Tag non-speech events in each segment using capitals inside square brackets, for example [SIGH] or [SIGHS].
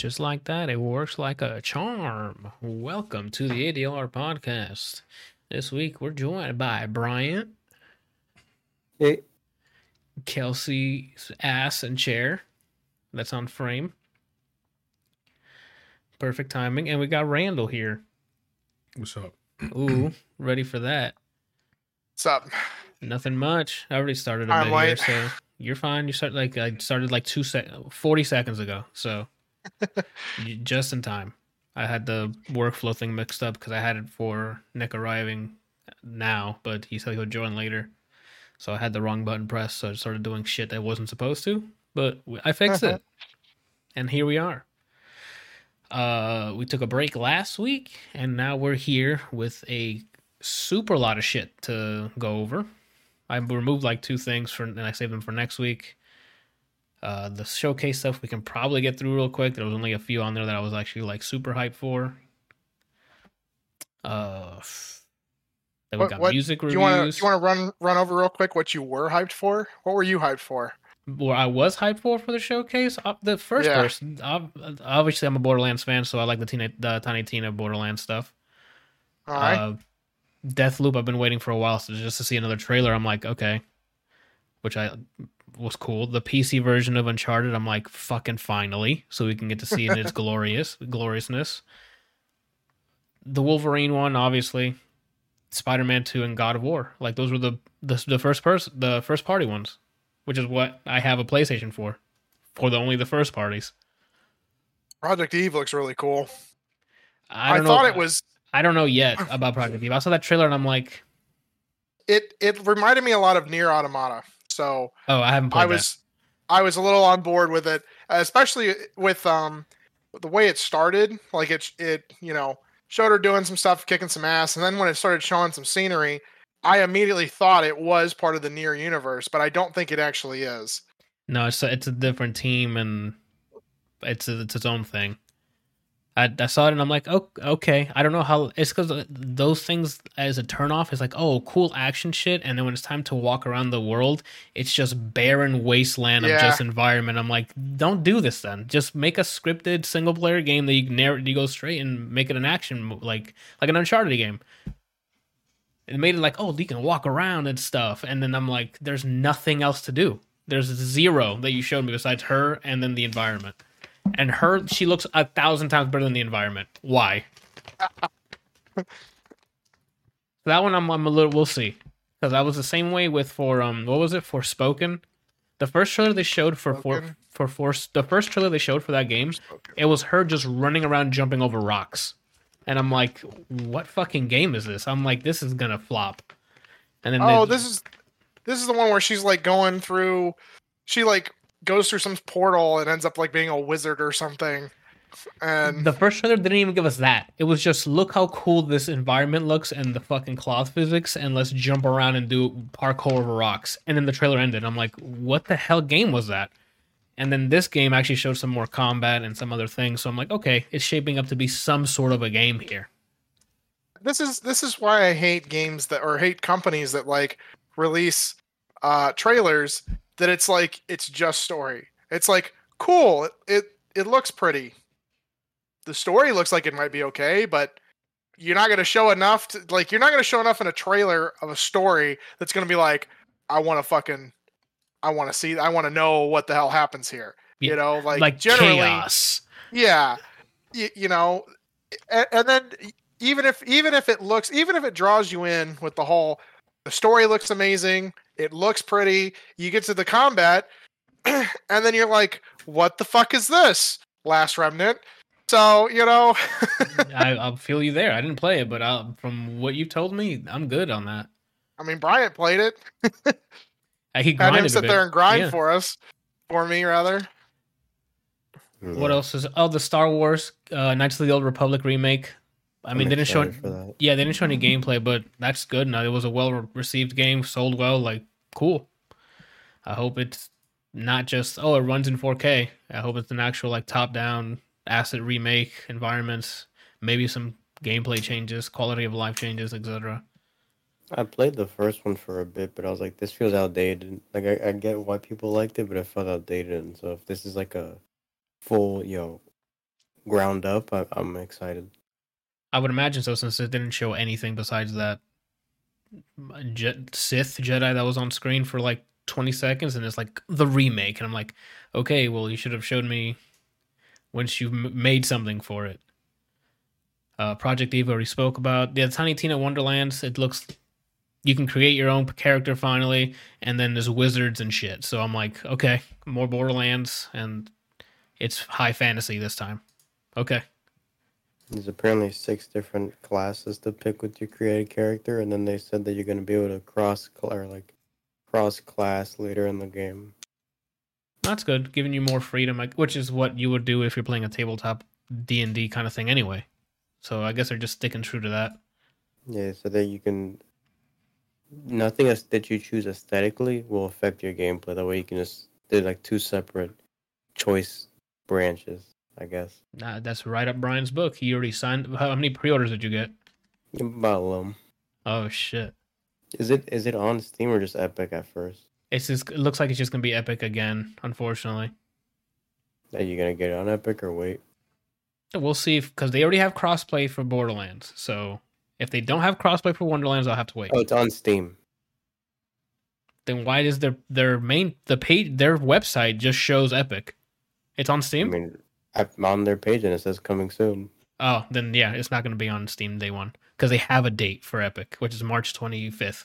just like that, it works like a charm. Welcome to the ADLR podcast. This week we're joined by Bryant, Hey, Kelsey's ass and chair that's on frame. Perfect timing. And we got Randall here. What's up? Ooh, [CLEARS THROAT] ready for that. What's up? Nothing much. I already started a I'm bit here, so you're fine. You start like I started like two sec, forty seconds ago, so you- just in time. I had the workflow thing mixed up because I had it for Nick arriving now, but he said he would join later, so I had the wrong button pressed, so I started doing shit I wasn't supposed to. But I fixed it, and here we are. Uh, we took a break last week, and now we're here with a super lot of shit to go over. I removed like two things for, and I saved them for next week. Uh, the showcase stuff we can probably get through real quick. There was only a few on there that I was actually like super hyped for. Uh, then we got what- music reviews. you want to you want to run run over real quick what you were hyped for? What were you hyped for? What I was hyped for for the showcase. Uh, the first Yeah. person, ob- obviously, I'm a Borderlands fan, so I like the Tina, the Tiny Tina Borderlands stuff. All right. Uh, Deathloop, I've been waiting for a while, so just to see another trailer, I'm like, okay, which I was cool. The PC version of Uncharted, I'm like, fucking finally, so we can get to see it in its [LAUGHS] glorious gloriousness. The Wolverine one, obviously, Spider-Man Two, and God of War, like those were the the, the first person, the first party ones, which is what I have a PlayStation for, for the only the first parties. Project Eve looks really cool. I, I, don't thought know, it was I don't know yet [LAUGHS] about Project Eve. I saw that trailer and I'm like, it it reminded me a lot of NieR: Automata. So oh, I haven't played I was I was a little on board with it, especially with um the way it started. Like it it you know showed her doing some stuff, kicking some ass, and then when it started showing some scenery, I immediately thought it was part of the NieR universe, but I don't think it actually is. No, it's a, it's a different team and it's a, it's its own thing. I, I saw it and I'm like, oh, okay. I don't know how it's because uh, those things as a turnoff is like, oh, cool action shit, and then when it's time to walk around the world, it's just barren wasteland of Yeah. just environment. I'm like, don't do this then. Just make a scripted single player game that you you go straight and make it an action like like an Uncharted game. It made it like, oh, you can walk around and stuff, and then I'm like, there's nothing else to do. There's zero that you showed me besides her and then the environment. And her, she looks a thousand times better than the environment. Why? [LAUGHS] that one, I'm, I'm a little. We'll see, because I was the same way with for um, what was it Forspoken? The first trailer they showed for Forspoken? for Force, the first trailer they showed for that game, it was her just running around jumping over rocks, and I'm like, what fucking game is this? I'm like, this is gonna flop. And then Oh, they- this is this is the one where she's like going through. She like goes through some portal and ends up like being a wizard or something. And The first trailer didn't even give us that. It was just look how cool this environment looks and the fucking cloth physics, and let's jump around and do parkour over rocks. And then the trailer ended. I'm like, what the hell game was that? And then this game actually showed some more combat and some other things. So I'm like, okay, it's shaping up to be some sort of a game here. this is this is why I hate games that or hate companies that like release uh trailers that it's like it's just story. It's like cool. It it, it looks pretty. The story looks like it might be okay, but you're not going to show enough to, like you're not going to show enough in a trailer of a story that's going to be like I want to fucking I want to see I want to know what the hell happens here. Yeah, You know, like, Like, generally chaos. yeah you, you know and, and then even if even if it looks even if it draws you in with the whole the story looks amazing it looks pretty you get to the combat [CLEARS THROAT] and then you're like what the fuck is this last remnant so you know [LAUGHS] I, I'll feel you there. I didn't play it, but i from what you've told me, I'm good on that. i mean bryant played it I [LAUGHS] he had grinded him a sit bit. there and grind Yeah. for us for me rather What else is? Oh, the Star Wars uh, Knights of the Old Republic remake. I mean, they didn't show. for. Yeah, they didn't show any gameplay, but that's good. Now it was a well received game, sold well. Like, cool. I hope it's not just oh, it runs in 4K. I hope it's an actual like top down asset remake, environments, maybe some gameplay changes, quality of life changes, etc. I played the first one for a bit, but I was like, this feels outdated. Like, I, I get why people liked it, but it felt outdated. And so, if this is like a full, you know ground up, I, I'm excited. I would imagine so, since it didn't show anything besides that Je- Sith Jedi that was on screen for like 20 seconds, and it's like the remake, and I'm like, okay, well, you should have showed me once you m- made something for it. Uh, Project Eve already spoke about the Tiny Tina Wonderlands. It looks you can create your own character finally, and then there's wizards and shit. So I'm like, okay, more Borderlands, and it's high fantasy this time. Okay. There's apparently six different classes to pick with your created character, and then they said that you're going to be able to cross or like cross class later in the game. That's good, giving you more freedom, which is what you would do if you're playing a tabletop D and D kind of thing anyway. So I guess they're just sticking true to that. Yeah, so that you can nothing that you choose aesthetically will affect your gameplay. That way you can just they're like two separate choice branches, I guess. Nah, that's right up Brian's book. He already signed. How many pre-orders did you get? About um, Oh shit! is it is it on Steam or just Epic at first? It's just. It looks like it's just gonna be epic again. Unfortunately, Are you gonna get it on Epic or wait? we'll see because they already have crossplay for Borderlands. So if they don't have crossplay for Wonderlands, I'll have to wait. Oh, it's on Steam. Then why does their their main the page their website just shows Epic? It's on I Steam. mean, I'm on their page and it says coming soon. Oh, then yeah, it's not going to be on Steam day one because they have a date for Epic, which is March 25th.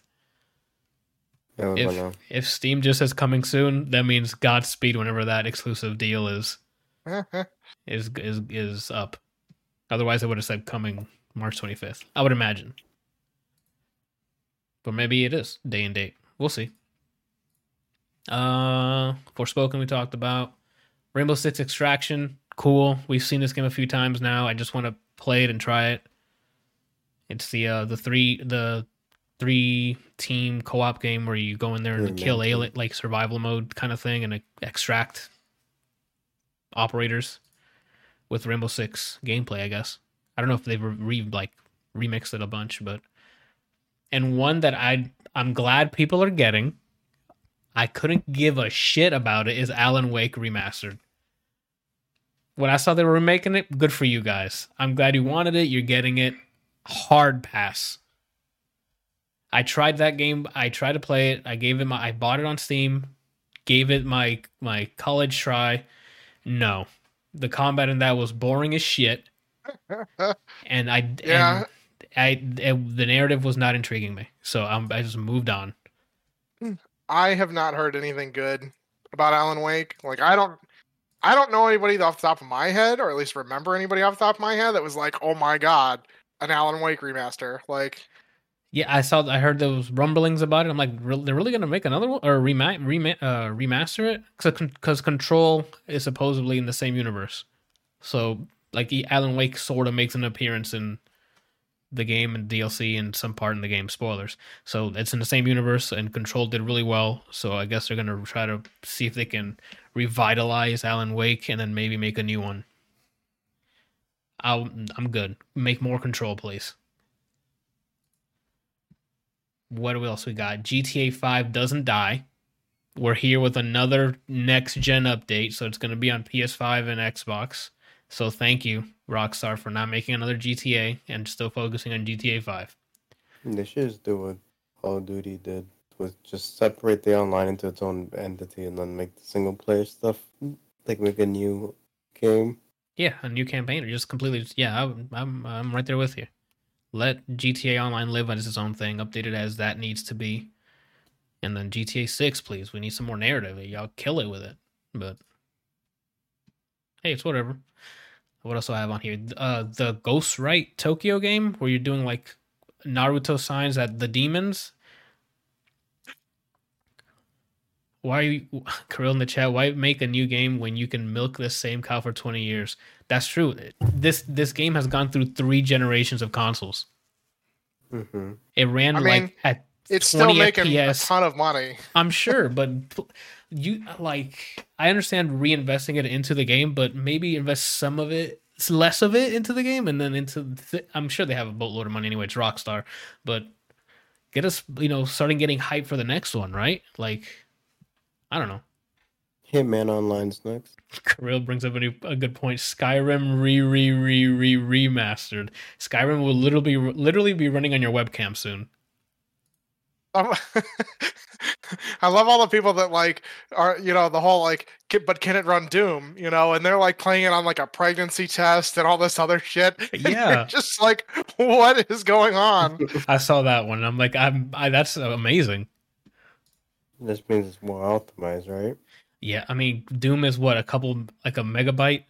Yeah, If no. if Steam just says coming soon, that means Godspeed whenever that exclusive deal is [LAUGHS] is is is up. Otherwise, I would have said coming March 25th. I would imagine, but maybe it is day and date. We'll see. Uh, Forspoken we talked about. Rainbow Six Extraction, cool. We've seen this game a few times now. I just want to play it and try it. It's the uh the three the three team co op game where you go in there and Really kill alien like survival mode kind of thing and uh, extract operators with Rainbow Six gameplay. I guess I don't know if they've re, like remixed it a bunch, but and one that I I'm glad people are getting. I couldn't give a shit about it is Alan Wake remastered. When I saw they were remaking it, good for you guys. I'm glad you wanted it. You're getting it. Hard pass. I tried that game. I tried to play it. I gave it my. I bought it on Steam. Gave it my my college try. No, the combat in that was boring as shit. [LAUGHS] And I Yeah. and I it, the narrative was not intriguing me. So I'm, I just moved on. I have not heard anything good about Alan Wake. Like I don't I don't know anybody off the top of my head, or at least remember anybody off the top of my head that was like, oh my god, an Alan Wake remaster. Like Yeah, I saw. I heard those rumblings about it. I'm like, re- they're really gonna make another one or rema- rema- uh, remaster it because Control is supposedly in the same universe. So like, Alan Wake sort of makes an appearance in the game and DLC and some part in the game. Spoilers. So it's in the same universe, and Control did really well. So I guess they're gonna try to see if they can revitalize Alan Wake and then maybe make a new one. I'll, I'm good. Make more Control, please what else we got? GTA 5 doesn't die. We're here with another next gen update, so it's going to be on PS5 and Xbox. So thank you, Rockstar, for not making another GTA and still focusing on GTA 5. They should just do what Call of Duty did, was just separate the online into its own entity and then make the single player stuff like make a new game. Yeah, a new campaign or just completely. Yeah, I'm I'm, I'm right there with you. Let GTA Online live as its own thing, updated as that needs to be. And then GTA 6, please. We need some more narrative. Y'all kill it with it. But hey, it's whatever. What else do I have on here? Uh, the Ghostwire Tokyo game where you're doing like Naruto signs at the demons. Why are [LAUGHS] you, Kirill in the chat? Why make a new game when you can milk this same cow for 20 years? That's true. This this game has gone through three generations of consoles. hmm It ran I like at it's 20 still making FPS. a ton of money. I'm sure, [LAUGHS] but pl- you like I understand reinvesting it into the game, but maybe invest some of it, less of it into the game, and then into. Th- I'm sure they have a boatload of money anyway. It's Rockstar, but get us, you know, starting getting hype for the next one, right? Like, I don't know. Hitman Online's next. [LAUGHS] Kirill brings up a, new, a good point. Skyrim re re re re remastered. Skyrim will literally literally be running on your webcam soon. [LAUGHS] [LAUGHS] I love all the people that like are you know the whole like but can it run Doom you know and they're like playing it on like a pregnancy test and all this other shit. [LAUGHS] Yeah. just like [LAUGHS] what is going on? I saw that one. I'm like, I'm I, that's amazing. This means it's more optimized, right? Yeah, I mean, Doom is what a couple like a megabyte.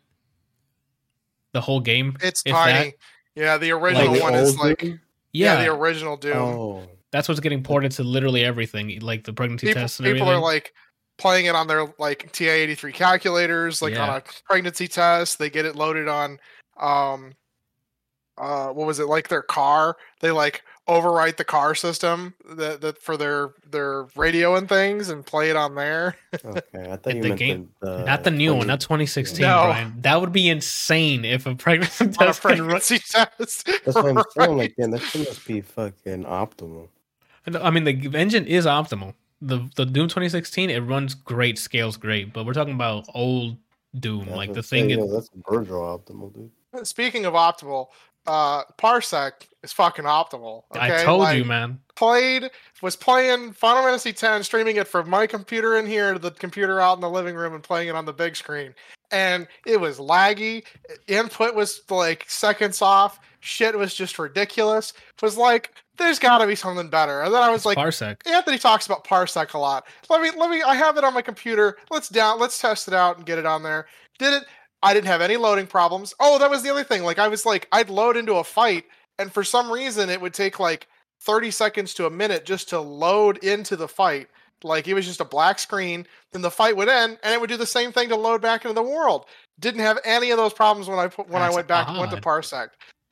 The whole game. It's If tiny. yeah, the original the one is old like Doom? yeah, Yeah, the original Doom. Oh, that's what's getting ported to literally everything, like the pregnancy people tests and people everything. are like playing it on their like TI-83 calculators, like on a pregnancy test. They get it loaded on um uh what was it like their car? They like overwrite the car system that, that for their their radio and things and play it on there. okay. I thought you The meant game- the, not the new one, not 2016, No. Brian. That would be insane if a pregnancy [LAUGHS] on a test pregnancy [LAUGHS] test. That's what I'm [LAUGHS] saying. Like, yeah, that shit must be fucking optimal. No, I mean, the engine is optimal. The the Doom 2016 it runs great, scales great, but we're talking about old Doom, Yeah, like the thing. say, it- that's Virgil optimal, dude. Speaking of optimal, uh Parsec is fucking optimal. I told Like, you, man. played was playing Final Fantasy X, streaming it from my computer in here to the computer out in the living room and playing it on the big screen. And it was laggy. Input was like seconds off. Shit was just ridiculous. It was like, there's got to be something better. And then I was like, Parsec. Anthony talks about Parsec a lot. Let me, let me. I have it on my computer. Let's down. Let's test it out and get it on there. Did it? I didn't have any loading problems. Oh, that was the other thing. Like I was like, I'd load into a fight, and for some reason, it would take like 30 seconds to a minute just to load into the fight. Like it was just a black screen. Then the fight would end, and it would do the same thing to load back into the world. Didn't have any of those problems when I put when I went back went to. Parsec,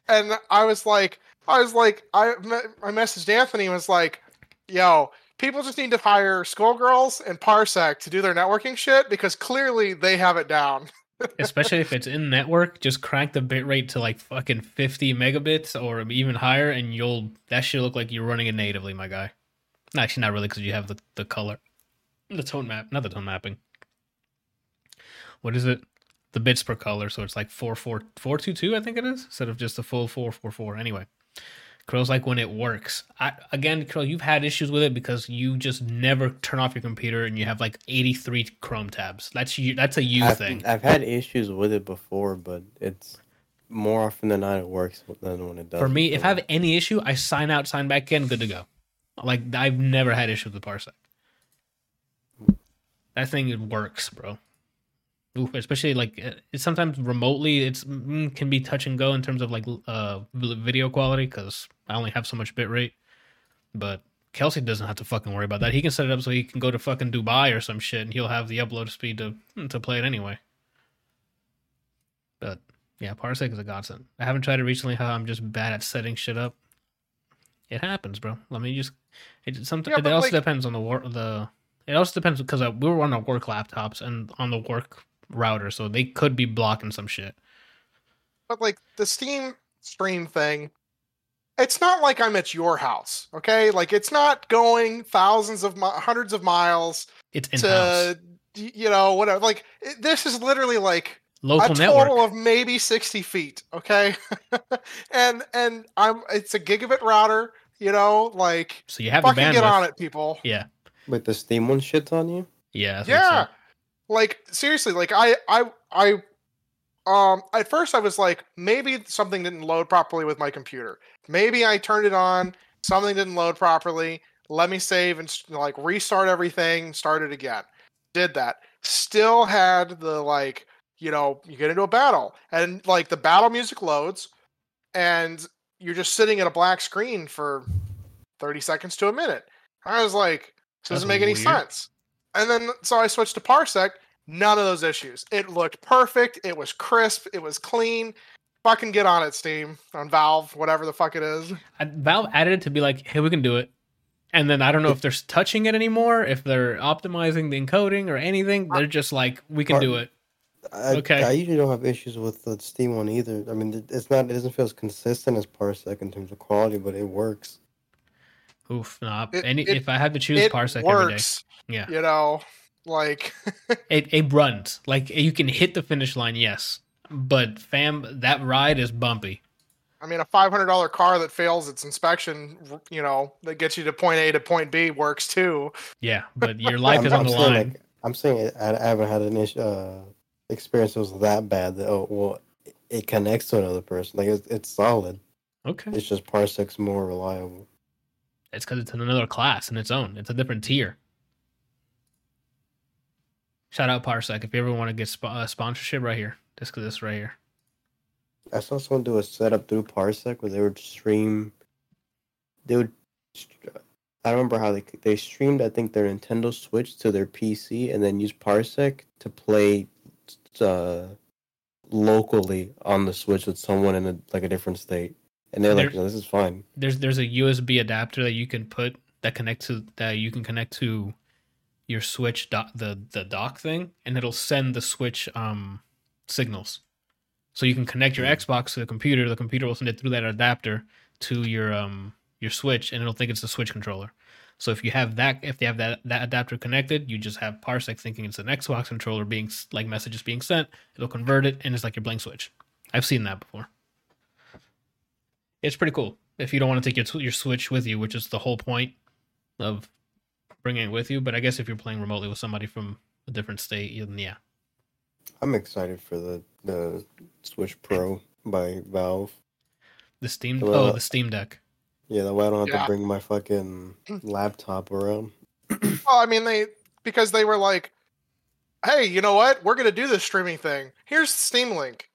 and I was like, I was like, I me- I messaged Anthony and was like, yo, people just need to hire schoolgirls and Parsec to do their networking shit because clearly they have it down. [LAUGHS] Especially if it's in network, just crank the bitrate to like fucking 50 megabits or even higher, and you'll that should look like you're running it natively, my guy. Actually, not really, because you have the, the color, the tone map, not the tone mapping. What is it? The bits per color, so it's like four four four two two, I think it is, instead of just the full four four four. Anyway, Krill's like when it works. I again, Krill, you've had issues with it because you just never turn off your computer and you have like eighty three Chrome tabs. That's you. That's a you I've, thing. I've had issues with it before, but it's more often than not it works than when it does. For me, if I have any issue, I sign out, sign back in, good to go. Like I've never had issues with Parsec. That thing it works, bro. Oof, especially like uh, sometimes remotely, it's mm, can be touch and go in terms of like uh video quality because I only have so much bit rate. But Kelsey doesn't have to fucking worry about that. He can set it up so he can go to fucking Dubai or some shit, and he'll have the upload speed to to play it anyway. But yeah, Parsec is a godsend. I haven't tried it recently. How I'm just bad at setting shit up. It happens, bro. Let me just. It sometimes Yeah, it also like- depends on the work. The it also depends because uh, we were on our work laptops and on the work router, so they could be blocking some shit. But like the Steam stream thing, it's not like I'm at your house, okay? Like it's not going thousands of mi- hundreds of miles It's in house, to y- you know whatever. Like it, this is literally like local a network. total of maybe 60 feet okay [LAUGHS] and and i'm it's a gigabit router you know like so you have the fucking get on it people Yeah, Wait, the Steam one shits on you? yeah, I think yeah so. Like seriously like i i i um at first i was like maybe something didn't load properly with my computer. Maybe i turned it on something didn't load properly. Let me save and like restart everything start it again. Did that. Still had the like you know you get into a battle and like the battle music loads and you're just sitting at a black screen for 30 seconds to a minute. I was like this doesn't That's make any weird. sense. And then so i switched to parsec none of those issues it looked perfect it was crisp it was clean fucking get on it steam on valve whatever the fuck it is I, Valve added it to be like, hey, we can do it. And then I don't know if they're touching it anymore, if they're optimizing the encoding or anything. They're just like, we can do it. I, Okay. I usually don't have issues with the Steam one either. I mean, it's not. It doesn't feel as consistent as Parsec in terms of quality, but it works. Oof, nah. It- any it- if I had to choose it Parsec every day, works yeah, you know Like, It it runs like you can hit the finish line, yes, but fam, that ride is bumpy. I mean, a five hundred dollar car that fails its inspection, you know, that gets you to point A to point B works too. Yeah, but your [LAUGHS] life is on I'm the line. Like, I'm saying I, I haven't had an issue, uh, experience that was that bad that oh well it connects to another person. Like it's, it's solid. Okay, It's just Parsec's more reliable. it's because it's in another class in its own. It's a different tier. Shout out Parsec if you ever want to get sp- uh, sponsorship right here. Just because this right here. I saw someone do a setup through Parsec where they would stream. They would. I don't remember how they they streamed. I think their Nintendo Switch to their PC and then use Parsec to play, uh, locally on the Switch with someone in a like a different state. And they're like, There- "No, this is fine." there's there's a USB adapter that you can put that connects to that you can connect to your Switch dock the the dock thing, and it'll send the Switch um signals. So you can connect your Hmm. Xbox to the computer. The computer will send it through that adapter to your um your Switch, and it'll think it's a Switch controller. So if you have that, if they have that that adapter connected, you just have Parsec thinking it's an Xbox controller being like messages being sent. It'll convert it, and it's like your blank Switch. I've seen that before. It's pretty cool if you don't want to take your your Switch with you, which is the whole point of bringing it with you. But I guess if you're playing remotely with somebody from a different state, then yeah, I'm excited for the the Switch Pro by Valve. the Steam Well, oh the Steam Deck. Yeah, that way I don't have Yeah. to bring my fucking laptop around. [CLEARS THROAT] Well, I mean, they because they were like, "Hey, you know what? We're gonna do this streaming thing. Here's the Steam link."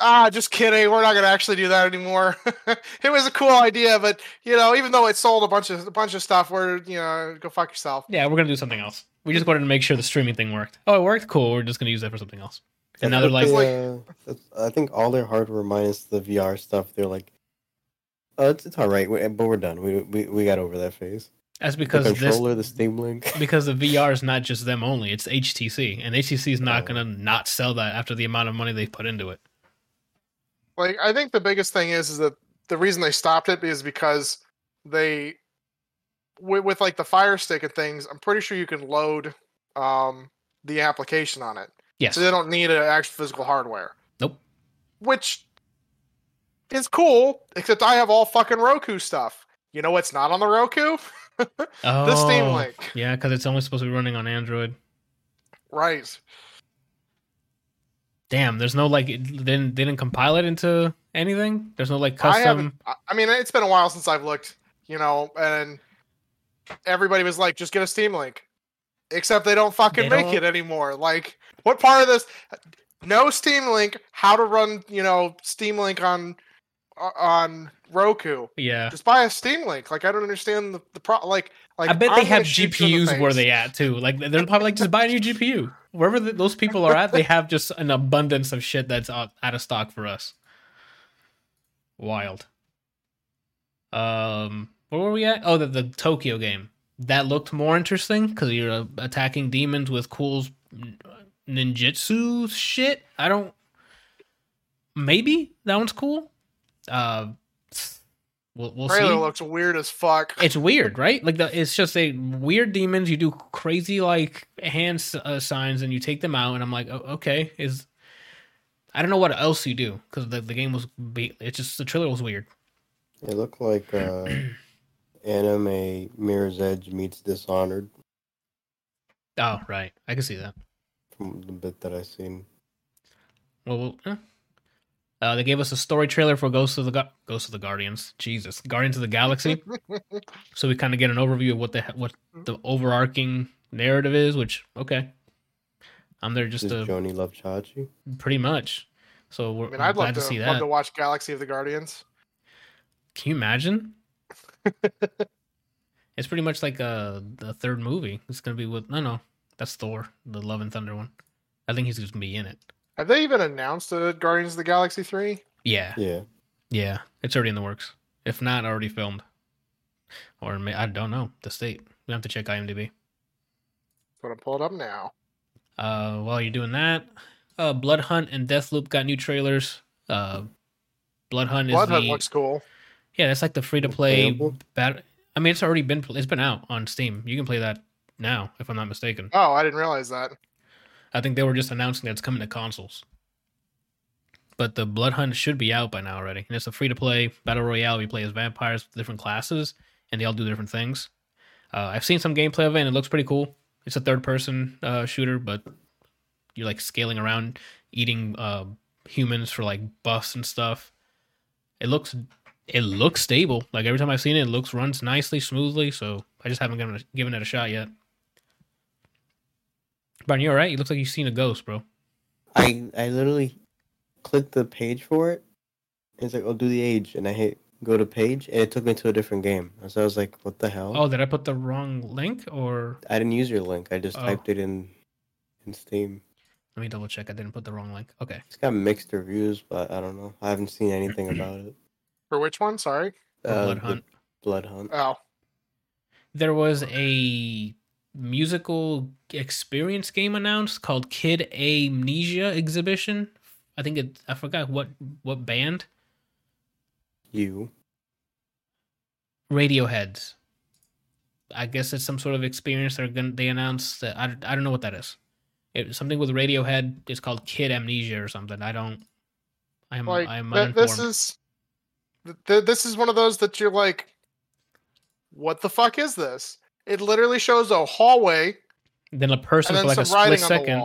Ah, just kidding. We're not gonna actually do that anymore. [LAUGHS] it was a cool idea, but you know, even though it sold a bunch of a bunch of stuff, we're you know, go fuck yourself. Yeah, we're gonna do something else. We just wanted to make sure the streaming thing worked. Oh, it worked. Cool. We're just gonna use that for something else. And now they're like, That's, uh, I think all their hardware minus the VR stuff, they're like, oh, it's, it's all right, we- but we're done. We, we we got over that phase. that's The because this controller, the Steam Link. [LAUGHS] because the VR is not just them only. It's HTC, and HTC is not Oh. gonna not sell that after the amount of money they put into it. Like, I think the biggest thing is is that the reason they stopped it is because they, with, with like the Fire Stick and things, I'm pretty sure you can load um the application on it. Yes. So they don't need an actual physical hardware. Nope. Which is cool, except I have all fucking Roku stuff. You know what's not on the Roku? [LAUGHS] the Steam Oh, Link. Yeah, because it's only supposed to be running on Android. Right. Damn, there's no like, it didn't they didn't compile it into anything. There's no like custom. I- I mean, it's been a while since I've looked. You know, and everybody was like, "Just get a Steam Link," except they don't fucking They make don't- it anymore. Like, what part of this? No Steam Link. How to run? You know, Steam Link on on Roku. Yeah, Just buy a Steam Link. Like, I don't understand the, the pro. Like, like I bet I'm they have in the GPUs where they at too. Like they're probably like just buy a new GPU. Wherever the, those people are at, they have just an abundance of shit that's out, out of stock for us. Wild. Um, where were we at? Oh, the, the Tokyo game. That looked more interesting because you're uh, attacking demons with cool ninjutsu shit. I don't. Maybe that one's cool. Uh, we'll we'll Trailer see looks weird as fuck. [LAUGHS] it's weird, right? Like the, it's just a weird demons. You do crazy like hand uh, signs and you take them out, and I'm like, oh, okay, is I don't know what else you do because the, the game was be- it just the trailer was weird. It looked like uh, [CLEARS THROAT] anime Mirror's Edge meets Dishonored Oh, right, I can see that. from the bit that I seen. Well, well eh. Uh, they gave us a story trailer for Ghost of the Gu- Ghost of the Guardians. Jesus, Guardians of the Galaxy. [LAUGHS] so we kind of get an overview of what the what the overarching narrative is. Which okay, I'm there just Does to Joni love Chachi? pretty much. So we're I mean, I'd glad love to, to, see that. love to watch Galaxy of the Guardians. Can you imagine? [LAUGHS] it's pretty much like a the third movie. It's gonna be with no no, that's Thor, the Love and Thunder one. I think he's gonna be in it. Have they even announced a Guardians of the Galaxy three? Yeah, Yeah. yeah, it's already in the works. If not, already filmed. Or may, I don't know the state. We have to check IMDb. Gonna pull it up now. Uh, while you're doing that, uh, Blood Hunt and Deathloop got new trailers. Uh, Blood Hunt is Blood Hunt the looks cool. yeah, that's like the free to play. Playable? Bat- I mean, it's already been it's been out on Steam. You can play that now, if I'm not mistaken. Oh, I didn't realize that. I think they were just announcing that it's coming to consoles. But the Blood Hunt should be out by now already. And it's a free to play battle royale. We play as vampires with different classes, and they all do different things. Uh, I've seen some gameplay of it, and it looks pretty cool. It's a third person uh, shooter, but you're like scaling around, eating uh, humans for like buffs and stuff. It looks it looks stable. Like every time I've seen it, it looks runs nicely, smoothly. So I just haven't given it, given it a shot yet. Brian, you all right? You look like you've seen a ghost, bro. I I literally clicked the page for it. It's like, oh, do the age, and I hit go to page, and it took me to a different game. So I was like, what the hell? Oh, did I put the wrong link or? I didn't use your link. I just Oh. typed it in in Steam. Let me double check. I didn't put the wrong link. Okay. It's got mixed reviews, but I don't know. I haven't seen anything [CLEARS THROAT] about it. For which one? Sorry. Uh, Blood Hunt. Blood Hunt. Oh, There was a musical experience game announced called Kid A Mnesia Exhibition. I think it. I forgot what what band. You. Radioheads. I guess it's some sort of experience they're gonna they announced that I, I don't know what that is. It something with Radiohead. It's called Kid A Mnesia or something. I don't. I'm like I'm th- uninformed. this is th- th- this is one of those that you're like, what the fuck is this? It literally shows a hallway then a person for like a split second,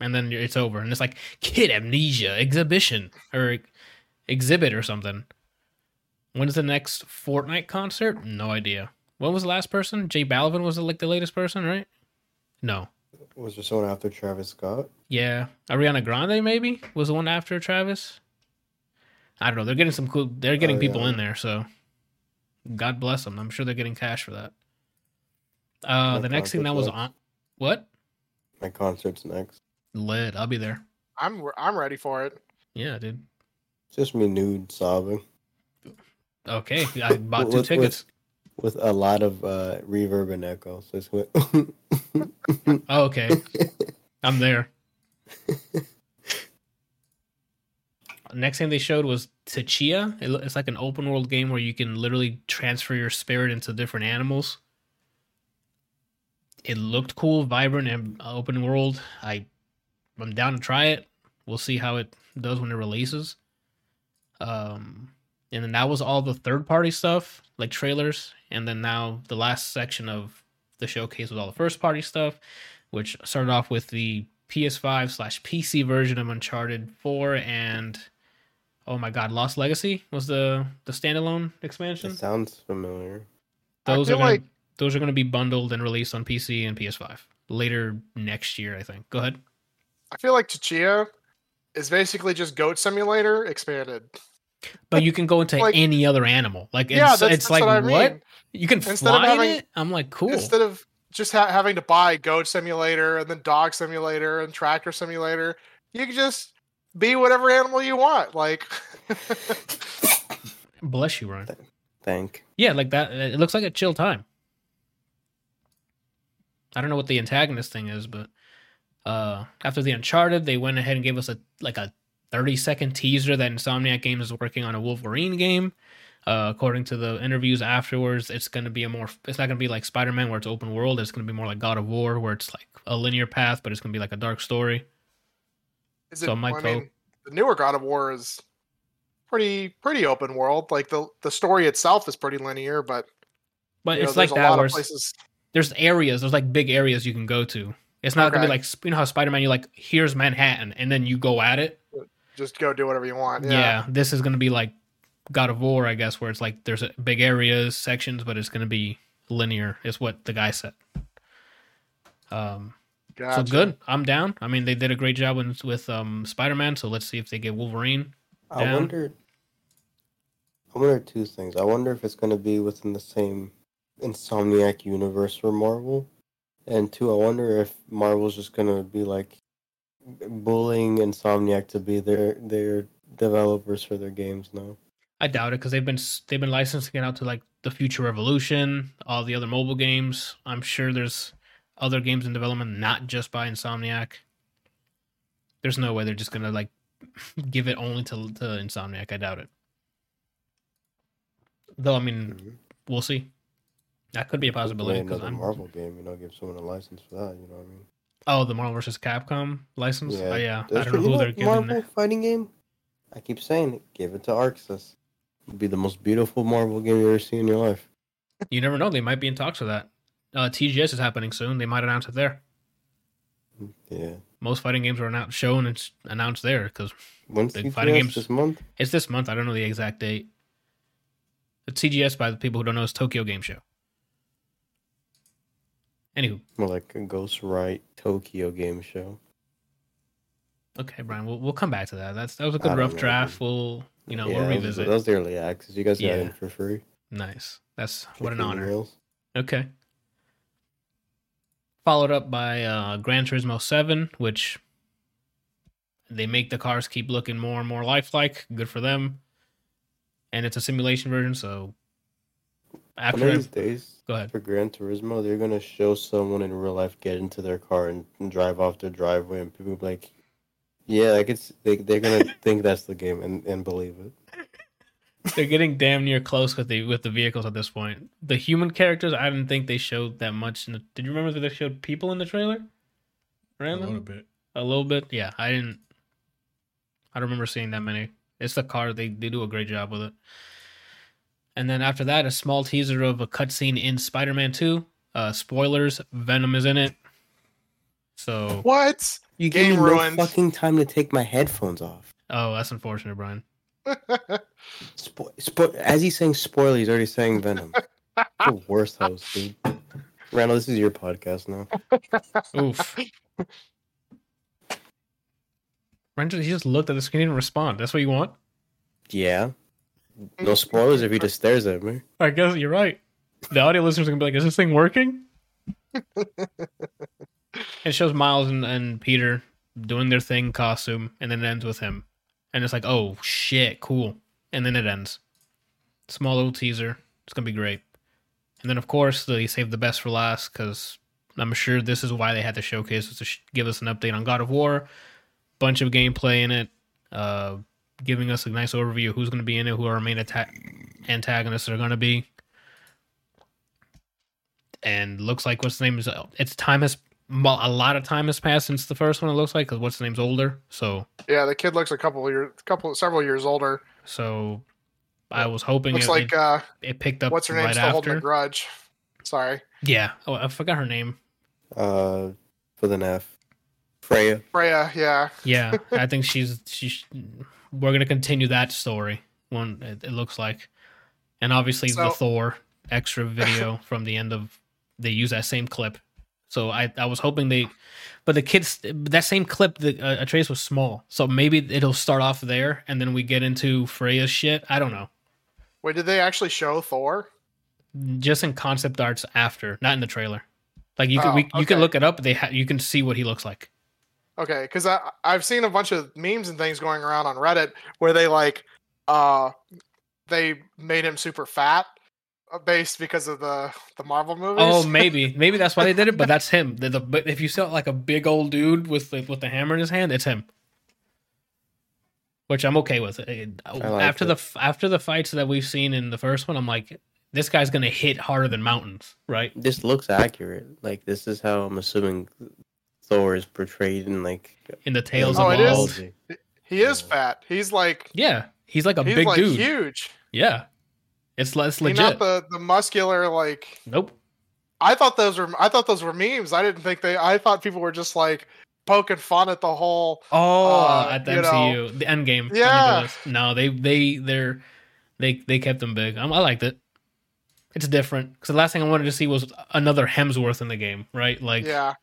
and then it's over, and it's like Kid A Mnesia Exhibition or exhibit or something. When is the next Fortnite concert? No idea. When was the last person? J Balvin was like the latest person, right? No. Was there someone after Travis Scott? Yeah, Ariana Grande maybe was the one after Travis. I don't know. They're getting some cool. They're getting Oh, people yeah. in there, so God bless them. I'm sure they're getting cash for that. Uh, My the next thing that was next. on what My concert's next. lit. I'll be there. I'm I'm ready for it. Yeah, dude. It's just me nude sobbing Okay, I [LAUGHS] bought With- two with- tickets. with a lot of uh, reverb and echo. So it's going. [LAUGHS] Oh, okay, [LAUGHS] I'm there. Next thing they showed was Tchia. It's like an open world game where you can literally transfer your spirit into different animals. It looked cool, vibrant, and uh, open world. I, I'm down to try it. We'll see how it does when it releases. Um, and then that was all the third party stuff, like trailers. And then now the last section of the showcase was all the first party stuff, which started off with the PS5 slash PC version of Uncharted 4 and oh my god, Lost Legacy was the the standalone expansion. it sounds familiar. I Those are feel gonna, like those are going to be bundled and released on PC and PS5 later next year, I think. Go ahead. I feel like Tchia is basically just Goat Simulator expanded. But you can go into Like- any other animal. Like it's, yeah, that's, it's that's like what I what? mean. You can Instead of fly in having- it? I'm like, cool. Instead of just ha- having to buy Goat Simulator and then Dog Simulator and Tractor Simulator, you can just be whatever animal you want. Like, [LAUGHS] Bless you, Ryan. Thank. Yeah, like that. It looks like a chill time. I don't know what the antagonist thing is, but uh after the Uncharted, they went ahead and gave us a like a 30 second teaser that Insomniac Games is working on a Wolverine game. Uh, according to the interviews afterwards, it's going to be a more. It's not going to be like Spider Man where it's open world. It's going to be more like God of War where it's like a linear path, but it's going to be like a dark story. is it? So Mike I mean, the newer God of War is pretty pretty open world. Like the the story itself is pretty linear, but But you know, it's like that where of places. There's areas. There's like big areas you can go to. It's not going to be like you know how Spider Man. You're like here's Manhattan, and then you go at it. Just go do whatever you want. Yeah. Yeah. this is going to be like God of War, I guess, where it's like there's a big areas, sections, but it's going to be linear. Is what the guy said. Um, Gotcha. so good. I'm down. I mean, they did a great job with with um Spider Man. So let's see if they get Wolverine. I Down. wonder. I wonder two things. I wonder if it's going to be within the same Insomniac universe for Marvel, and two, I wonder if Marvel's just going to be like bullying Insomniac to be their their developers for their games now. I doubt it because they've been they've been licensing it out to like the Future Revolution, all the other mobile games. I'm sure there's other games in development, not just by Insomniac. There's no way they're just gonna like [LAUGHS] give it only to to Insomniac. I doubt it. Though I mean, Mhm. we'll see. That could be a possibility because another I'm. Marvel game, you know, give someone a license for that. You know what I mean? Oh, the Marvel vs. Capcom license. Yeah, oh, yeah. I don't know who they're giving. Marvel fighting game. I keep saying it. Give it to ArcSys. It'll be the most beautiful Marvel game you ever seen in your life. You never know; they might be in talks for that. Uh, TGS is happening soon. They might announce it there. Yeah. Most fighting games are announced, shown and announced there because Big the fighting games- this month? it's this month. I don't know the exact date. The TGS, by the people who don't know, is Tokyo Game Show. Anywho, More like a Ghostwire Tokyo game show. okay, Brian, we'll we'll come back to that. That's that was a good rough know, draft. We'll you know yeah, we'll revisit. That was the early access. You guys got Yeah. in for free. Nice. That's what an honor. mils. Okay. Followed up by uh, Gran Turismo 7, which they make the cars keep looking more and more lifelike. Good for them. And it's a simulation version, so One after of these days, go ahead. for Gran Turismo, they're gonna show someone in real life get into their car and, and drive off their driveway, and people be like, "Yeah, like it's they they're gonna [LAUGHS] think that's the game and, and believe it." They're getting damn near close with the with the vehicles at this point. The human characters, I didn't think they showed that much. In the, did you remember that they showed people in the trailer? A little bit. A little bit, yeah. I didn't. I don't remember seeing that many. It's the car; they they do a great job with it. And then after that, a small teaser of a cutscene in Spider-Man Two. Uh, spoilers: Venom is in it. So, What? You Game gave me ruined. no fucking time to take my headphones off. oh, that's unfortunate, Brian. [LAUGHS] Spo- spo- as he's saying spoiler, he's already saying Venom. [LAUGHS] the worst host, dude. Randall, this is your podcast now. Oof. Brian, just- he just looked at the screen and respond. That's what you want? Yeah. No spoilers if he just stares at me. I guess you're right. The audio listeners are gonna be like, "Is this thing working?" [LAUGHS] it shows Miles and, and Peter doing their thing costume, and then it ends with him, and it's like, "Oh shit, cool!" And then it ends. Small little teaser. It's gonna be great. And then of course they saved the best for last because I'm sure this is why they had to showcase was to sh- give us an update on God of War, bunch of gameplay in it, uh, giving us a nice overview of who's going to be in it, who our main attack antagonists are going to be. And looks like what's the name is it's time has well, a lot of time has passed since the first one. It looks like because what's the name's older, so yeah, the kid looks a couple years, couple, several years older. so I was hoping Looks it, like it, uh, it picked up what's her name right still holding a grudge. Sorry, Yeah, oh, I forgot her name. Uh, for the NF. Freya. Freya. Yeah, Yeah, [LAUGHS] I think she's she's. We're gonna continue that story. One, it, it looks like, and obviously the Thor extra video [LAUGHS] from the end of they use that same clip. So I I was hoping they, but the kids that same clip the uh, Atreus was small, so maybe it'll start off there and then we get into Freya's shit. I don't know. wait, did they actually show Thor? Just in concept arts after, not in the trailer. Like you can Oh, we, you can look it up. They ha- you can see what he looks like. Okay, because I I've seen a bunch of memes and things going around on Reddit where they like uh they made him super fat uh, based because of the the Marvel movies. Oh, maybe, maybe that's why they did it. But [LAUGHS] that's him. The, the, but if you saw like a big old dude with the, with the hammer in his hand, it's him. Which I'm okay with. It- like after it. the after the fights that we've seen in the first one, I'm like, this guy's gonna hit harder than mountains, right? This looks accurate. Like this is how I'm assuming Thor is portrayed in like. In the tales Oh, of it is? all. mythology. he is fat. He's like Yeah, he's like a he's big like dude. huge. Yeah, it's less He's legit. not the the muscular like. nope. I thought those were I thought those were memes. I didn't think they. I thought people were just like poking fun at the whole. Oh, Uh, at the you MCU, the end game. Yeah. No, they they they're they they kept them big. I'm, I liked it. It's different because the last thing I wanted to see was another Hemsworth in the game, right? Like, yeah,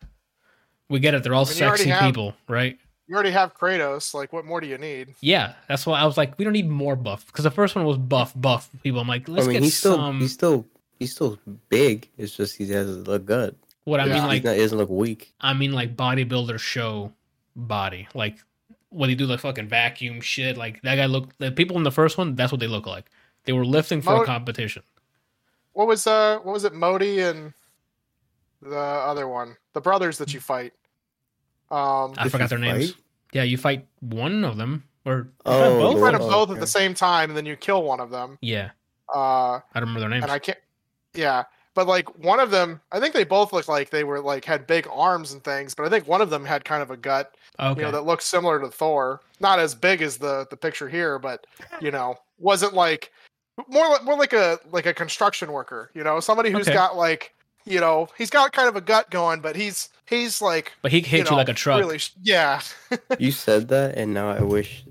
we get it; they're all I mean, sexy have- people, right? you already have Kratos. Like, what more do you need? Yeah, that's why I was like, we don't need more buff because the first one was buff, buff people. I'm like, let's I mean, get he's still some. he's still he's still big. It's just he has a gut. what I Yeah. mean, like, not, he doesn't look weak. I mean, like bodybuilder show body, like when they do the fucking vacuum shit. Like that guy looked. The people in the first one, that's what they look like. They were lifting for Mo- a competition. What was uh what was it? Modi and the other one, the brothers that you fight. Um, I forgot their names. fight? Yeah, you fight one of them or Oh, oh, you both. fight one- them oh, both at the same time, and then you kill one of them. Yeah, Uh, I don't remember their names. and I can't. Yeah, but like one of them, I think they both looked like they were like had big arms and things, but I think one of them had kind of a gut, Okay. you know, that looked similar to Thor. Not as big as the the picture here, but you know, wasn't like more li- more like a like a construction worker, you know, somebody who's Okay. got like you know he's got kind of a gut going, but he's he's like but he hit you, you, like a truck. Really, sh- yeah. [LAUGHS] You said that, and now I wish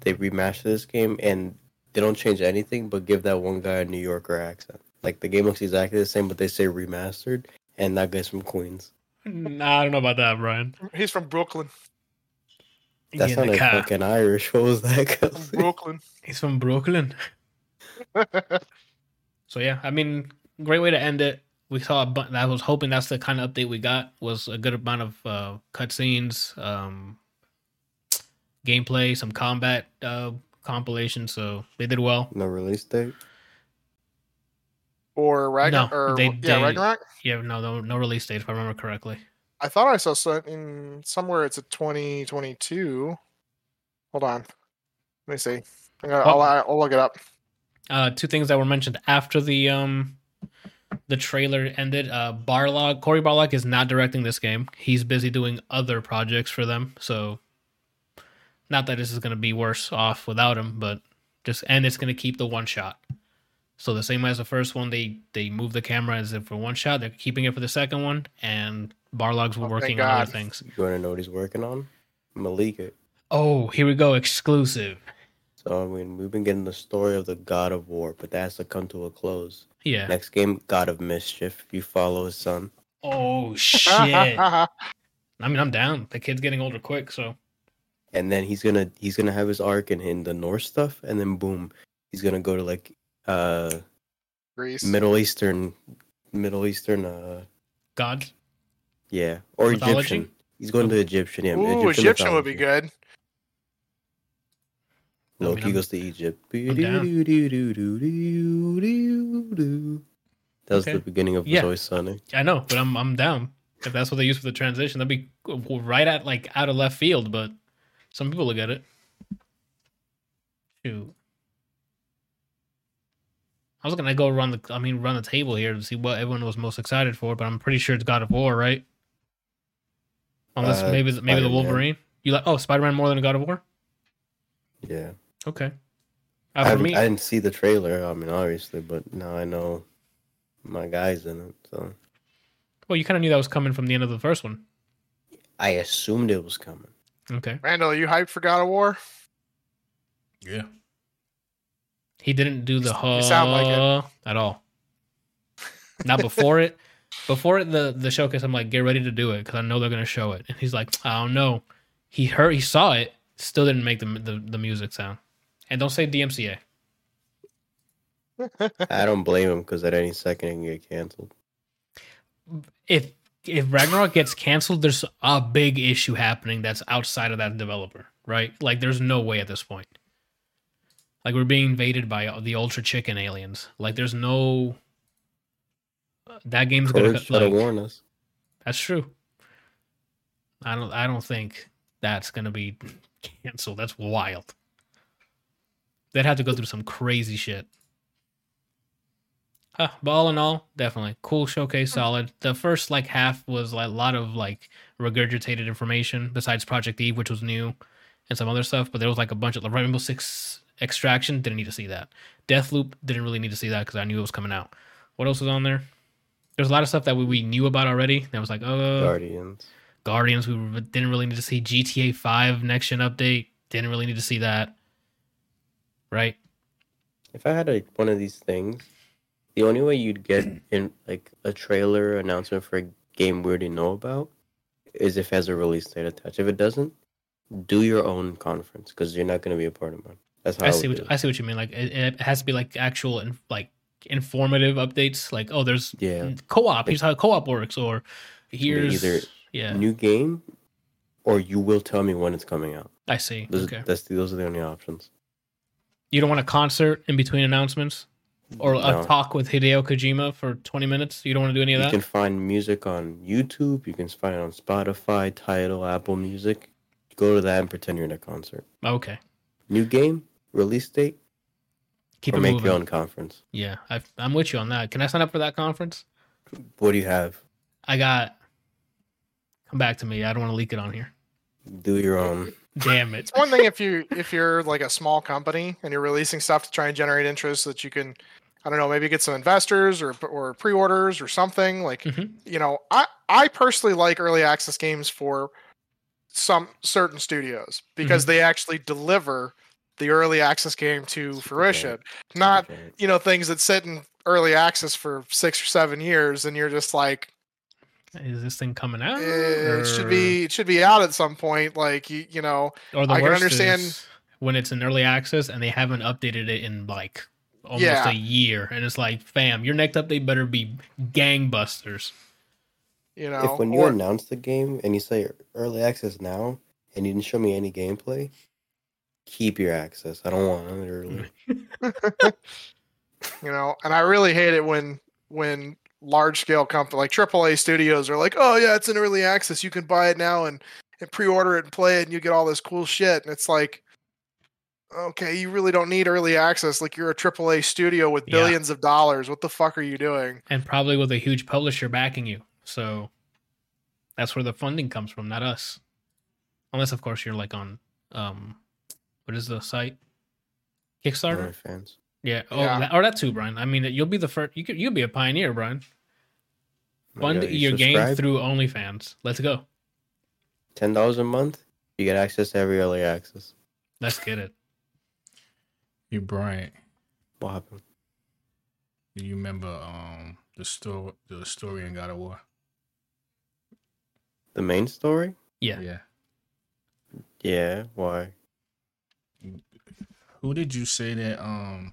they remaster this game and they don't change anything, but give that one guy a New Yorker accent. Like the game looks exactly the same, but they say remastered, and that guy's from Queens. Nah, I don't know about that, Brian. He's from Brooklyn. That Get in the sounded fucking Irish. [LAUGHS] What was that? From Brooklyn. He's from Brooklyn. [LAUGHS] So yeah, I mean, great way to end it. We saw a bu- I was hoping that's the kind of update we got was a good amount of uh, cutscenes, um, gameplay, some combat uh, compilation. So they did well. No release date. Or Ragnarok. No, or, they- yeah, they- Ragnarok. Yeah, no, no, no release date if I remember correctly. I thought I saw something somewhere. It's a 2022. Hold on. Let me see. I gotta, Well- I'll, I'll look it up. Uh, two things that were mentioned after the um the trailer ended. Uh, Barlog, Cory Barlog is not directing this game. He's busy doing other projects for them. So, not that this is going to be worse off without him, but just and it's going to keep the one shot. So the same as the first one, they they move the camera as if for one shot. They're keeping it for the second one, and Barlog's Oh, working on other things. You want to know what he's working on? Malik. Oh, here we go, exclusive. So I mean, we've been getting the story of the God of War, but that has to come to a close. Yeah. Next game, God of Mischief. You follow his son. Oh shit. [LAUGHS] I mean, I'm down. The kid's getting older quick, so and then he's gonna he's gonna have his arc in, in the Norse stuff, and then boom, he's gonna go to like uh Greece. Middle Eastern, Middle Eastern, uh gods. yeah, or Mythology? Egyptian. He's going to Egyptian. Yeah, Ooh, Egyptian would be mythology. Good. I mean, Loki goes to Egypt. That was Okay. the beginning of Yeah. Zoe Sunny. I know, but I'm I'm down. If that's what they use for the transition, that'd be right at like out of left field. But some people look at it. Shoot. I was gonna go run the I mean run the table here to see what everyone was most excited for, but I'm pretty sure it's God of War, right? Unless Uh, maybe maybe the Spider-Man. Wolverine. You like oh Spider Man more than God of War? Yeah, Okay. I, Uh, for haven't- me, I didn't see the trailer. I mean, obviously, but now I know my guy's in it. So well, you kind of knew that was coming from the end of the first one. I assumed it was coming. Okay. Randall, are you hyped for God of War? Yeah. He didn't do the You sound like huh at all. Not [LAUGHS] before it. Before it, the the showcase, I'm like, get ready to do it because I know they're gonna show it. And he's like, I don't know. He heard, he saw it, still didn't make the the, the music sound. And don't say DMCA. [LAUGHS] I don't blame him because at any second it can get canceled. If if Ragnarok gets canceled, there's a big issue happening that's outside of that developer, right? Like, there's no way at this point. Like, we're being invaded by the Ultra Chicken aliens. Like, there's no. That game's gonna try to like, warn us. That's true. I don't. I don't think that's gonna be canceled. That's wild. They'd have to go through some crazy shit. Huh, but all in all, definitely cool showcase. Hmm. Solid. The first like half was like a lot of like regurgitated information. Besides Project Eve, which was new, and some other stuff. But there was like a bunch of the Rainbow Six Extraction. Didn't need to see that. Deathloop didn't really need to see that because I knew it was coming out. What else was on there? There's a lot of stuff that we, we knew about already. That was like, oh, Guardians. Guardians. We didn't really need to see GTA Five next gen update. Didn't really need to see that. Right? If I had a, one of these things, the only way you'd get [CLEARS THROAT] in like a trailer announcement for a game we already know about is if it has a release date attached. If it doesn't, do your own conference because you're not going to be a part of mine. That's how I I, see what I see what you mean. Like it, it has to be like actual and like informative updates. Like oh, there's Yeah, co-op. Here's how co-op works. Or here's either yeah. new game, or you will tell me when it's coming out. I see. Those, okay. that's the, those are the only options. You don't want a concert in between announcements or a talk with Hideo Kojima for 20 minutes. You don't want to do any of that. You can find music on YouTube. You can find it on Spotify, Tidal, Apple Music. Go to that and pretend you're in a concert. Okay. New game, release date, Keep or it make moving. your own conference. Yeah, I, I'm with you on that. Can I sign up for that conference? What do you have? I got. Come back to me. I don't want to leak it on here. Do your own. Damn it. It's one thing if you if you're like a small company and you're releasing stuff to try and generate interest so that you can, I don't know, maybe get some investors or or pre-orders or something. Like Mhm. you know, I I personally like early access games for some certain studios because they actually deliver the early access game to Super fruition, fan. not Super fan. you know things that sit in early access for six or seven years and you're just like Is this thing coming out? eh, it should be it should be out at some point like you, you know Or the I can understand- when it's in early access and they haven't updated it in like almost Yeah. a year, and it's like, fam, your next update better be gangbusters. you know If when you or- announce the game and you say early access now and you didn't show me any gameplay, keep your access. I don't want it early. [LAUGHS] [LAUGHS] you know and i really hate it when when large scale company like aaa studios are like oh yeah it's in early access you can buy it now and, and pre-order it and play it and you get all this cool shit and it's like okay you really don't need early access like you're a aaa studio with Yeah. billions of dollars what the fuck are you doing and probably with a huge publisher backing you. So that's where the funding comes from, not us. Unless, of course, you're like on um, what is the site? Kickstarter. fans. Yeah. Oh, Yeah. That, or that too, Brian. I mean, you'll be the first. You could. You'll be a pioneer, Brian. Fund your game through OnlyFans. Let's go. ten dollars a month. You get access to every early access. Let's get it. You Brian. What happened? do you remember um the story the story in God of War? The main story? Yeah. Yeah. Yeah. Why? Who did you say that um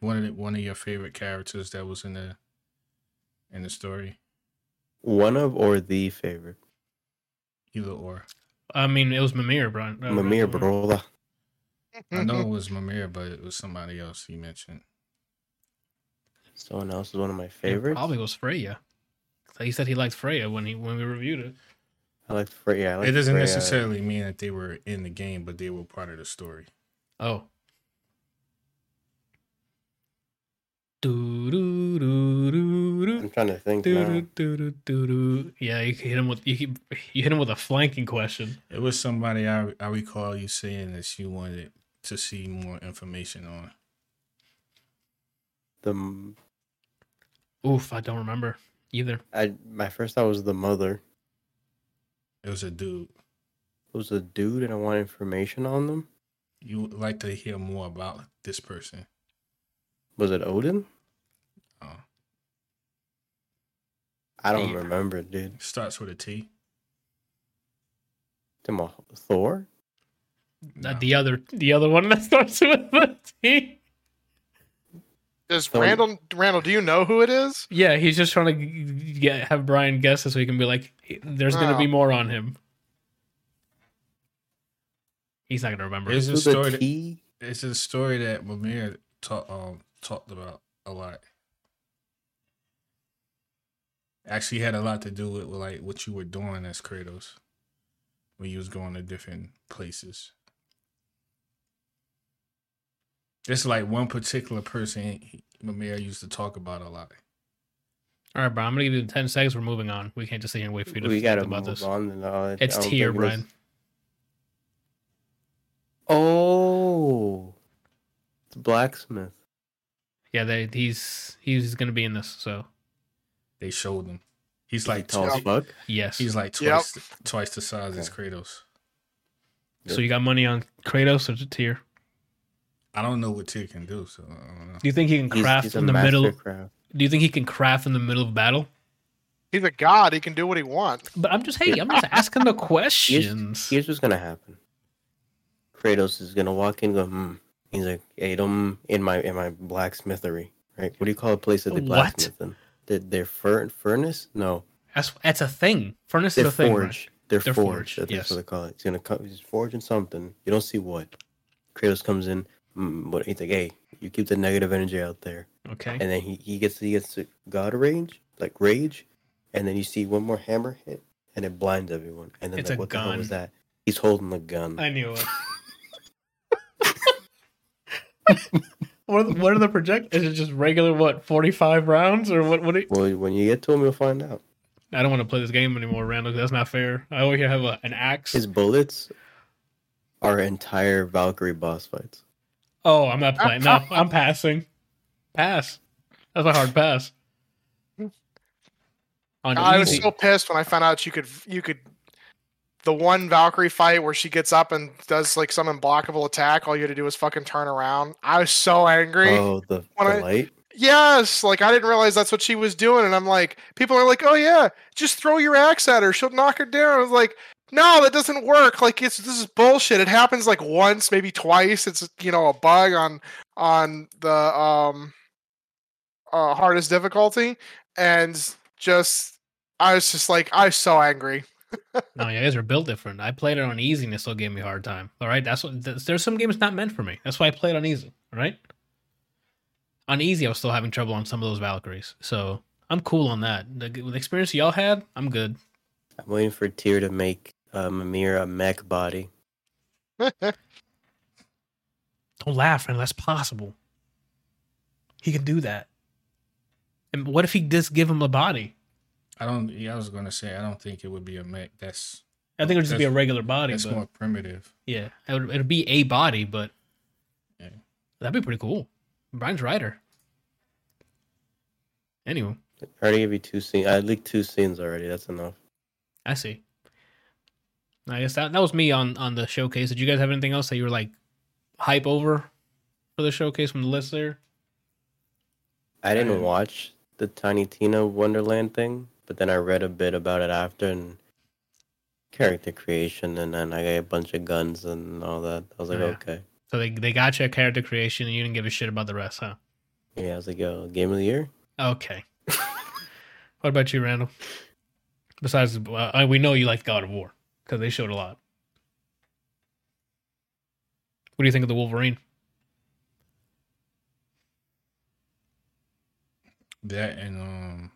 one of the, one of your favorite characters that was in the in the story? One of or the favorite? Either or. I mean, it was Mimir, bro. Mimir, Brian. I know it [LAUGHS] was Mimir, but it was somebody else you mentioned. Someone else is one of my It favorites. probably was Freya. He said he liked Freya when he when we reviewed it. I like Freya. I like it doesn't Freya. necessarily mean that they were in the game, but they were part of the story. Oh. Do do do do do. I'm trying to think. Yeah, you hit him with you, you hit him with a flanking question. It was somebody I I recall you saying that you wanted to see more information on. The Oof, I don't remember either. I my first thought was the mother. It was a dude. It was a dude, and I want information on them. You would like to hear more about this person. Was it Odin? Uh, I don't Yeah. remember, dude. starts with a T. Tim Thor? No. The other the other one that [LAUGHS] starts with a T. Does So- Randall Randall? Do you know who it is? Yeah, he's just trying to get have Brian guess it so he can be like, "There's going to Oh. be more on him." He's not going to remember. It's a story. That, T? it's a story that Mimir talk, um, talked about a lot. Actually, had a lot to do with, with like what you were doing as Kratos when you was going to different places. It's like one particular person he- Mimir used to talk about a lot. All right, bro. I'm going to give you ten seconds. We're moving on. We can't just sit here and wait for you to We think gotta about move this. on. And all. It's I Tyr, think this- Brian. Oh, it's blacksmith. Yeah, they, he's he's going to be in this. So They showed him. He's Is he like tall twice, as fuck. yes. he's like Yep. twice twice the size as Okay. Kratos. so you got money on Kratos or the Tyr? I don't know what Tyr can do, so I don't know. Do you think he can craft he's a in the master middle? craft. Do you think he can craft in the middle of battle? He's a god. He can do what he wants. But I'm just hey, I'm just [LAUGHS] asking the Here's, questions. here's what's gonna happen. Kratos is gonna walk in, go, hmm. He's like, hey, don't in my in my blacksmithery, right? What do you call a place that they What? blacksmith in? Their, their fur, furnace? No, That's that's a thing. Furnace they're is a thing. right? forge. They're, They're forge. forged, That's yes. what they call it. He's gonna come. He's forging something. You don't see what. Kratos comes in, mm, but he's like, hey, you keep the negative energy out there. Okay. and then he, he gets he gets to god rage like rage and then you see one more hammer hit and it blinds everyone and then It's like what the hell was that he's holding the gun I knew it. [LAUGHS] What are the, what are the project? Is it just regular what forty five rounds or what? What? do you- Well, when you get to him, you'll find out. I don't want to play this game anymore, Randall. That's not fair. I always have a, an axe. His bullets are entire Valkyrie boss fights. Oh, I'm not playing. No, I'm passing. Pass. That's my hard pass. I was so pissed when I found out you could you could the one Valkyrie fight where she gets up and does like some unblockable attack. All you had to do was fucking turn around. I was so angry. Oh, the, the I- light. Yes, like I didn't realize that's what she was doing, and I'm like, people are like, oh yeah, just throw your axe at her, she'll knock her down. I was like, no, that doesn't work. Like it's this is bullshit. It happens like once, maybe twice. It's you know a bug on on the um uh, hardest difficulty, and just I was just like I was so angry. No, you guys are built different. I played it on easy and it still gave me a hard time. All right, that's what. There's there's some games not meant for me. That's why I played on easy. All right. On easy, I was still having trouble on some of those Valkyries, so I'm cool on that. The, the experience y'all had, I'm good. I'm waiting for Tyr to make uh, Mimir a mech body. [LAUGHS] Don't laugh unless possible. He can do that. And what if he just give him a body? I don't. Yeah, I was gonna say I don't think it would be a mech. That's I think it would just be a regular body. that's but- more primitive. Yeah, it would, it'd be a body, but Yeah. that'd be pretty cool. Brian's Rider. Anyway, I already gave you two scenes. I leaked two scenes already. That's enough. I see. I guess that that was me on on the showcase. Did you guys have anything else that you were like hype over for the showcase from the list there? I didn't watch the Tiny Tina Wonderland thing, but then I read a bit about it after and character creation, and then I got a bunch of guns and all that. I was like, Yeah. okay. So they they got you a character creation, and you didn't give a shit about the rest, huh? Yeah, I was like, yo, game of the year? Okay. [LAUGHS] what about you, Randall? Besides, uh, we know you like God of War because they showed a lot. What do you think of the Wolverine? That and um,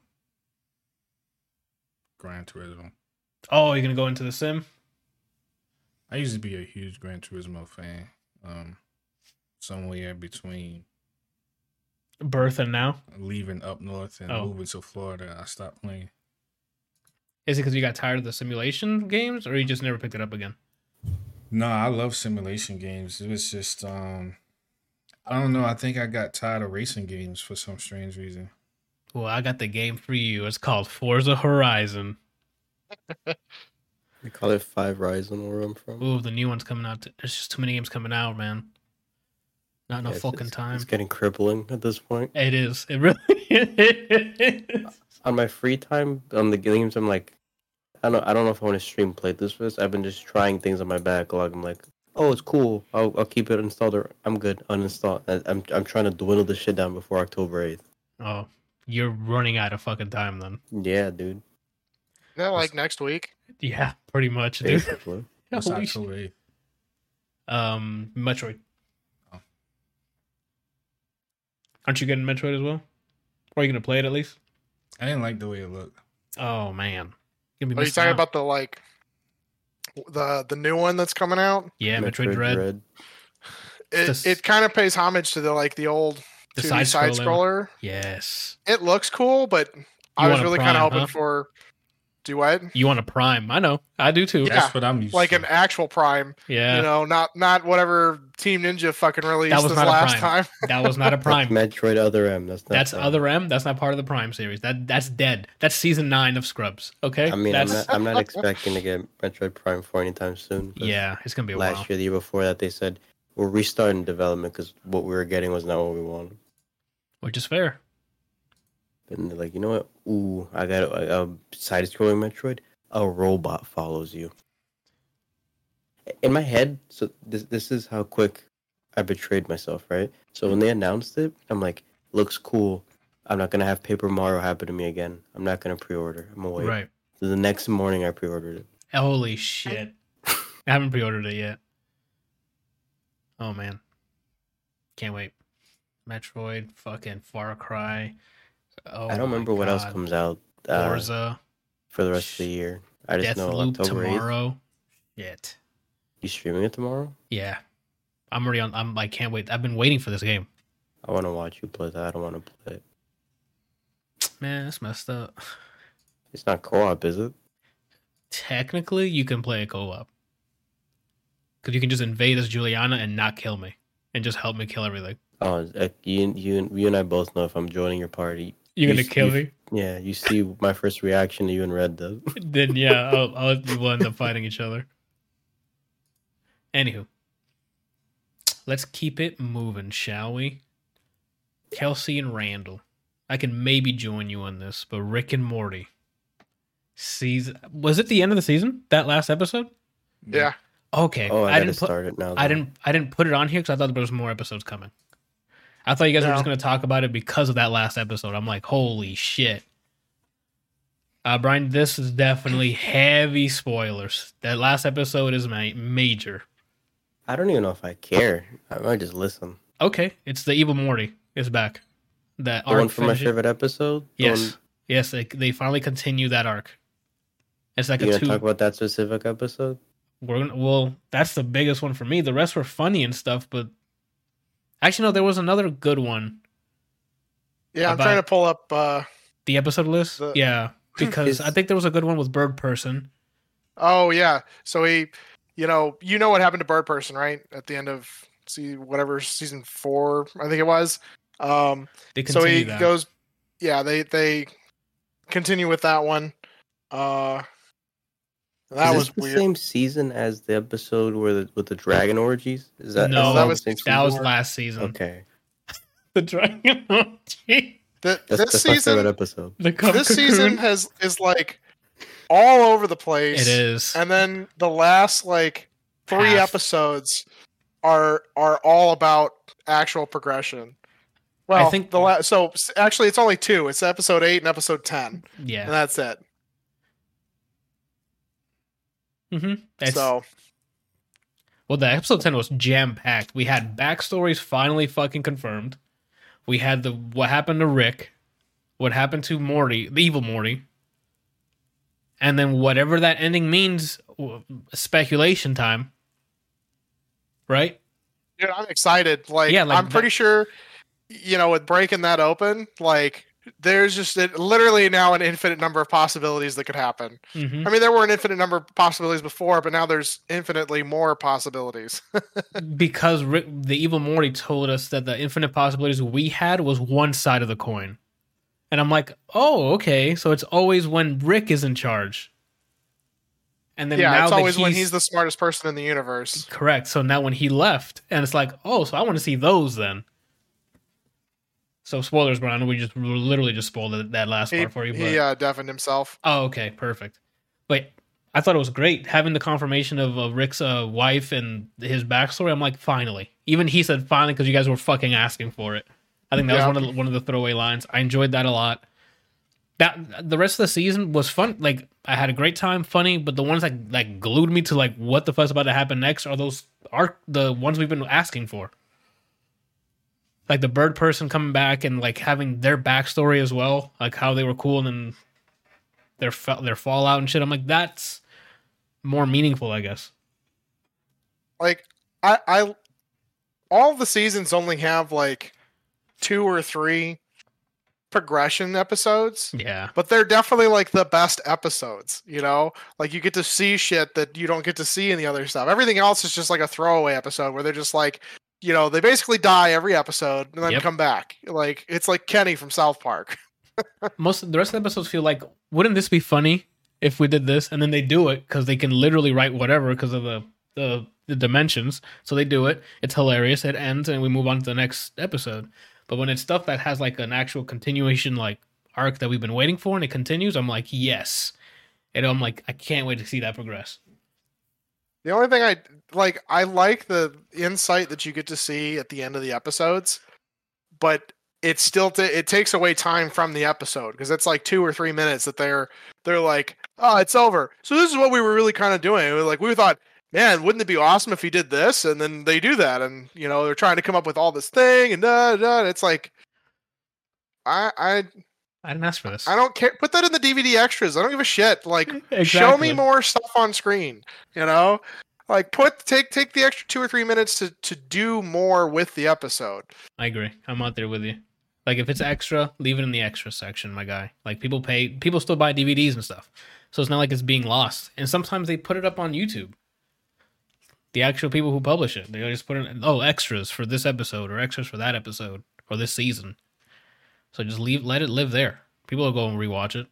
Gran Turismo. Oh, you're gonna go into the sim? I used to be a huge Gran Turismo fan. Um, somewhere between Birth and now? leaving up north and Oh. moving to Florida, I stopped playing. Is it because you got tired of the simulation games, or you just never picked it up again? No, I love simulation games. It was just um, I don't know. I think I got tired of racing games for some strange reason. Well, I got the game for you. It's called Forza Horizon. We call it Five Horizon where I'm from. Ooh, the new one's coming out. There's just too many games coming out, man. Not enough Yeah, fucking it's- time. It's getting crippling at this point. It is. It really [LAUGHS] is. On my free time, on the games, I'm like, I don't, I don't know if I want to stream play this first. I've been just trying things on my backlog. I'm like, oh, it's cool. I'll, I'll keep it installed. Or I'm good. Uninstall. I, I'm, I'm trying to dwindle this shit down before October 8th. Oh, you're running out of fucking time then. Yeah, dude. Is that like next week? Yeah, pretty much, dude. Basically. It's [LAUGHS] Holy sh- October 8th. um, Metroid. Oh. Aren't you getting Metroid as well? Or are you gonna play it at least? I didn't like the way it looked. Oh man, You're gonna be Are you talking out. about the like the the new one that's coming out? Yeah, Metroid, Dread, It This- it kind of pays homage to the like the old the side side scroller. scroller. Yes, It looks cool, but I was really kind of hoping huh? for do what? you want a Prime? I know, I do too. Yeah. That's what I'm used Like to. an actual Prime, Yeah, you know, not not whatever Team Ninja fucking released was this not last time. that was not a [LAUGHS] Prime. Metroid Other M. That's not That's Prime. other M. That's not part of the Prime series. That that's dead. That's season nine of Scrubs. Okay, I mean, that's I'm not, I'm not expecting to get Metroid Prime 4 anytime soon. yeah, it's gonna be a Last while. year, the year before that, they said we're restarting development because what we were getting was not what we wanted. Which is fair. And they're like, you know what? Ooh, I got a, a side-scrolling Metroid. A robot follows you. In my head, so this this is how quick I betrayed myself, right? So when they announced it, I'm like, looks cool. I'm not gonna have Paper Mario happen to me again. I'm not gonna pre-order. I'm wait. Right. So the next morning, I pre-ordered it. Holy shit! [LAUGHS] I haven't pre-ordered it yet. Oh man, can't wait. Metroid, fucking Far Cry. Oh, I don't remember what else comes out uh, Forza, for the rest of the year. I just know Deathloop October 8th. tomorrow. Shit. You streaming it tomorrow? Yeah, I'm already on. I'm. I can't wait. I've been waiting for this game. I want to watch you play that. I don't want to play it. Man, that's messed up. It's not co-op, is it? Technically, you can play a co-op because you can just invade as Julianna and not kill me, and just help me kill everything. Oh, uh, you, you, you and I both know if I'm joining your party. You're You gonna s- kill you- me? Yeah, you see my first reaction to you and Red does. [LAUGHS] then yeah, I'll, I'll we'll end up fighting each other. Anywho, let's keep it moving, shall we? Kelsey and Randall, I can maybe join you on this, but Rick and Morty season was it the end of the season? That last episode? Yeah. Okay, Oh, I, I, didn't put start it now. I didn't I didn't put it on here because I thought there was more episodes coming. I thought you guys were just gonna talk about it because of that last episode. I'm like, holy shit. Uh, Brian, this is definitely heavy spoilers. That last episode is my major. I don't even know if I care. I might just listen. Okay, it's the evil Morty is back. That The arc one from my favorite episode. Yes, one- yes, they they finally continue that arc. It's like you a gonna two. talk about that specific episode? we're gonna well that's the biggest one for me the rest were funny and stuff but actually no there was another good one Yeah, I'm trying to pull up. uh the episode list The- yeah [CLEARS THROAT] because Is- i think there was a good one with bird person Oh yeah. So he, you know, you know what happened to Bird Person, right? At the end of see whatever season four, I think it was. Um, they so he that goes. Yeah, they they continue with that one. Uh, that Is was this the weird. same season as the episode where the, with the dragon orgies? Is that No, is that the was- same that was last season okay. [LAUGHS] the dragon [LAUGHS] Th- That's, this that's my favorite season, episode. the this season has is like all over the place. it is and then the last like three Half. episodes are are all about actual progression. Well, I think- the last so actually it's only two. It's episode eight and episode ten, yeah and that's it. Hmm so well the episode 10 was jam packed we had backstories finally fucking confirmed. We had the what happened to rick what happened to morty the evil morty and then whatever that ending means speculation time. Right? Dude, I'm excited. Like, Yeah, like I'm pretty sure, you know, with breaking that open, like there's just literally now an infinite number of possibilities that could happen. hmm I mean, there were an infinite number of possibilities before, but now there's infinitely more possibilities. [LAUGHS] because rick the evil morty told us that the infinite possibilities we had was one side of the coin and i'm like oh okay so it's always when rick is in charge and then yeah, now it's always when he's the smartest person in the universe. Correct. So now when he left, and it's like, oh, so I want to see those then. So spoilers, Brian. I know we just we literally just spoiled that- that last He, part for you. But he uh, deafened himself. oh, okay, perfect. But I thought it was great having the confirmation of uh, Rick's uh, wife and his backstory. I'm like, finally. Even he said finally because you guys were fucking asking for it. I think that Yeah. was one of the, one of the throwaway lines. I enjoyed that a lot. That the rest of the season was fun. Like I had a great time, funny. But the ones that like glued me to like what the fuck's about to happen next are those are the ones we've been asking for. Like the bird person coming back and like having their backstory as well, like how they were cool and then their their fallout and shit. I'm like that's more meaningful, I guess. Like I, I, all the seasons only have like two or three progression episodes, Yeah, but they're definitely like the best episodes. You know, like you get to see shit that you don't get to see in the other stuff. Everything else is just like a throwaway episode where they're just like. You know, they basically die every episode and then Yep. come back. Like it's like Kenny from South Park. [LAUGHS] most of the rest of the episodes feel like, wouldn't this be funny if we did this? And then they do it because they can literally write whatever because of the, the the dimensions. So they do it. It's hilarious. It ends and we move on to the next episode. But when it's stuff that has like an actual continuation, like arc that we've been waiting for, and it continues, I'm like, yes. And I'm like, I can't wait to see that progress. The only thing I like, I like the insight that you get to see at the end of the episodes, but it still ta it takes away time from the episode because it's like two or three minutes that they're they're like, oh, it's over. So this is what we were really kind of doing. We Like we thought, man, wouldn't it be awesome if he did this? And then they do that, and you know they're trying to come up with all this thing, and da, da, it's like, I I I didn't ask for this. I don't care. Put that in the DVD extras. I don't give a shit. Like [LAUGHS] show me more stuff on screen you know Like put take take the extra two or three minutes to to do more with the episode. I agree. I'm out there with you. Like if it's extra, leave it in the extra section, my guy. Like people pay, people still buy DVDs and stuff, so it's not like it's being lost. And sometimes they put it up on YouTube. The actual people who publish it, they just put in oh extras for this episode or extras for that episode or this season. So just leave, let it live there. People will go and rewatch it.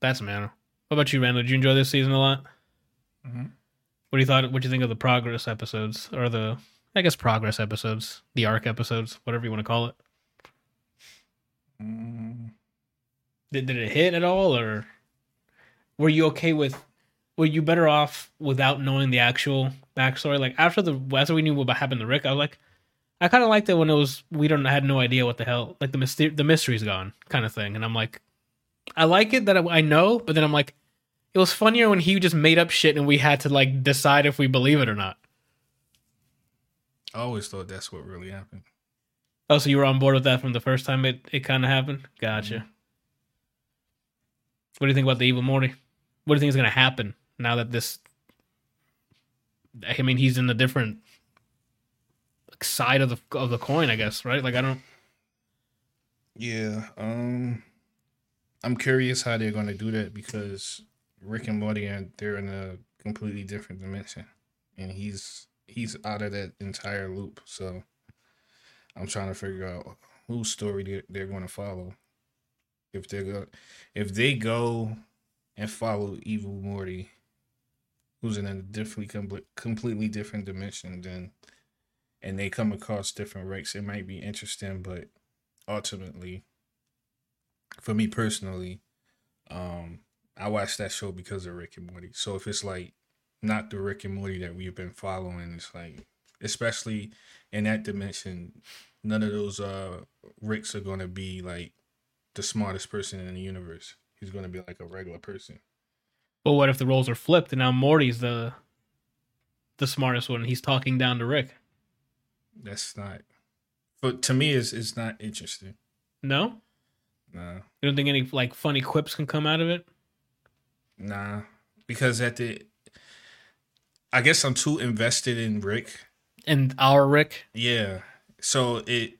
That's man. What about you, Randall? Did you enjoy this season a lot? Mhm. What do you thought? What do you think of the progress episodes or the, I guess, progress episodes, the arc episodes, whatever you want to call it? Mm, Did, did it hit at all, or were you okay with? Were you better off without knowing the actual backstory? Like after the after we knew what happened to Rick, I was like, I kind of liked it when it was we don't had no idea what the hell, like the myster- the mystery's gone kind of thing, and I'm like, I like it that I, I know, but then I'm like, it was funnier when he just made up shit and we had to like decide if we believe it or not. I always thought that's what really happened. Oh, so you were on board with that from the first time it, it kind of happened? Gotcha. Mm-hmm. What do you think about the evil Morty? What do you think is going to happen now that this? I mean, he's in a different like, side of the of the coin, I guess, right? Like I don't. Yeah, um, I'm curious how they're going to do that because Rick and Morty are they're in a completely different dimension, and he's he's out of that entire loop. So I'm trying to figure out whose story they're, they're going to follow. If they go, if they go and follow Evil Morty, who's in a differently completely different dimension, then and they come across different Ricks, it might be interesting, but ultimately for me personally um i watched that show because of rick and morty so if it's like not the rick and morty that we've been following it's like especially in that dimension none of those uh ricks are to be like the smartest person in the universe he's to be like a regular person But what if the roles are flipped and now Morty's the the smartest one? He's talking down to Rick. That's not but to me it's, it's not interesting No, nah you don't think any like funny quips can come out of it? Nah, because at the, I guess I'm too invested in Rick. And our Rick, Yeah, so it,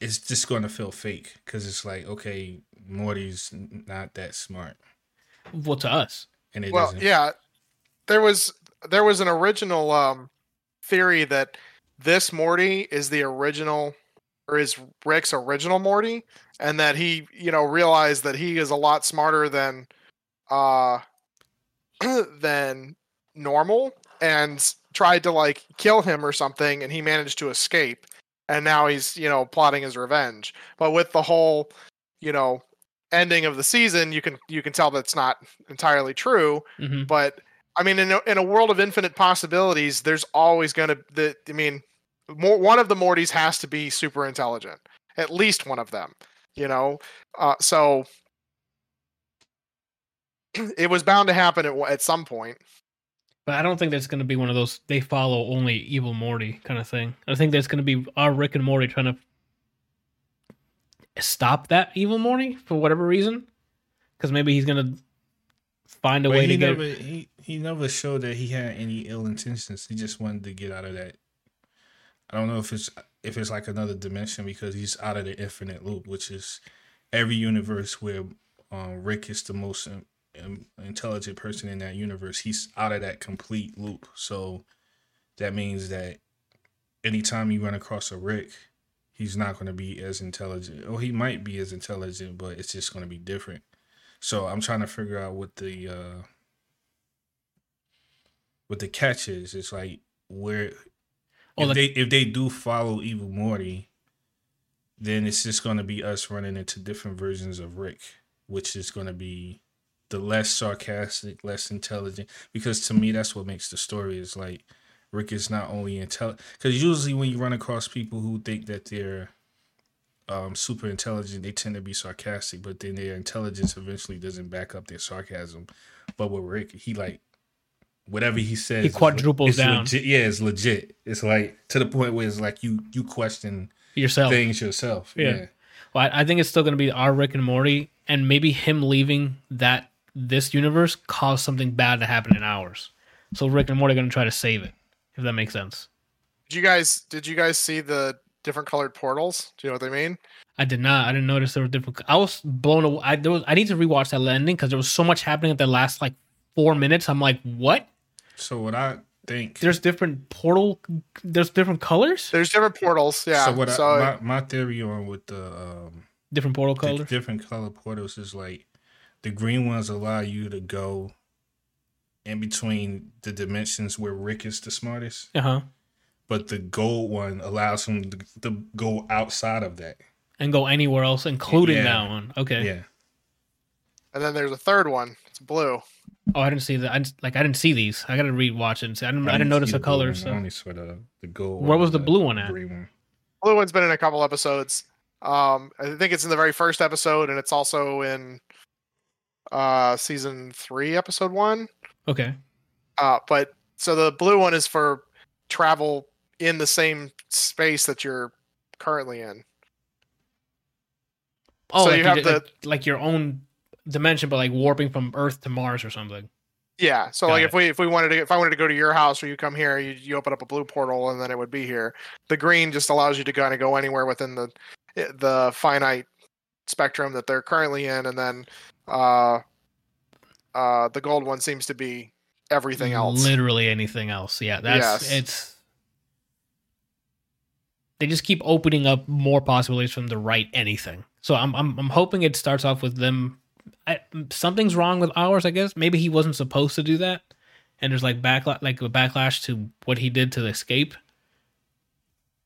it's just gonna feel fake because it's like okay, Morty's not that smart, well, to us, and it well, doesn't. yeah, there was there was an original um theory that this Morty is the original or is Rick's original Morty, and that he you know realized that he is a lot smarter than uh [CLEARS THROAT] than normal and tried to like kill him or something and he managed to escape and now he's you know plotting his revenge. But with the whole you know ending of the season you can you can tell that's not entirely true hmm but I mean, in a, in a world of infinite possibilities, there's always going to the. I mean, more, one of the Mortys has to be super intelligent. At least one of them, you know. Uh, so [CLEARS THROAT] it was bound to happen at at some point. But I don't think there's going to be one of those they follow only evil Morty kind of thing. I think there's going to be our Rick and Morty trying to stop that evil Morty for whatever reason, because maybe he's going to find a But way he to get. he, he never showed that he had any ill intentions. He just wanted to get out of that. I don't know if it's if it's like another dimension because he's out of the infinite loop, which is every universe where um, Rick is the most um, um, intelligent person in that universe. He's out of that complete loop. So that means that anytime you run across a Rick, he's not going to be as intelligent, or he might be as intelligent, but it's just going to be different. So I'm trying to figure out what the uh what the catch is. It's like where Oh, if the- they if they do follow Evil Morty, then it's just gonna be us running into different versions of Rick, which is gonna be the less sarcastic, less intelligent. Because to me, that's what makes the story is like Rick is not only intelligent. Because usually when you run across people who think that they're um, super intelligent, they tend to be sarcastic, but then their intelligence eventually doesn't back up their sarcasm. But with Rick, he like whatever he says, He is quadruples it's down. Legit, yeah, it's legit. It's like to the point where it's like you you question yourself. things yourself. Yeah. Yeah. Well, I I think it's still going to be our Rick and Morty, and maybe him leaving that this universe caused something bad to happen in ours. So Rick and Morty are gonna try to save it, if that makes sense. Did you guys did you guys see the different colored portals? Do you know what they mean? I did not. I didn't notice there were different. I was blown away. I, there was, I need to rewatch that ending because there was so much happening at the last like four minutes. I'm like, what? So what I think There's different portal. There's different colors. There's different portals. Yeah. So what so I, my, my theory on with the um Different portal colors. different color portals is like the green ones allow you to go in between the dimensions where Rick is the smartest, Uh huh. but the gold one allows him to, to go outside of that. And go anywhere else, including Yeah. that one. Okay. Yeah. and then there's a third one. It's blue. Oh, I didn't see that. I just, like I didn't see these. I gotta rewatch it and see. I didn't. I, didn't notice see the colors. one. I only saw the, the gold. Where was the blue one at? green one. Blue one's been in a couple episodes. Um, I think it's in the very first episode, and it's also in uh season three, episode one. Okay. Uh, but so the blue one is for travel in the same space that you're currently in. Oh, So like you you have did- the- like, like your own dimension, but like warping from Earth to Mars or something. Yeah. So Got like it. if we if we wanted to if I wanted to go to your house or you come here, you, you open up a blue portal and then it would be here. The green just allows you to kind of go anywhere within the eh, the finite spectrum that they're currently in, and then uh uh the gold one seems to be everything else. Literally anything else. Yeah, that's Yes. it's. They just keep opening up more possibilities for them to write anything. So I'm I'm I'm hoping it starts off with them. I, something's wrong with ours, I guess. Maybe he wasn't supposed to do that, and there's like backlash, like a backlash to what he did to escape.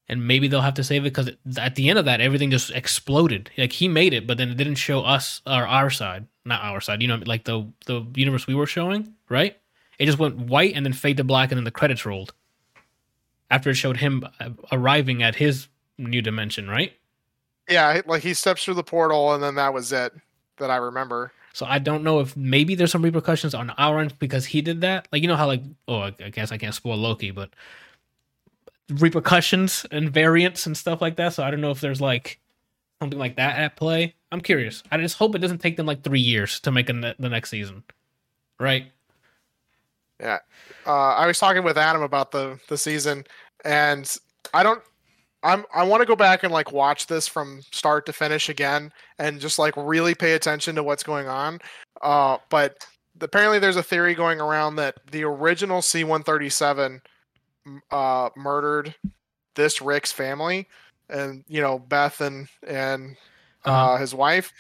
And maybe they'll have to save it because at the end of that, everything just exploded. Like he made it, but then it didn't show us or our side, not our side. You know, like the the universe we were showing, right? It just went white and then fade to black, and then the credits rolled. After it showed him uh, arriving at his new dimension, right? Yeah, like he steps through the portal and then that was it that I remember. So I don't know if maybe there's some repercussions on our end because he did that. Like you know how like oh I guess I can't spoil Loki, but repercussions and variants and stuff like that. So I don't know if there's like something like that at play. I'm curious. I just hope it doesn't take them like three years to make a ne- the next season, right? Yeah, uh, I was talking with Adam about the the season, and I don't. I'm I want to go back and like watch this from start to finish again, and just like really pay attention to what's going on. Uh, but apparently, there's a theory going around that the original C-137 uh, murdered this Rick's family, and you know Beth and and uh, Uh-huh. his wife,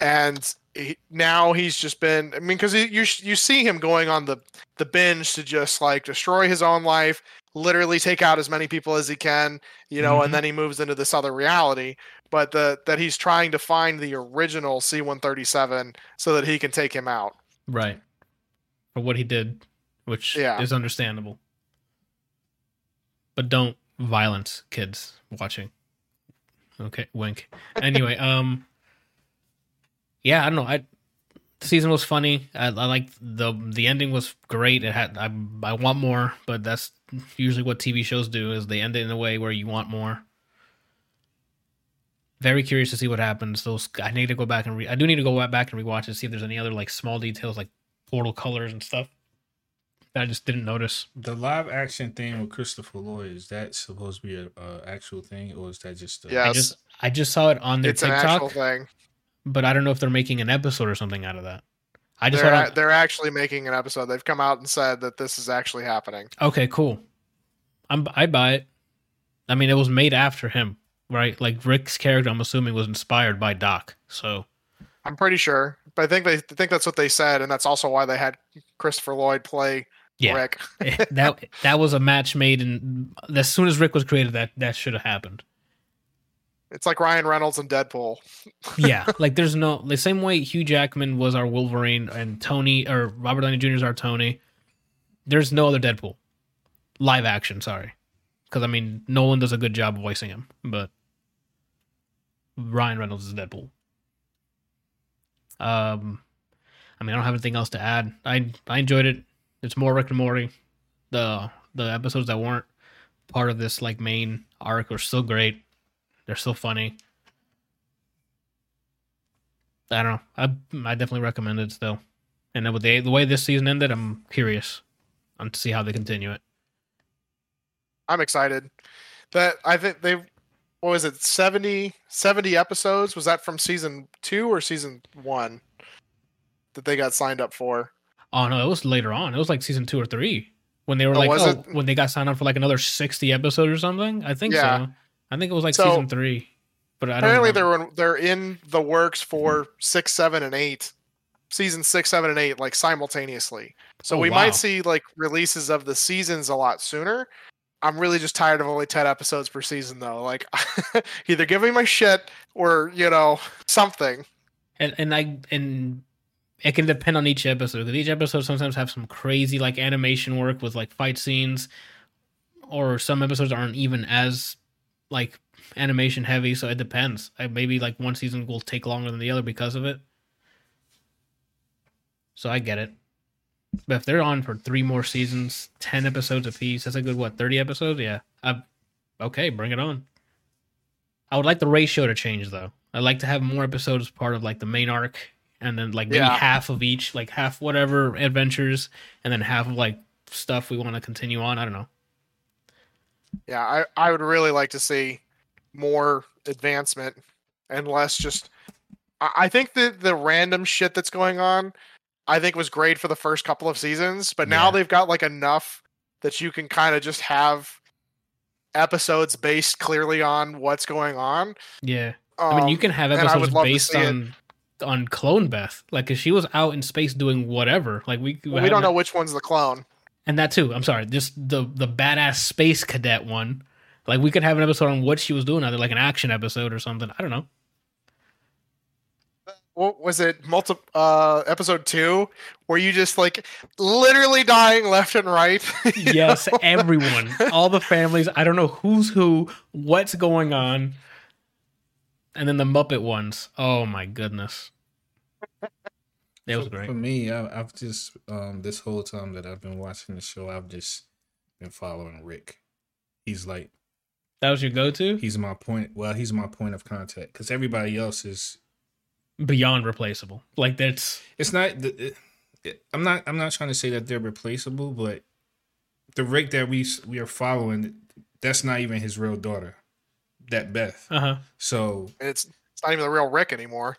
and he, now he's just been. I mean, because you you see him going on the the binge to just like destroy his own life, literally take out as many people as he can, you know, Mhm. and then he moves into this other reality. But the that he's trying to find the original C-137 so that he can take him out. Right. For what he did, which Yeah. is understandable. But don't violence kids watching. Okay, wink. Anyway, [LAUGHS] um Yeah, I don't know. I the season was funny. I, I like the the ending was great. It had I I want more, but that's usually what TV shows do is they end it in a way where you want more. Very curious to see what happens. Those I need to go back and re- I do need to go back and rewatch and see if there's any other like small details like portal colors and stuff that I just didn't notice. The live action thing with Christopher Lloyd is that supposed to be a, a actual thing, or is that just a, Yeah. I just I just saw it on their It's an actual TikTok, thing. But I don't know if they're making an episode or something out of that. I just They're, they're actually making an episode. They've come out and said that this is actually happening. okay, cool. I'm I buy it. I mean, it was made after him, right? Like Rick's character, I'm assuming was inspired by Doc. So I'm pretty sure, but I think they I think that's what they said, and that's also why they had Christopher Lloyd play yeah, Rick. [LAUGHS] Eh, that that was a match made, and as soon as Rick was created, that that should have happened. It's like Ryan Reynolds and Deadpool. [LAUGHS] yeah, like there's no the same way Hugh Jackman was our Wolverine and Tony or Robert Downey Jr. is our Tony. There's no other Deadpool, live action. Sorry, because I mean Nolan does a good job voicing him, but Ryan Reynolds is Deadpool. Um, I mean I don't have anything else to add. I I enjoyed it. It's more Rick and Morty. The the episodes that weren't part of this like main arc are still great. They're still funny. I don't know. I I definitely recommend it still. And then with the the way this season ended, I'm curious on to see how they continue it. I'm excited. That I think they what was it 70 70 episodes was that from season 2 or season 1 that they got signed up for? Oh no, it was later on. It was like season two or three when they were Oh, like, oh, it? when they got signed up for like another sixty episodes or something. I think Yeah. so. I think it was like So, season three. But I don't Apparently they're in, they're in the works for 6 7 and 8. Season 6 7 and 8 like simultaneously. So Oh, we wow. might see like releases of the seasons a lot sooner. I'm really just tired of only 10 episodes per season though. Like [LAUGHS] either give me my shit or, you know, something. and and I and it can depend on each episode because each episode sometimes have some crazy like animation work with like fight scenes, or some episodes aren't even as like animation heavy. So it depends. I, maybe like one season will take longer than the other because of it. So I get it. But if they're on for three more seasons, ten episodes apiece, that's a good what thirty episodes? Yeah, I, okay, bring it on. I would like the ratio to change though. I'd like to have more episodes part of like the main arc, and then like maybe Yeah. half of each, like half whatever adventures, and then half of like stuff we want to continue on. I don't know. Yeah, I, I would really like to see more advancement and less just. I I think that the random shit that's going on, I think was great for the first couple of seasons, but now Yeah. they've got like enough that you can kind of just have episodes based clearly on what's going on. Yeah, I mean, you Um, can have and I would episodes based see it. on on clone Beth, like if she was out in space doing whatever. Like we well, we don't know which one's the clone. And that too. I'm sorry, just the the badass space cadet one. Like we could have an episode on what she was doing, either like an action episode or something. I don't know. What was it? Multi uh, episode two, where you just like literally dying left and right. [LAUGHS] Yes, know? everyone, all the families. I don't know who's who, what's going on, and then the Muppet ones. Oh my goodness, it was great. For me, I, I've just um this whole time that I've been watching the show, I've just been following Rick. He's like That was your go-to, he's my point. Well, he's my point of contact because everybody else is. beyond replaceable. Like that's It's not. the- It, it, I'm not. I'm not trying to say that they're replaceable, but the Rick that we we are following, that's not even his real daughter. That Beth. uh huh. So it's it's not even the real Rick anymore.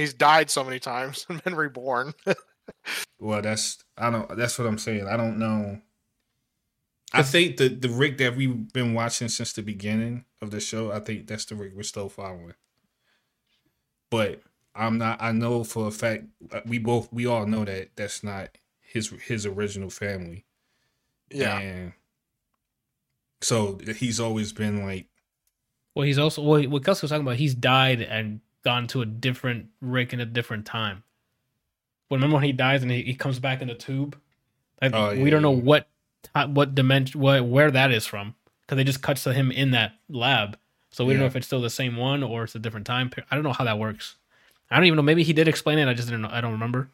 He's died so many times [LAUGHS] and been reborn. Well, that's I don't. That's what I'm saying. I don't know. I think the the Rick that we've been watching since the beginning of the show. I think that's the Rick we're still following. But I'm not. I know for a fact uh, we both we all know that that's not his his original family. yeah. And so he's always been like Well, he's also well, what Gus was talking about. He's died and gone to a different Rick in a different time. But remember when he dies and he, he comes back in the tube? Like, Oh, we don't know yeah. what what dimension what where that is from because they just cuts to him in that lab. So we don't know if it's still the same one or it's a different time. period. I don't know how that works. I don't even know. Maybe he did explain it. I just didn't know. I don't remember.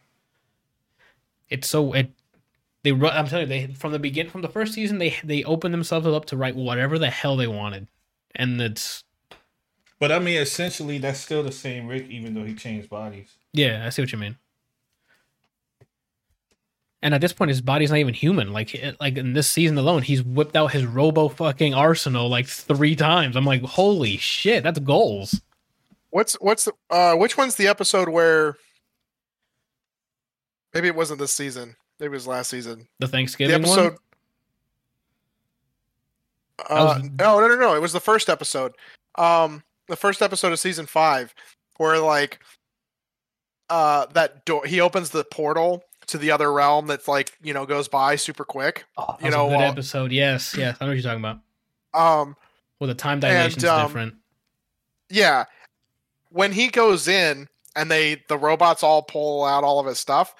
It's so it. They I'm telling you, they from the begin from the first season they they opened themselves up to write whatever the hell they wanted, and it's But I mean, essentially, that's still the same Rick, even though he changed bodies. Yeah, I see what you mean. And at this point, his body's not even human. Like, like in this season alone, he's whipped out his robo fucking arsenal like three times. I'm like, holy shit, that's goals. What's what's the uh which one's the episode where maybe it wasn't this season. Maybe it was last season. The The Thanksgiving episode one. uh, was- no, no, no, no. It was the first episode. Um the first episode of season five, where like uh that door he opens the portal to the other realm that's like, you know, goes by super quick. Oh, that you know, good uh, episode. Yes, yes, I know what you're talking about. Um Well, the time dilation's um, different. Yeah. When he goes in and they the robots all pull out all of his stuff,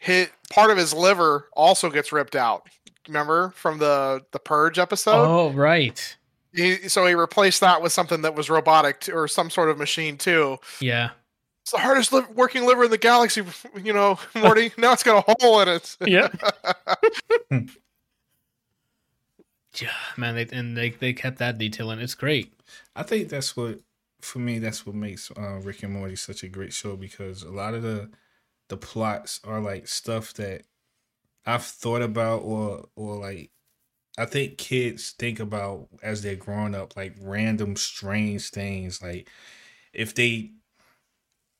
hit part of his liver also gets ripped out. Remember from the the purge episode? oh, right. He, so he replaced that with something that was robotic t- or some sort of machine too. Yeah, It's the hardest li- working liver in the galaxy, [LAUGHS] you know, [LAUGHS] Morty. [LAUGHS] now it's got a hole in it. yeah. yeah, man, they and they they kept that detail in. It's great. I think that's what, for me, that's what makes uh, Rick and Morty such a great show because a lot of the the plots are like stuff that I've thought about or or like I think kids think about as they're growing up like random strange things like if they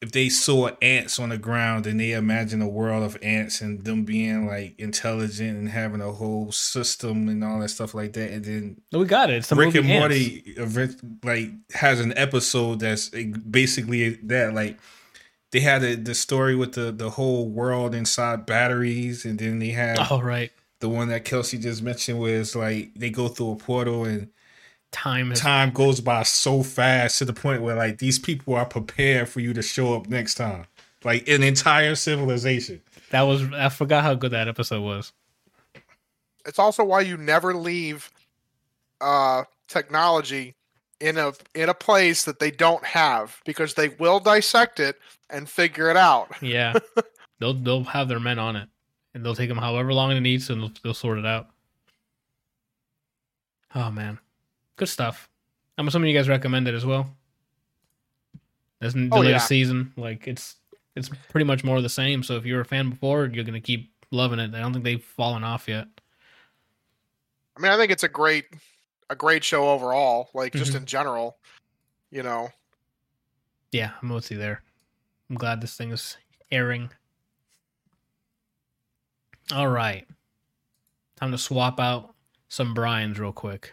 if they saw ants on the ground and they imagine a world of ants and them being like intelligent and having a whole system and all that stuff like that and then we got it. It's the Rick and Ants. Morty like has an episode that's basically that like they had a, the story with the the whole world inside batteries and then they had Oh right, the one that Kelsey just mentioned was like they go through a portal and time is time goes by so fast to the point where like these people are prepared for you to show up next time like an entire civilization that was. I forgot how good that episode was. It's also why you never leave uh, technology in a in a place that they don't have because they will dissect it and figure it out. Yeah, [LAUGHS] they'll they'll have their men on it, and they'll take them however long it needs, and they'll, they'll sort it out. Oh man, good stuff. I'm assuming you guys recommend it as well. That's the Oh, latest yeah. season. Like it's it's pretty much more of the same. So if you were a fan before, you're gonna keep loving it. I don't think they've fallen off yet. I mean, I think it's a great a great show overall, like just Mhm. in general. You know, Yeah, I'm with you there. I'm glad this thing is airing. All right. Time to swap out some Brian's real quick.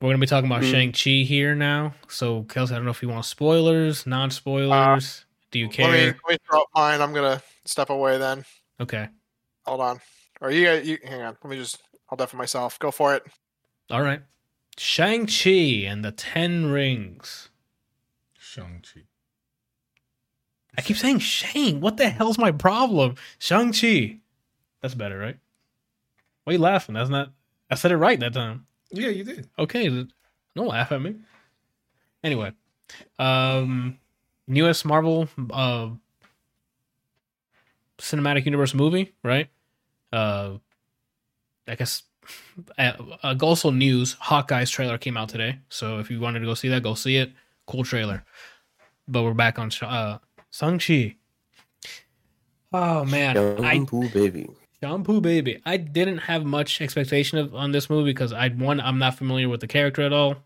We're going to be talking about Hmm. Shang-Chi here now. So, Kelsey, I don't know if you want spoilers, non spoilers. Do you let me, care? let me throw up mine. I'm gonna step away then. Okay. Hold on. Or you, you hang on. Let me just. I'll deafen myself. Go for it. All right. Shang-Chi and the Ten Rings. Shang-Chi I keep saying Shang. What the hell's my problem? Shang-Chi. That's better, right? Why are you laughing? That's not. I said it right that time. yeah you did Okay, don't laugh at me. Anyway, um, newest Marvel uh cinematic universe movie, right? Uh, I guess. [LAUGHS] Uh, uh, also news: Hawkeye's trailer came out today. So if you wanted to go see that, go see it. Cool trailer. But we're back on Sh- uh, Shang-Chi. Oh man, I Shampoo baby. Shampoo Baby. I didn't have much expectation of on this movie because I one I'm not familiar with the character at all.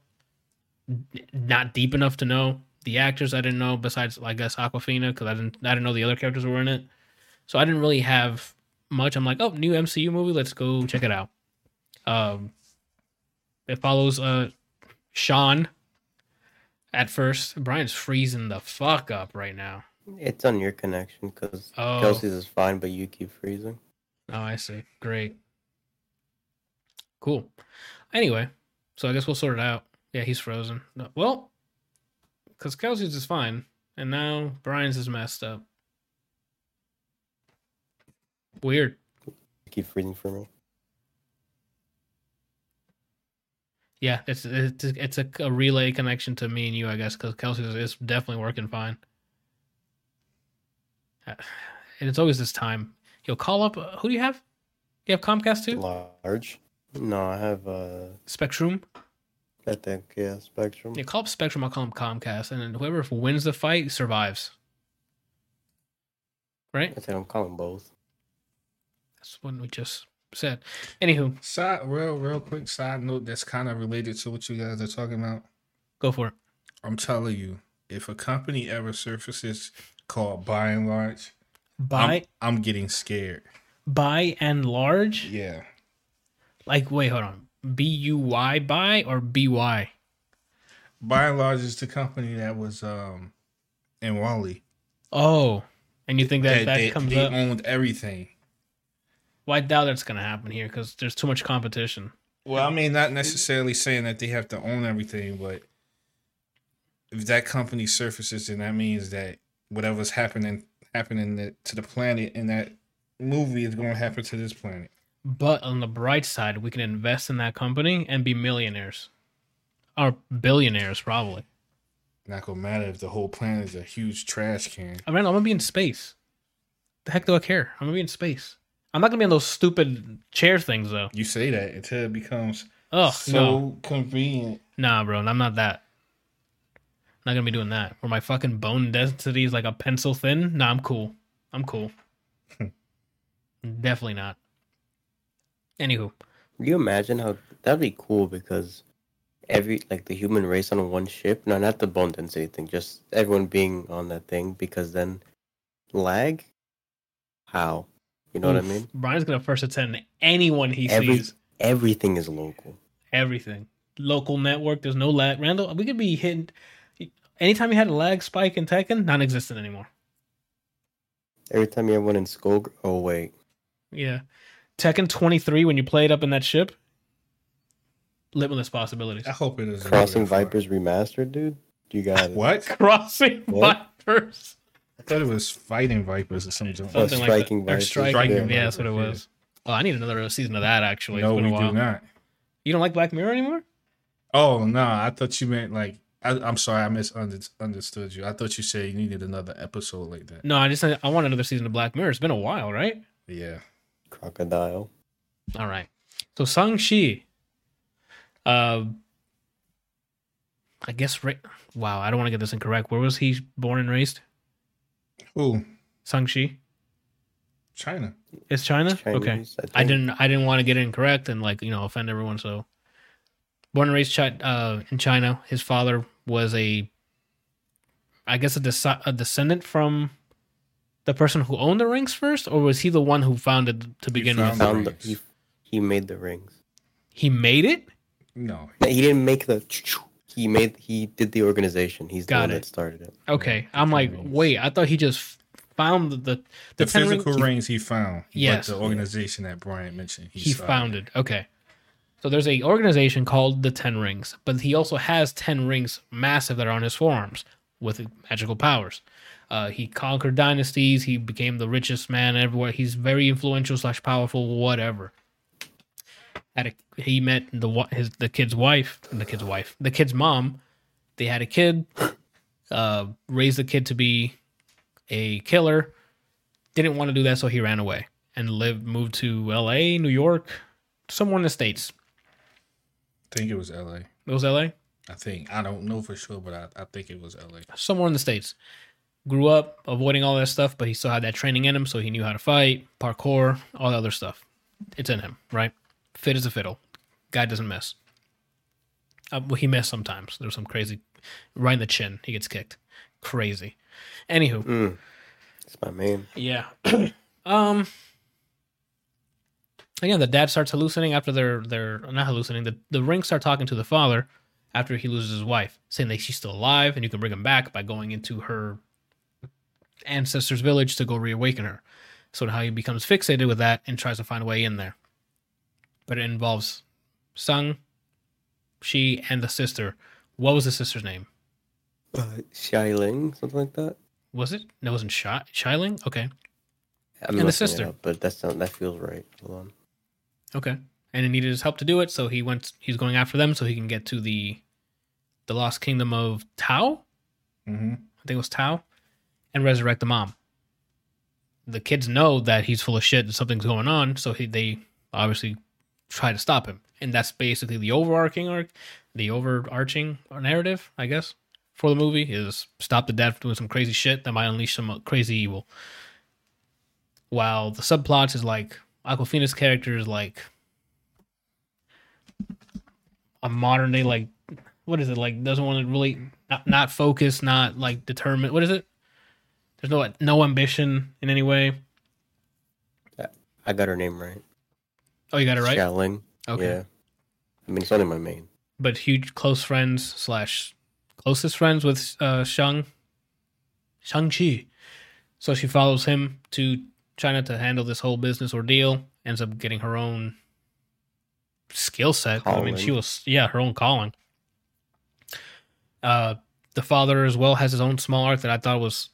Not deep enough to know the actors. I didn't know besides I guess Awkwafina because I didn't I didn't know the other characters were in it. So I didn't really have much. I'm like, oh, new MCU movie. Let's go check it out. Um, it follows uh Sean. At first, Brian's freezing the fuck up right now. It's on your connection because Oh. Kelsey's is fine, but you keep freezing. Oh, I see. Great. Cool. Anyway, so I guess we'll sort it out. Yeah, he's frozen. No, well, because Kelsey's is fine, and now Brian's is messed up. Weird. Keep freezing for me. Yeah, it's it's it's a, a relay connection to me and you, I guess, because Kelsey's is definitely working fine. Uh, [SIGHS] And it's always this time. You'll call up. uh, Who do you have? You have Comcast too? Large. No, I have uh Spectrum. I think yeah, Spectrum. Yeah, call up Spectrum. I'll call him Comcast, and then whoever wins the fight survives. Right? I think I'm calling both. That's what we just said. Anywho, Side real real quick side note that's kind of related to what you guys are talking about. go for it. I'm telling you, if a company ever surfaces called By and Large, By I'm, I'm getting scared. by and large, Yeah, like wait, hold on. B U Y by or B Y? By and Large is the company that was um in WALL-E. Oh, and you think that They- that they, comes they up? owned everything. Well, I doubt that's gonna happen here because there's too much competition. Well, I mean, not necessarily saying that they have to own everything, but if that company surfaces, then that means that whatever's happening happening to the planet in that movie is going to happen to this planet. But on the bright side, we can invest in that company and be millionaires, or billionaires probably. Not gonna matter if the whole planet is a huge trash can. I mean, I'm gonna be in space. The heck do I care? I'm gonna be in space. I'm not gonna be on those stupid chair things though. You say that until it becomes Oh so no, convenient. nah, bro, I'm not that. Not gonna be doing that. Where my fucking bone density is like a pencil thin. Nah, I'm cool. I'm cool. [LAUGHS] Definitely not. Anywho, Can you imagine how that'd be cool because every like the human race on one ship, no, not the bone density thing, just everyone being on that thing because then lag. How? You know what I mean? Brian's gonna first attend anyone he Every- sees. Everything is local. Everything. Local network. There's no lag. Randall, we could be hitting. Anytime you had a lag spike in Tekken, non-existent anymore. Every time you have one in Skull, oh wait, Yeah. Tekken 23, when you played up in that ship, limitless possibilities. I hope it is Crossing Vipers remastered, dude. You got it. What? [LAUGHS] Crossing What? Vipers. I thought it was fighting vipers or something. Oh, Something like Striking that. Or Vipers. striking, Striking yeah, that's what it Vipers, was. Oh, I need another season of that, actually. no, it's been we a while. do not. You don't like Black Mirror anymore? Oh no, I thought you meant like. I, I'm sorry, I misunderstood you. I thought you said you needed another episode like that. No, I just I want another season of Black Mirror. It's been a while, right? Yeah. Crocodile. All right. So Sang Shi. Uh, I guess, ra- wow, I don't want to get this incorrect. Where was he born and raised? Who? Sang Shi. China. Is China? okay. Chinese, I didn't I didn't want to get it incorrect and like, you know, offend everyone. So born and raised Chi- uh, in China. His father was a I guess a, desi- a descendant from the person who owned the rings first, or was he the one who founded to begin found with? the Found the, rings. he, he made the rings. He made it? No. No, He didn't make the. He made. He did the organization. He's the Got one it. that started it. Okay. Yeah, I'm like, rings. wait, I thought he just found the the, The, ten physical ring- rings he found. Yes. But the organization that Brian mentioned. He, he started. founded. Okay. So there's a organization called the Ten Rings, but he also has ten rings massive that are on his forearms with magical powers. Uh, he conquered dynasties. He became the richest man everywhere. He's very influential slash powerful, whatever. Had a, he met the his the kid's wife, the kid's wife, the kid's mom. They had a kid. Uh, raised the kid to be a killer. Didn't want to do that, so he ran away and lived moved to L.A., New York, somewhere in the states. I think it was L.A. It was L.A. I think. I don't know for sure, but I, I think it was L.A. somewhere in the states. Grew up avoiding all that stuff, but he still had that training in him, so he knew how to fight, parkour, all the other stuff. It's in him, right? Fit as a fiddle. Guy doesn't miss. Uh, well, he missed sometimes. There's some crazy, right in the chin. He gets kicked. Crazy. Anywho, Mm. It's my man. yeah. [CLEARS THROAT] um. Again, the dad starts hallucinating after they're they're not hallucinating. The the rings start talking to the father after he loses his wife, saying that she's still alive and you can bring him back by going into her ancestors' village to go reawaken her. So how he becomes fixated with that and tries to find a way in there. But it involves Sung, she, and the sister. What was the sister's name? Uh, something like that. Was it? No, it wasn't Shi- Shiling? Okay. I'm And the sister. up, but that's not, that feels right. Hold on. Okay. And he needed his help to do it, so he went he's going after them so he can get to the the lost kingdom of Tao? Mm-hmm. I think it was Tao, and resurrect the mom. The kids know that he's full of shit and something's going on, so he, they obviously try to stop him. And that's basically the overarching arc, the overarching narrative, I guess, for the movie is stop the dad from doing some crazy shit that might unleash some crazy evil. While the subplots is like Awkwafina's character is like a modern day like what is it like doesn't want to really not, not focus not like determined what is it there's no no ambition in any way I got her name right. oh you got it right Xialing. okay Yeah. I mean, it's only my main. but huge close friends slash closest friends with uh shang shang chi so she follows him to china to handle this whole business ordeal ends up getting her own skill set. i mean she was yeah her own calling. Uh the father as well has his own small arc that i thought was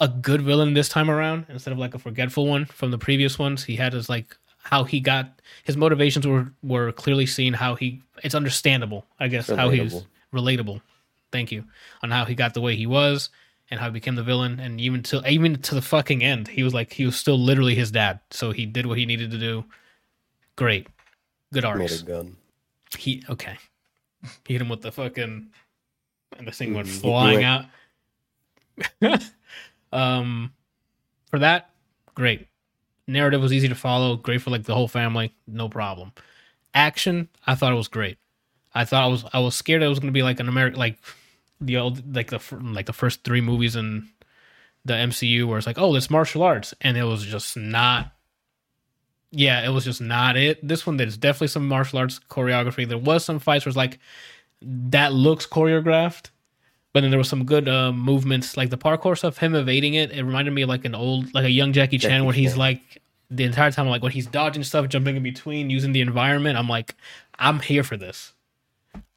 a good villain this time around instead of like a forgetful one from the previous ones. He had his like how he got his motivations were were clearly seen how he it's understandable i guess how he was relatable. Thank you. On how he got the way he was and how he became the villain and even to even to the fucking end he was like he was still literally his dad so he did what he needed to do great good arcs Made a gun. he okay he [LAUGHS] hit him with the fucking and the thing went Mhm. Flying out [LAUGHS] um for that great narrative was easy to follow, great for like the whole family, no problem. Action, I thought it was great. I thought I was I was scared it was gonna be like an American like the old like the like the first three movies in the MCU where it's like oh it's martial arts and it was just not. Yeah, it was just not it. This one, there's definitely some martial arts choreography. There was some fights where it's like that looks choreographed, but then there was some good uh, movements, like the parkour stuff. Him evading it, it reminded me of like an old, like a young Jackie Chan, Jackie where he's Chan. like the entire time, like when he's dodging stuff, jumping in between, using the environment. I'm like, I'm here for this.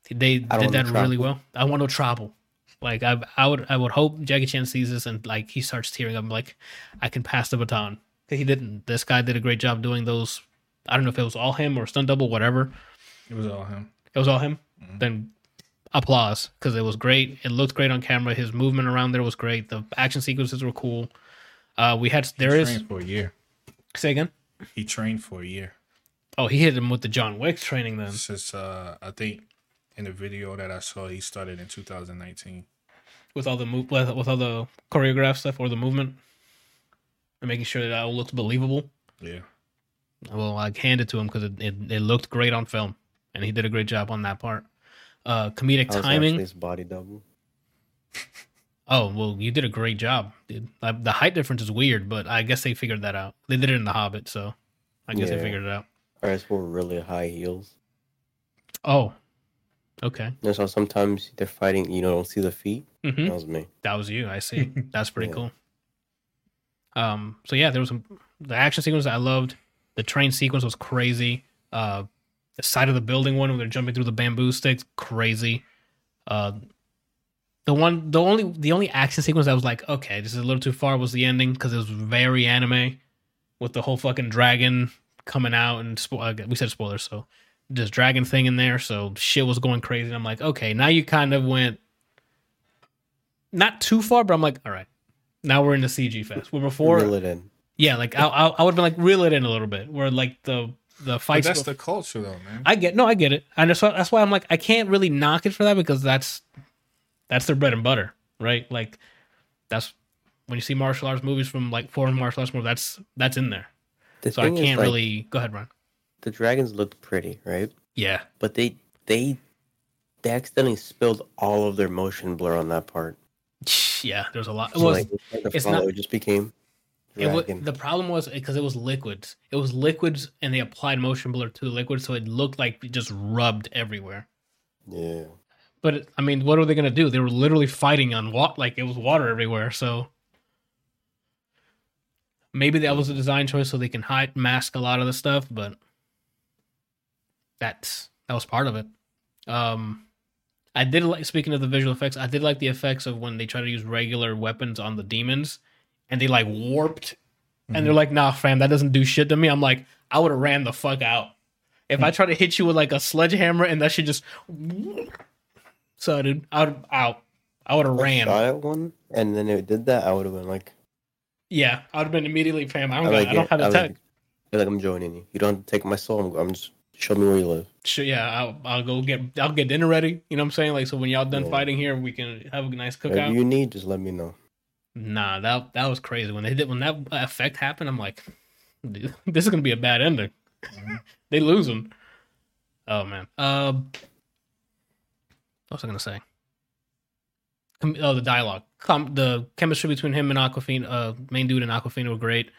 They did that want really well. I want no trouble. Like I, I would, I would hope Jackie Chan sees this and like he starts tearing up. Like I can pass the baton. He didn't. This guy did a great job doing those. I don't know if it was all him or stunt double, whatever. It was all him. It was all him. Mhm. Then applause because it was great. It looked great on camera. His movement around there was great. The action sequences were cool. Uh, we had He there is trained for a year. say again. He trained for a year. Oh, he hit him with the John Wick training then. Since uh, I think in the video that I saw, he started in 2019. with all the move with, with all the choreographed stuff or the movement and making sure that it all looks believable. Yeah. Well, I hand it to him because it, it, it looked great on film, and he did a great job on that part. Uh, comedic timing. his body double. [LAUGHS] Oh well, you did a great job, dude. Uh, the height difference is weird, but I guess they figured that out. They did it in The Hobbit, so I guess they figured it out. Or it's wore really high heels. Oh, okay. And so sometimes they're fighting, you know, don't see the feet. hmm That was me. That was you. I see. [LAUGHS] That's pretty Yeah. cool. Um. So yeah, there was some the action sequence I loved. The train sequence was crazy. Uh, the side of the building one when they're jumping through the bamboo sticks, crazy. Uh, the one, the only, the only action sequence that was like, okay, this is a little too far was the ending because it was very anime, with the whole fucking dragon coming out and spo- uh, we said spoilers, so this dragon thing in there, so shit was going crazy. And I'm like, okay, now you kind of went not too far, but I'm like, all right, now we're in the CG fest. Where before, Reel it in. yeah, like I, I, I would have been like reel it in a little bit, where like the the But fights. that's go- the culture, though, man. I get no, I get it, and that's why, that's why I'm like I can't really knock it for that because that's that's their bread and butter, right? Like that's when you see martial arts movies from like foreign martial arts movies, that's that's in there. The So I can't like, really go ahead, Ron. The dragons looked pretty, right? Yeah, But they they they accidentally spilled all of their motion blur on that part. yeah. There's a lot. It So, was like, it's follow, not- it just became It wa- dragon. the problem was eh, because it was liquids. It was liquids, and they applied motion blur to the liquid, so it looked like it just rubbed everywhere. yeah. But I mean, what are they gonna do? They were literally fighting on what? Like it was water everywhere. So maybe that was a design choice so they can hide mask a lot of the stuff. But that's that was part of it. Um, I did like speaking of the visual effects. I did like the effects of when they try to use regular weapons on the demons, and they like warped, and they're like, "Nah, fam, that doesn't do shit to me." I'm like, I would have ran the fuck out. If I try to hit you with like a sledgehammer and that shit just [LAUGHS] so dude, I would out. I would have I ran. shot at one, and then it did that. I would have been like, Yeah, I would have been immediately fam. I don't, I got, like I don't it. have I the like, tech. feel like I'm joining you. You don't have to take my soul. I'm, I'm just show me where you live. Sure, yeah, I'll, I'll go get I'll get dinner ready. You know what I'm saying? Like so when y'all done Yeah. fighting here, we can have a nice Whatever cookout. you need, just let me know. Nah, that that was crazy. When they did when that effect happened, I'm like, dude, [LAUGHS] this is gonna be a bad ending. [LAUGHS] They lose him. Oh man. Um, what was I gonna say? Oh, the dialogue, Com- the chemistry between him and Awkwafina, uh, main dude and Awkwafina were great.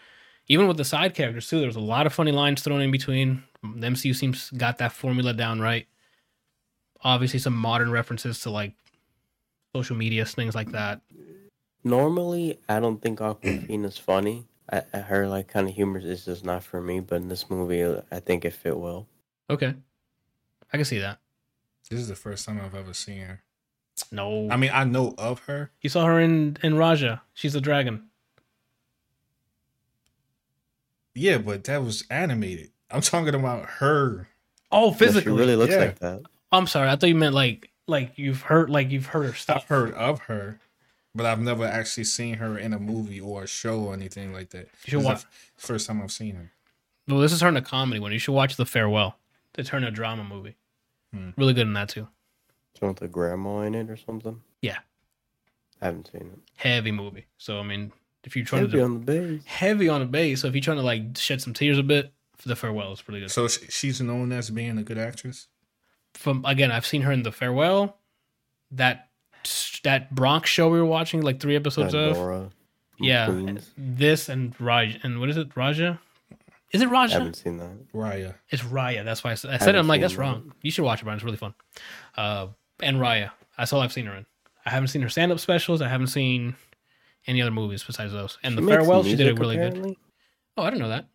Even with the side characters too, there was a lot of funny lines thrown in between. The MCU seems got that formula down right. Obviously, some modern references to like social media things like that. Normally, I don't think Awkwafina's funny. I, I- her like kind of humor is just not for me. But in this movie, I think it fit well. Okay, I can see that. This is the first time I've ever seen her. No, I mean, I know of her. you saw her in in Raja. She's a dragon. Yeah, but that was animated. I'm talking about her. Oh, Yeah, physically. she really looks yeah. like that. I'm sorry. I thought you meant like like you've heard like you've heard her stuff. I've stuff. heard of her, but I've never actually seen her in a movie or a show or anything like that. You should watch. the First time I've seen her. Well, this is her in a comedy one. You should watch The Farewell. It's her in a drama movie. Hmm. Really good in that too. She with the grandma in it or something. Yeah. I haven't seen it. Heavy movie. So I mean, if you're trying Heavy to do on the base. heavy on the base, so if you're trying to like shed some tears a bit, the farewell is pretty good. So she's known as being a good actress. From again, I've seen her in the farewell, that that Bronx show we were watching like three episodes of. Pandora. from Yeah, Queens. this and Raj and what is it, Raja? Is it Raja? I haven't seen that. Raya. It's Raya. That's why I said, I said it. I'm like, that's that. wrong. You should watch it, Brian. It's really fun. Uh, and Raya. That's all I've seen her in. I haven't seen her stand up specials. I haven't seen any other movies besides those. And She the farewell, she did it music, really good. Oh, I didn't know that.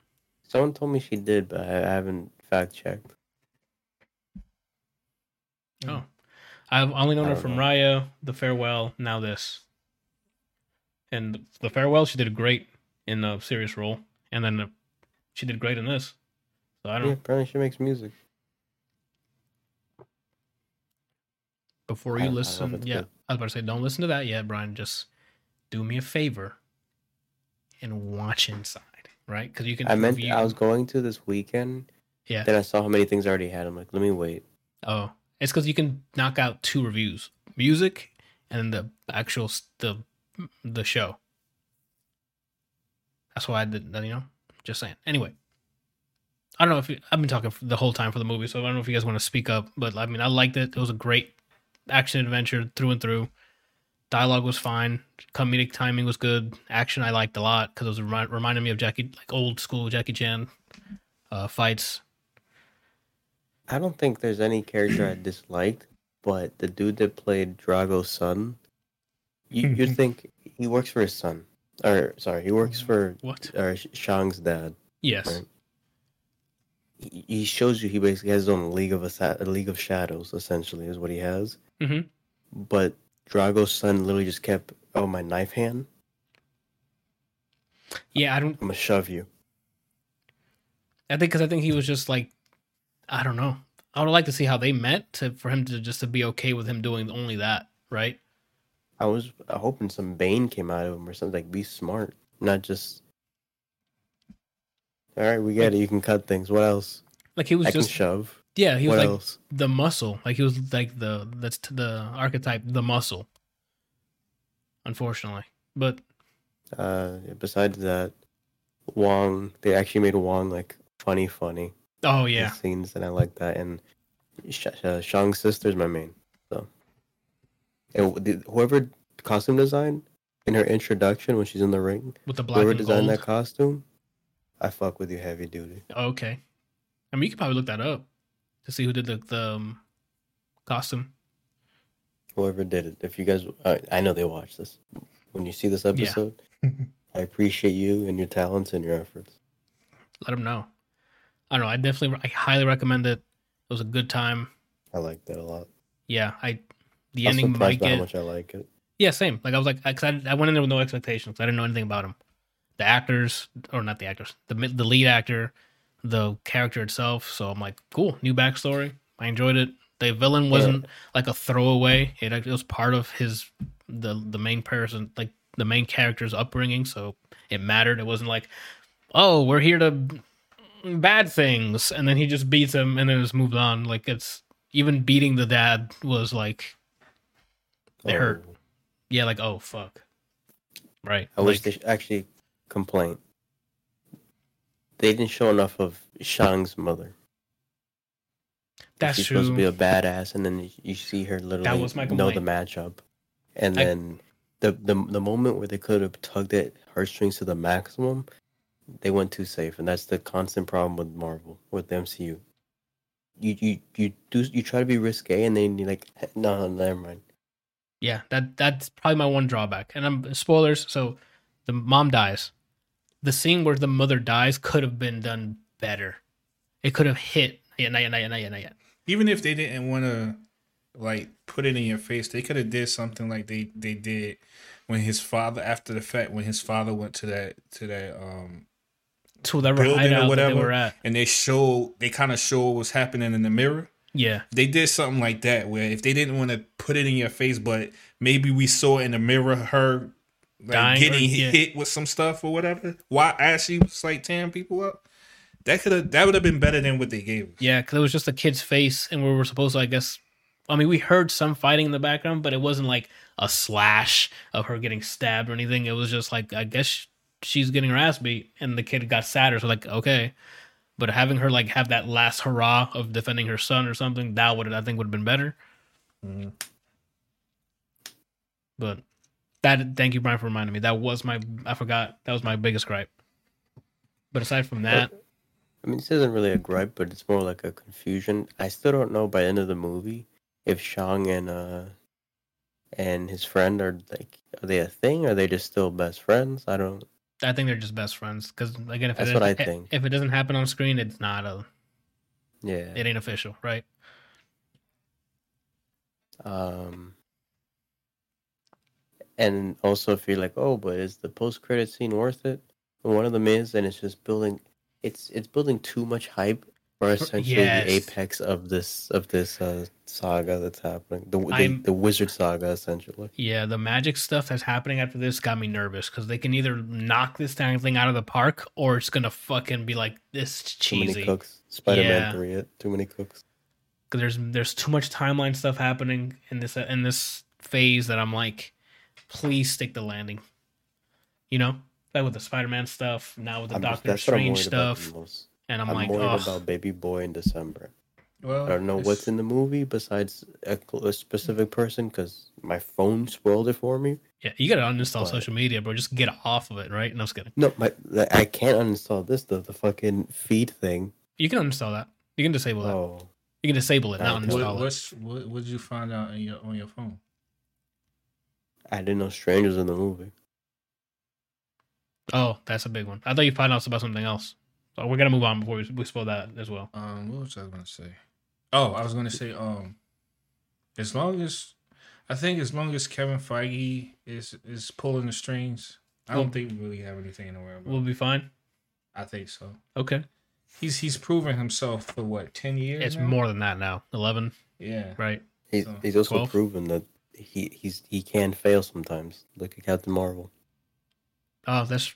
Someone told me she did, but I, I haven't fact checked. Oh, I've only known her from know. Raya, the farewell, now this. And the farewell, she did a great in a serious role, and then uh, she did great in this. So I don't. Yeah, apparently she makes music. Before you I listen, it, yeah, too. I was about to say, don't listen to that yet, Brian. Just do me a favor and watch Inside, right? Because you can. I meant I was going to this weekend. Yeah. Then I saw how many things I already had. I'm like, let me wait. Oh, it's because you can knock out two reviews: music and the actual the the show. That's why I did. You know, just saying. Anyway, I don't know if you, I've been talking the whole time for the movie, so I don't know if you guys want to speak up. But I mean, I liked it. It was a great action adventure through and through. Dialogue was fine. Comedic timing was good. Action I liked a lot because it was remi- reminding me of Jackie, like old school Jackie Chan uh, fights. I don't think there's any character I disliked, but the dude that played Drago's son, you you think he works for his son, or sorry, he works for What? or Shang's dad. Yes. Right. He, he shows you he basically has his own league of Assa- a league of shadows. Essentially, is what he has. Mhm. But Drago's son literally just kept, oh my knife hand, Yeah, I don't. I'm gonna shove you. I think because I think he was just like, I don't know. I would like to see how they met to for him to just to be okay with him doing only that, right? I was hoping some Bane came out of him or something. Like, be smart, not just. All right, we get it. You can cut things. What else? Like he was I just can shove. Yeah, he was what like else? the muscle. Like he was like the that's the archetype, the muscle. Unfortunately, but Uh, besides that, Wong. They actually made Wong like funny, funny. oh yeah, scenes, and I like that. And Sh- uh, Shang's sister's my main. So, and the, whoever costume design in her introduction when she's in the ring, with the black whoever and designed gold. that costume, I fuck with you heavy duty. Okay, I mean you could probably look that up to see who did the the um, costume. Whoever did it, if you guys, uh, I know they watch this. When you see this episode, [LAUGHS] I appreciate you and your talents and your efforts. Let him know. I don't know. I definitely, I highly recommend it. It was a good time. I like that a lot. Yeah, I the I'm ending might surprised by how much I like it. Yeah, same. Like I was like, cause I, I went in there with no expectations. I didn't know anything about him. The actors, or not the actors, the the lead actor, the character itself. So I'm like, cool, new backstory. I enjoyed it. The villain wasn't like a throwaway. It, it was part of his the the main person, like the main character's upbringing. So it mattered. It wasn't like, oh, we're here to bad things, and then he just beats him and then just moved on. Like it's even beating the dad was like It hurt. Oh, yeah, like oh fuck, right? I wish they actually complaint. They didn't show enough of Shang's mother. that's she's true. supposed to be a badass, and then you, see her literally was my know the matchup, and I- then the, the the moment where they could have tugged at heartstrings to the maximum, they went too safe, and that's the constant problem with Marvel with the MCU. You you you do you try to be risque, and then you like no, no never mind. yeah, that that's probably my one drawback. And I'm spoilers. So the mom dies. The scene where the mother dies could have been done better. It could have hit. Yeah, not yet, not yet, not yet, not yet. Even if they didn't want to like put it in your face, they could have did something like they they did when his father after the fact when his father went to that to that um To whatever Building or that they whatever. at. and they showed they kind of showed what was happening in the mirror. Yeah, They did something like that where if they didn't want to put it in your face, but maybe we saw in the mirror her like getting yeah. hit with some stuff or whatever. Why as she was like tearing people up. That could have that would have been better than what they gave us. yeah, because it was just a kid's face, and we were supposed to, I guess, I mean, we heard some fighting in the background, but it wasn't like a slash of her getting stabbed or anything. It was just like I guess she's getting her ass beat, and the kid got sadder. So like, okay, but having her like have that last hurrah of defending her son or something, that would I think would have been better. Mhm. But that thank you, Brian, for reminding me. That was my I forgot that was my biggest gripe. But aside from that, I mean, this isn't really a gripe, but it's more like a confusion. I still don't know by the end of the movie if Shang and uh and his friend are like are they a thing? Or are they just still best friends? I don't. I think they're just best friends. Because again, if That's it what I think. if it doesn't happen on screen, it's not a Yeah. it ain't official, right? Um. And also, if you're like, oh, but is the post-credit scene worth it? Well, one of them is, and it's just building. It's it's building too much hype for essentially yes. the apex of this of this uh, saga that's happening. The the, the wizard saga, essentially. Yeah, the magic stuff that's happening after this got me nervous because they can either knock this dang thing out of the park or it's gonna fucking be like this cheesy. Too many cooks. Spider-Man Yeah. three. It too many cooks. Because there's there's too much timeline stuff happening in this in this phase that I'm like, please stick the landing. You know, like with the Spider-Man stuff, now with the I'm- Doctor that's Strange stuff, and I'm, I'm, like, worried oh, about Baby Boy in December. Well, I don't know it's- what's in the movie besides a, a specific person because my phone spoiled it for me. yeah, you gotta uninstall But- social media, bro. Just get off of it, right? No, I'm just kidding. No, my I can't uninstall this the the fucking feed thing. You can uninstall that. You can disable that. Oh, You can disable it, not uninstall What, it. what? What did you find out on your on your phone? I didn't know strangers in the movie. Oh, that's a big one. I thought you found out about something else. So we're gonna move on before we, we spoil that as well. Um, what was I gonna say? Oh, I was gonna say, um, as long as I think as long as Kevin Feige is is pulling the strings, I don't think we really have anything to worry about. We'll be fine. I think so. Okay. He's he's proven himself for what ten years. It's now? more than that now. Eleven, Yeah. right? He's So, he's also 12? proven that he he's he can fail sometimes. Look at Captain Marvel, Oh, that's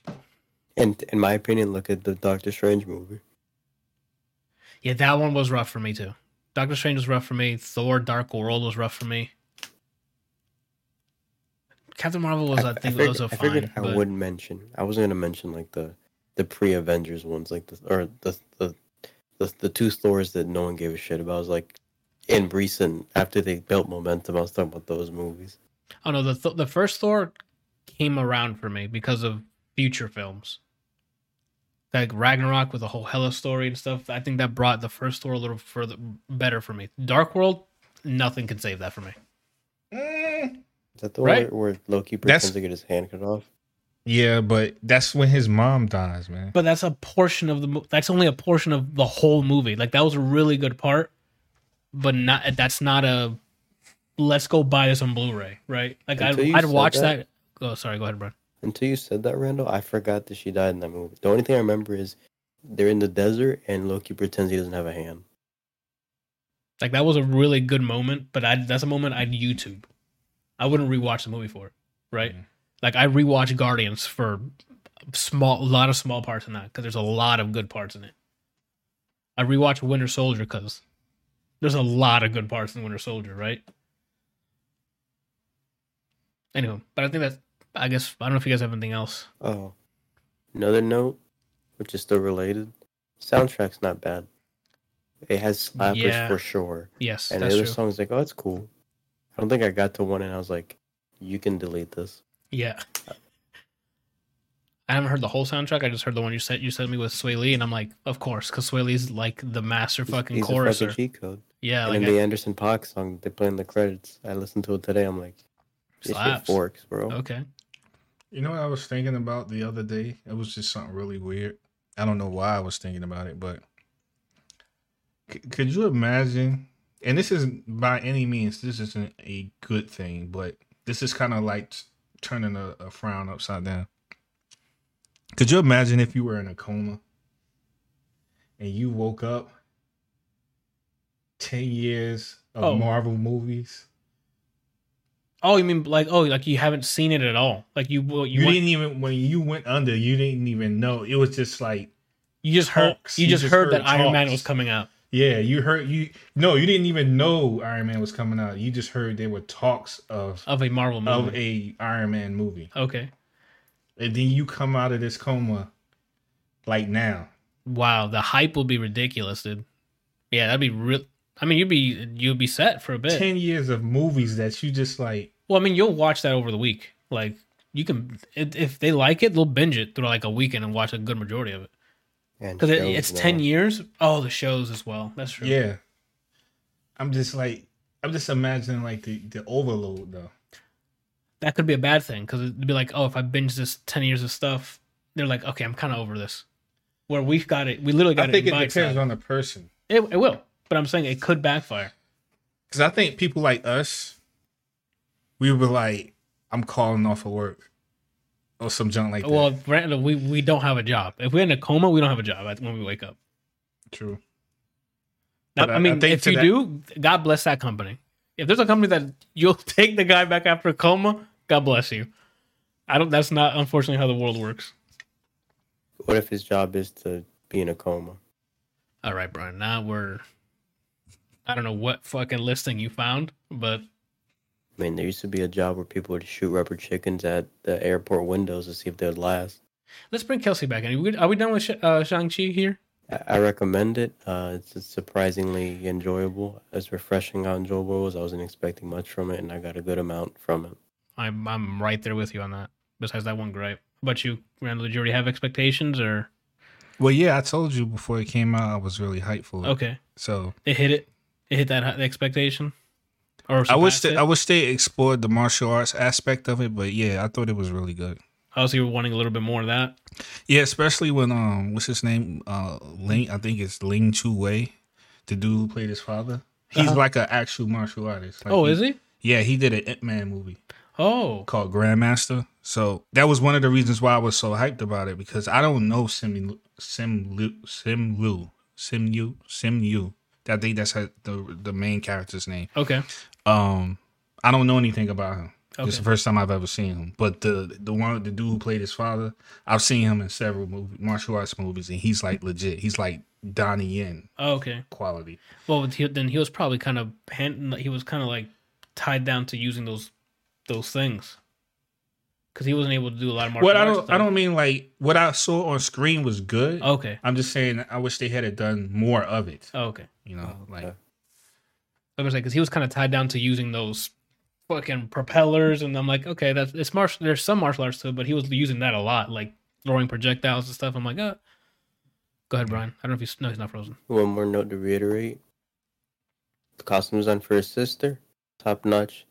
and in my opinion, look at the Doctor Strange movie. yeah. That one was rough for me too. Doctor Strange was rough for me. Thor: Dark World was rough for me. Captain Marvel was, I, think, figured, also I fine. figured I but wouldn't mention. I wasn't gonna mention like the the pre Avengers ones, like the or the the the, the two Thors that no one gave a shit about. I was like in recent after they built momentum. I was talking about those movies. oh no, the th- the first Thor came around for me because of future films. Like Ragnarok with the whole Hela story and stuff. I think that brought the first Thor a little further better for me. Dark World, nothing can save that for me. Mm, Is that the Right. one where, where Loki That's- pretends to get his hand cut off? yeah, but that's when his mom dies, man. But that's a portion of the. That's only a portion of the whole movie. Like that was a really good part, but not. That's not a. Let's go buy this on Blu-ray, right? Like I'd, Until I'd watch that- that. Oh, sorry. Go ahead, Brian. Until you said that, Randall, I forgot that she died in that movie. The only thing I remember is they're in the desert and Loki pretends he doesn't have a hand. Like that was a really good moment, but I that's a moment I'd YouTube. I wouldn't rewatch the movie for it, right? Mhm. Like I rewatch Guardians for small, a lot of small parts in that because there's a lot of good parts in it. I rewatch Winter Soldier because there's a lot of good parts in Winter Soldier, right? Anyway, but I think that's. I guess I don't know if you guys have anything else. Oh, another note, which is still related. Soundtrack's not bad. It has slappers Yeah. for sure. Yes, And that's the other true. songs like, oh, it's cool. I don't think I got to one and I was like, you can delete this. Yeah. Uh, I haven't heard the whole soundtrack. I just heard the one you sent you sent me with Swae Lee, and I'm like, of course, because Swae Lee's like the master He's- fucking he's a choruser. fucking code. yeah, and like then I- the Anderson .Paak song they play in the credits. I listened to it today. I'm like, this shit Slaps. forks, bro. okay. You know what I was thinking about the other day? It was just something really weird. I don't know why I was thinking about it, but c- could you imagine? And this isn't by any means, this isn't a good thing, but this is kind of like t- turning a, a frown upside down. Could you imagine if you were in a coma and you woke up 10 years of Oh. Marvel movies? Oh, you mean like oh, like you haven't seen it at all? Like you you You, went- didn't even, when you went under, you didn't even know. It was just like, you just heard you You just, just heard, that heard Iron Man was coming out. Yeah, you heard you no, you didn't even know Iron Man was coming out. You just heard there were talks of Of a Marvel movie. of a Iron Man movie. okay. And then you come out of this coma like now. Wow, the hype will be ridiculous, dude. Yeah, that'd be real. I mean, you'd be you'd be set for a bit. 10 years of movies that you just like Well, I mean, you'll watch that over the week. Like you can, if if they like it, they'll binge it through like a weekend and watch a good majority of it. And Because it, it's now. ten years. Oh, the shows as well. That's true. yeah. I'm just like I'm just imagining like the the overload though. That could be a bad thing because it'd be like, oh, if I binge this ten years of stuff, they're like, okay, I'm kind of over this. Where we've got it, we literally got I think it. it in depends bite-size. on the person. It, it will, but I'm saying it could backfire. Cause I think people like us, we were like, I'm calling off of work. Or some junk like that. Well, Brandon, we we don't have a job. If we're in a coma, we don't have a job when we wake up. True. Now, I- I mean, I if you that- do, God bless that company. If there's a company that you'll [LAUGHS] take the guy back after a coma, God bless you. I don't. That's not unfortunately how the world works. What if his job is to be in a coma? All right, Brian. Now we're. I don't know what fucking listing you found, but I mean, there used to be a job where people would shoot rubber chickens at the airport windows to see if they'd last. let's bring Kelsey back in. Are we, are we done with Sh- uh, Shang Chi here? I, recommend it. Uh, it's, it's surprisingly enjoyable. It's refreshing how enjoyable it was. I wasn't expecting much from it, and I got a good amount from it. I'm I'm right there with you on that. Besides that one gripe, about you, Randall? Did you already have expectations or Well, yeah, I told you before it came out, I was really hyped for it. okay? So It hit it. It hit that expectation. Or I wish that? I wish they explored the martial arts aspect of it, but yeah, I thought it was really good. I was even wanting a little bit more of that. Yeah, especially when um, what's his name? Uh, Ling. I think it's Ling Chu Wei, the dude who played his father. He's Uh-huh. like an actual martial artist. Like oh, is he? Yeah, he did an Ip Man movie Oh, called Grandmaster. So that was one of the reasons why I was so hyped about it because I don't know Sim Sim Lu Sim Lu Sim Yu Sim Yu. I think that's her, the the main character's name. okay. Um, I don't know anything about him. Okay. It's the first time I've ever seen him. But the the one the dude who played his father, I've seen him in several movie, martial arts movies, and he's like legit. He's like Donnie Yen Oh, okay. quality. Well, then he was probably kind of he was kind of like tied down to using those those things because he wasn't able to do a lot of martial What I don't I don't mean like what I saw on screen was good. Okay. I'm just saying I wish they had it done more of it. Oh, okay. You know, Okay. like I was like, because he was kind of tied down to using those fucking propellers, and I'm like, okay, that's it's martial. There's some martial arts to it, but he was using that a lot, like throwing projectiles and stuff. I'm like, uh go ahead, Brian. I don't know if he's no, he's not frozen. One more note to reiterate: the costume design for his sister, top notch,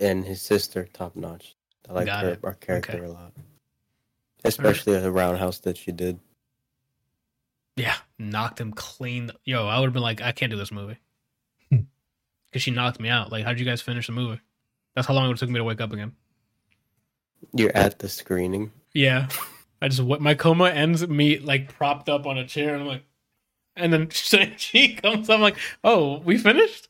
and his sister, top notch. I like Got her it. our character Okay. a lot, especially the roundhouse that she did. Yeah, knocked him clean. Yo, I would have been like, I can't do this movie Hmm. because she knocked me out. Like, how'd you guys finish the movie? That's how long it took me to wake up again. You're at the screening. Yeah, I just what my coma ends me like propped up on a chair, and I'm like, and then [LAUGHS] she comes. I'm like, oh, we finished.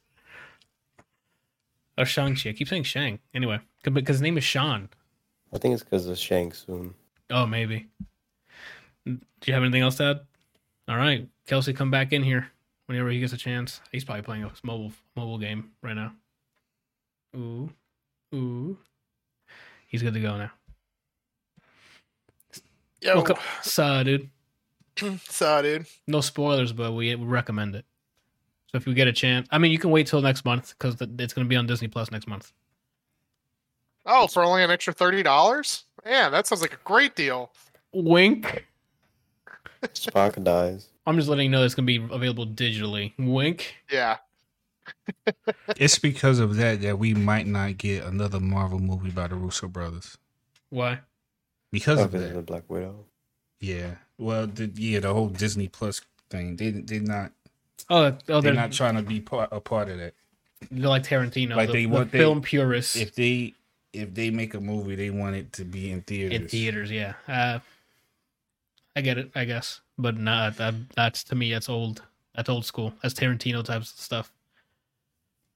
Oh, Shang Chi. I keep saying Shang. Anyway, because his name is Shaun. I think it's because of Shang Tsung. Oh, maybe. Do you have anything else to add? All right, Kelsey, come back in here whenever he gets a chance. He's probably playing a mobile mobile game right now. Ooh, ooh. He's good to go now. Yo, Welcome, so, dude. [CLEARS THROAT] saw dude. No spoilers, but we we recommend it. So if you get a chance, I mean, you can wait till next month because it's going to be on Disney Plus next month. Oh, for only an extra thirty dollars? Man, that sounds like a great deal. Wink. Spock dies. I'm just letting you know it's going to be available digitally. Wink. Yeah. [LAUGHS] it's because of that that we might not get another Marvel movie by the Russo brothers. Why? Because Oh, of that. the Black Widow. Yeah. Well, the, yeah, the whole Disney Plus thing. They they not Oh, oh, they're they're not trying to be part, a part of that. They're like Tarantino, Like the, they the want- they- film purists If they if they make a movie, they want it to be in theaters. in theaters. Yeah, uh, I get it. I guess, but not that. That's to me, that's old. That's old school. That's Tarantino types of stuff.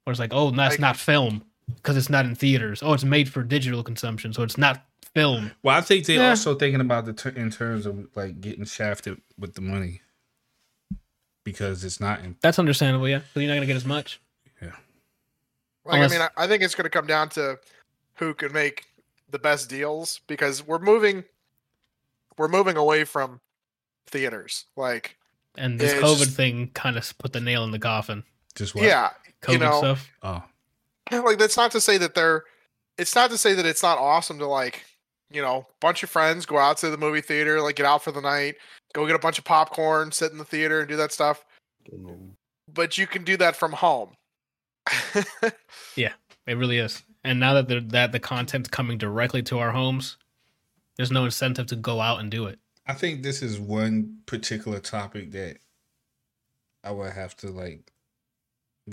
Where it's like, oh, that's Like- not film because it's not in theaters. Oh, it's made for digital consumption, so it's not film. Well, I think they're Yeah. also thinking about the ter- in terms of like getting shafted with the money because it's not in. That's understandable, yeah. Because you're not gonna get as much. Like, Unless- I mean, I, I think it's going to come down to who can make the best deals because we're moving, we're moving away from theaters. Like, And this COVID just- thing kind of put the nail in the coffin. Just what? yeah, COVID you know, stuff. Oh, [CLEARS THROAT] like that's not to say that they're, it's not to say that it's not awesome to like, you know, bunch of friends go out to the movie theater, like get out for the night, go get a bunch of popcorn, sit in the theater and do that stuff. But you can do that from home. [LAUGHS] Yeah, it really is. And now that they're, that the content's coming directly to our homes, there's no incentive to go out and do it. I think this is one particular topic that I would have to like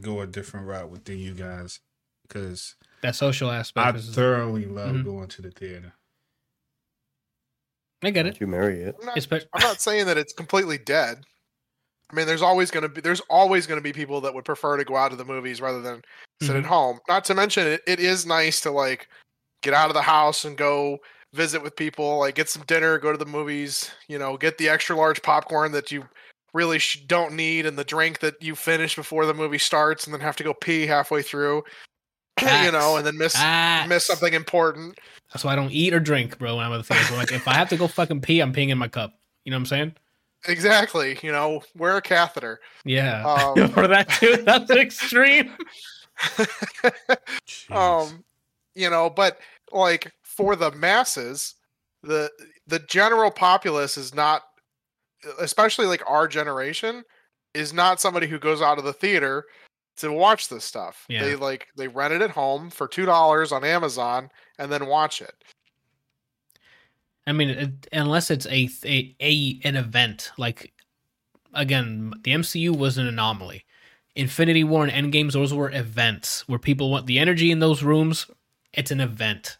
go a different route with than you guys because That social I aspect. is, thoroughly love Mhm. going to the theater. I get it. you marry it? I'm not, Espe- I'm not saying that it's completely dead. I mean, there's always going to be there's always going to be people that would prefer to go out to the movies rather than sit at Mhm. home. Not to mention, it, it is nice to like get out of the house and go visit with people, like get some dinner, go to the movies. You know, get the extra large popcorn that you really sh- don't need, and the drink that you finish before the movie starts, and then have to go pee halfway through. You know, and then miss Ah, miss something important. That's why I don't eat or drink, bro, when I'm at the. So, like, if I have to go fucking pee, I'm peeing in my cup. You know what I'm saying? Exactly. You know, wear a catheter. Yeah. Um, [LAUGHS] For that too, [LAUGHS] that's extreme. [LAUGHS] Um you know but like for the masses the the general populace is not especially like our generation is not somebody who goes out of the theater to watch this stuff Yeah. they like they rent it at home for two dollars on amazon and then watch it I mean, it, unless it's a, a a an event like again, the MCU was an anomaly. Infinity War and Endgames, those were events where people want the energy in those rooms. It's an event.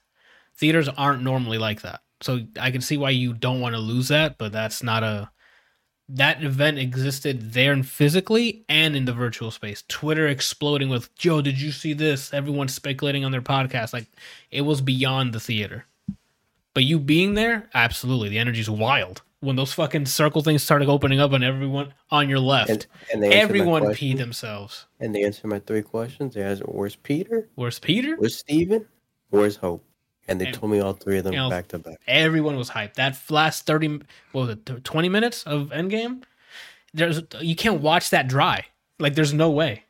Theaters aren't normally like that, so I can see why you don't want to lose that. But that's not a that event existed there and physically and in the virtual space. Twitter exploding with Joe, did you see this? Everyone speculating on their podcast, like it was beyond the theater. But you being there, absolutely, the energy's wild. When those fucking circle things started opening up and everyone on your left, And, and they answered my everyone peed themselves. And they answered my three questions. They asked, "Where's Peter? Where's Peter? Where's Steven? Where's Hope?" And they And- told me all three of them you know, back to back. Everyone was hyped. That last thirty, what was it, twenty minutes of Endgame? There's you can't watch that dry. Like there's no way.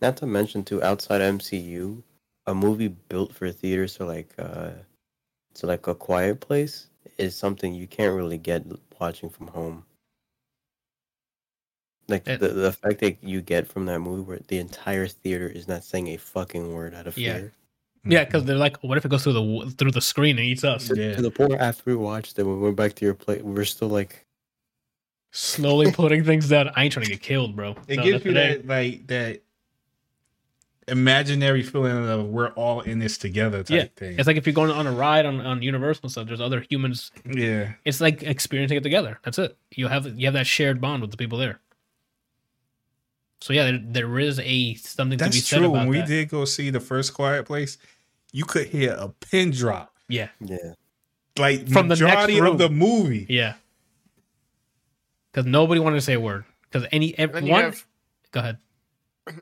Not to mention, too, outside MCU, a movie built for theaters, so like, uh, so like a Quiet Place, is something you can't really get watching from home. Like It- the the effect that you get from that movie, where the entire theater is not saying a fucking word out of Yeah. fear. Yeah, mm-hmm. because they're like, what if it goes through the through the screen and eats us? Yeah. to the point where after we watched it, when we went back to your plate, we were still like, Slowly [LAUGHS] putting things down. I ain't trying to get killed, bro. It No, gives you that like that imaginary feeling of we're all in this together type Yeah, thing. It's like if you're going on a ride on, on Universal stuff. There's other humans. yeah. It's like experiencing it together. That's it. You have you have that shared bond with the people there. So yeah, there, there is a something to be That's said true. about When we that. did go see the first Quiet Place, you could hear a pin drop Yeah, yeah, like From the next majority room. of the movie. yeah. Because nobody wanted to say a word. Because any and then every, one. have Go ahead.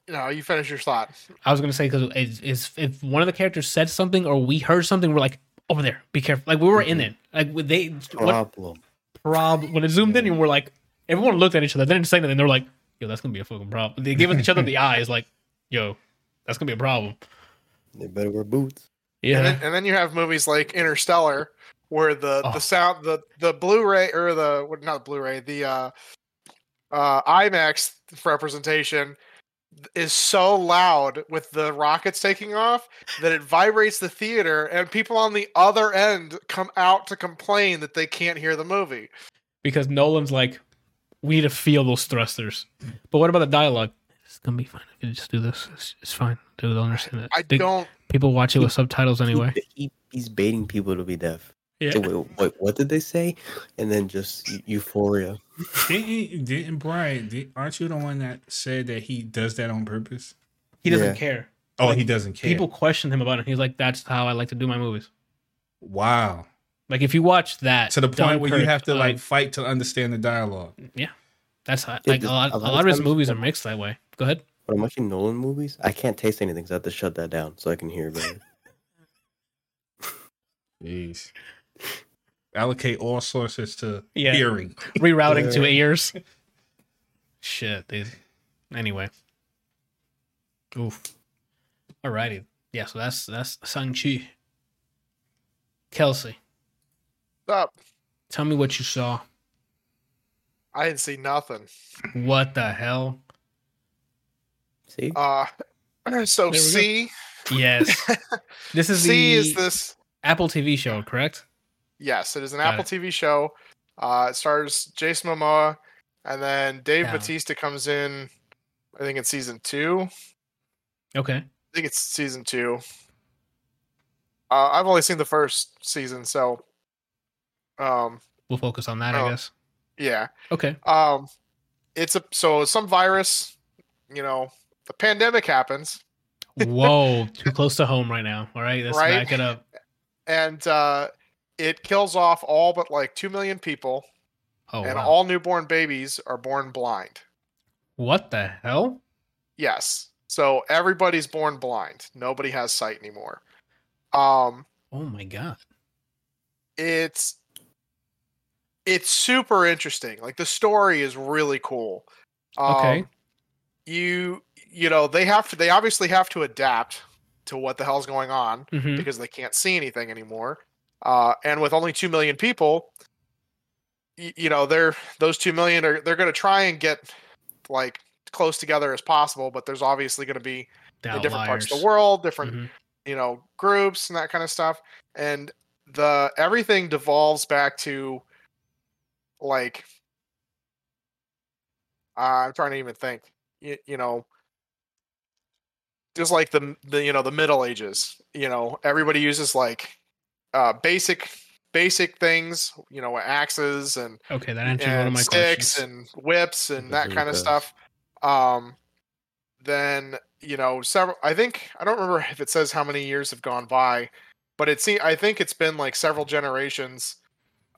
no you finish your thought I was gonna say because is, is if one of the characters said something or we heard something, we're like over there, be careful. Like we were in mm-hmm. it. Like they what problem. problem when it zoomed in and we're like everyone looked at each other. They didn't say anything. They're like, yo, that's gonna be a fucking problem. They gave each other the [LAUGHS] eyes like, yo, that's gonna be a problem. They better wear boots. Yeah. and, then, and then you have movies like interstellar where the Oh. the sound the the blu-ray or the what not blu-ray the uh uh imax representation is so loud with the rockets taking off that it vibrates the theater and people on the other end come out to complain that they can't hear the movie because Nolan's like, we need to feel those thrusters. But what about the dialogue? It's gonna be fine if you just do this. It's, it's fine. Dude, they'll understand it. i They- don't People watch it with subtitles anyway. He, he- he's baiting people to be deaf. Yeah. So wait, wait, what did they say? And then just euphoria. Didn't, didn't Brian? Did, aren't you the one that said that he does that on purpose? He doesn't Yeah. care. Oh, Like, he doesn't care. People question him about it. He's like, that's how I like to do my movies. wow. Like if you watch that To the point where you have to like Dunkirk, fight to understand the dialogue. um, yeah, That's Yeah, like a lot. a A lot lot of of his movies are mixed that way. Go ahead. When I'm watching Nolan movies, I can't taste anything, so I have to shut that down so I can hear better. [LAUGHS] Jeez. Allocate all sources to Yeah. hearing. Rerouting to ears. Shit, dude. Anyway. Oof. Alrighty. Yeah, so that's that's Shang-Chi. Kelsey, Up. tell me what you saw. I didn't see nothing. What the hell? See, Uh, [CLEARS THROAT] so There we go. See Yes. [LAUGHS] This is See the is this. Apple TV show, correct? Yes, it is an Got Apple it. TV show. Uh, it stars Jason Momoa, and then Dave Yeah. Bautista comes in. I think it's season two. Okay. I think it's season two. Uh, I've only seen the first season, so um, We'll focus on that. I guess. yeah. Okay. Um, it's a so some virus. You know, the pandemic happens, Whoa, [LAUGHS] too close to home right now. All right, let's Right? back it up. and uh, it kills off all but like two million people, Oh, and wow. all newborn babies are born blind. what the hell? Yes. So everybody's born blind. Nobody has sight anymore. Um Oh my god. it's it's super interesting. Like the story is really cool. Um, Okay. You you know, they have to they obviously have to adapt to what the hell's going on hmm because they can't see anything anymore. Uh and with only 2 million people, y- you know, they're those 2 million are they're going to try and get like close together as possible, but there's obviously going to be different parts of the world, different Mhm. you know groups and that kind of stuff and the everything devolves back to like uh, i'm trying to even think you, you know just like the the you know the middle ages you know everybody uses like uh basic basic things you know axes and Okay, that answers one of my sticks questions. and whips and that kind of does. stuff. Um, then you know several. I think I don't remember if it says how many years have gone by, but it seems I think it's been like several generations.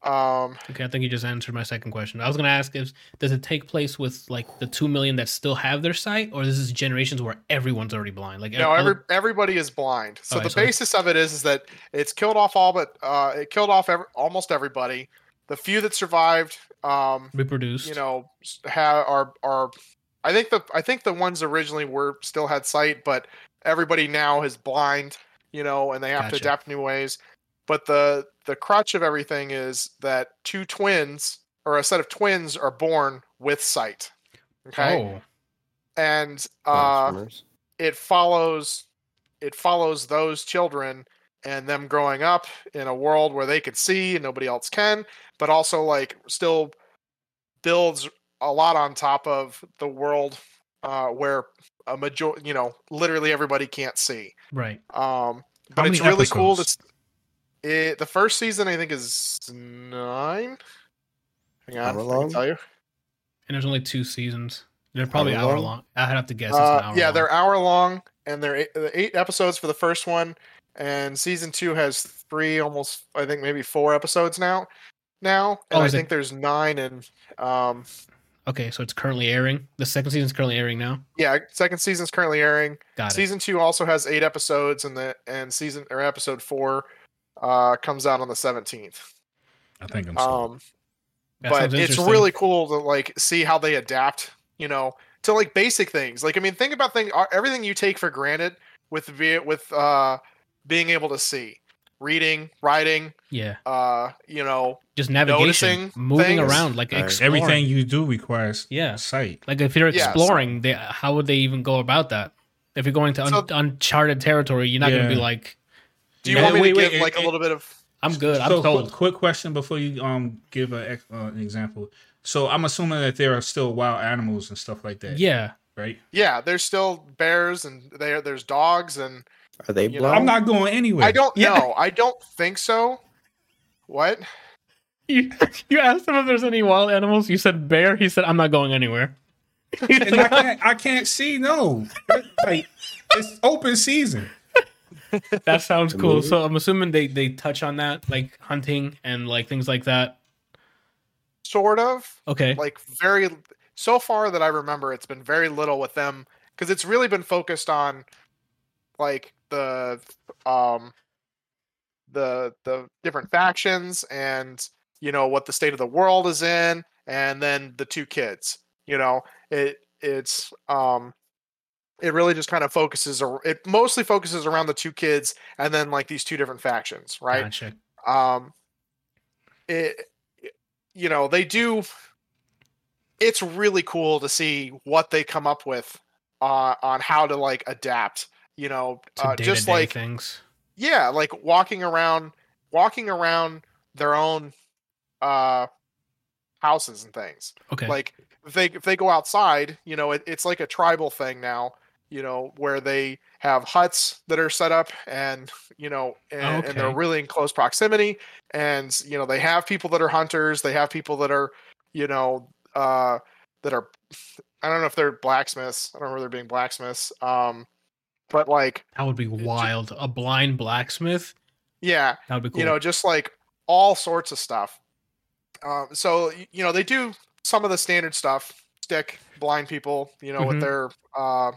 Um, Okay, I think you just answered my second question. I was gonna ask if does it take place with like the two million that still have their sight, or this is generations where everyone's already blind? Like no, every everybody is blind. So Okay, the so basis of it is is that it's killed off all but uh, it killed off every, almost everybody. The few that survived, um, reproduced. you know have are are i think the i think the ones originally were still had sight but everybody now is blind you know and they have to adapt new ways but the the crutch of everything is that two twins or a set of twins are born with sight okay Oh, and uh it follows it follows those children and them growing up in a world where they can see and nobody else can but also like still builds a lot on top of the world uh where a major you know literally everybody can't see right. um How but it's many really cool episodes? That's it, the first season i think is nine hang on Hour I can long? tell you And there's only two seasons. They're probably Hour hour long? long. I'd have to guess. It's Uh, an hour yeah, long. they're hour long, and they're eight, eight episodes for the first one, and season two has three, almost I think maybe four episodes now. Now, and Oh, I is it- think there's nine, and um, okay. So it's currently airing. The second season's currently airing now. yeah, second season's currently airing. Got it. season two also has eight episodes, and the and season or episode four uh, comes out on the seventeenth. I think I'm sorry. Um, That but it's really cool to like see how they adapt you know to like basic things like i mean think about things everything you take for granted with with uh being able to see reading writing yeah. uh you know Just navigation, noticing moving things. around, like Right. Everything you do requires Yeah. sight. Like if you're Yeah, so- exploring, they, how would they even go about that? If you're going to un- So- uncharted territory, you're not going to be like, do you Yeah, want me wait, to wait, give like it- a little bit of "I'm good, I'm so, quick, quick question before you um give a, uh, an example. So I'm assuming that there are still wild animals and stuff like that. Yeah. Right. yeah there's still bears and there there's dogs and Are they you know. I'm not going anywhere. i don't Yeah. know i don't think so what You, [LAUGHS] you asked him if there's any wild animals. You said bear. He said, "I'm not going anywhere." [LAUGHS] And I can't. I can't see. No. Like it's open season. [LAUGHS] that sounds cool. movie? So I'm assuming they they touch on that, like hunting and like things like that. sort of Okay. like very so far that I remember, it's been very little with them because it's really been focused on like the um the the different factions and you know what the state of the world is in and then the two kids you know it it's um it really just kind of focuses ar- it mostly focuses around the two kids and then like these two different factions right Gotcha. um it you know they do it's really cool to see what they come up with uh, on how to like adapt you know uh, just like things. yeah like walking around walking around their own uh houses and things Okay. like if they if they go outside you know it, it's like a tribal thing now you know where they have huts that are set up and you know and, and they're really in close proximity and you know they have people that are hunters they have people that are you know uh that are i don't know if they're blacksmiths i don't remember there being blacksmiths um but like that would be wild. A blind blacksmith. yeah That would be cool. you know just like all sorts of stuff um, so you know they do some of the standard stuff stick blind people you know Mhm. with their uh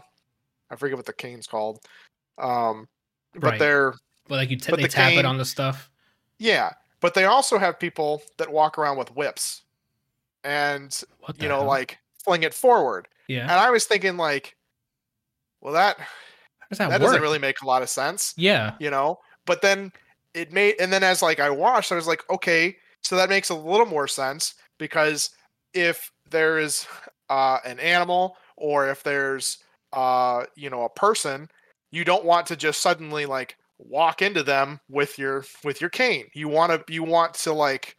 i forget what the cane's called um but Right. they're but like you t- but they the tap it on the stuff. yeah but they also have people that walk around with whips and you know hell? like fling it forward yeah. and i was thinking like well that that, that doesn't really make a lot of sense yeah. you know but then it made and then as like i watched i was like okay so that makes a little more sense because if there is uh, an animal or if there's uh, you know a person you don't want to just suddenly like walk into them with your with your cane you want to you want to like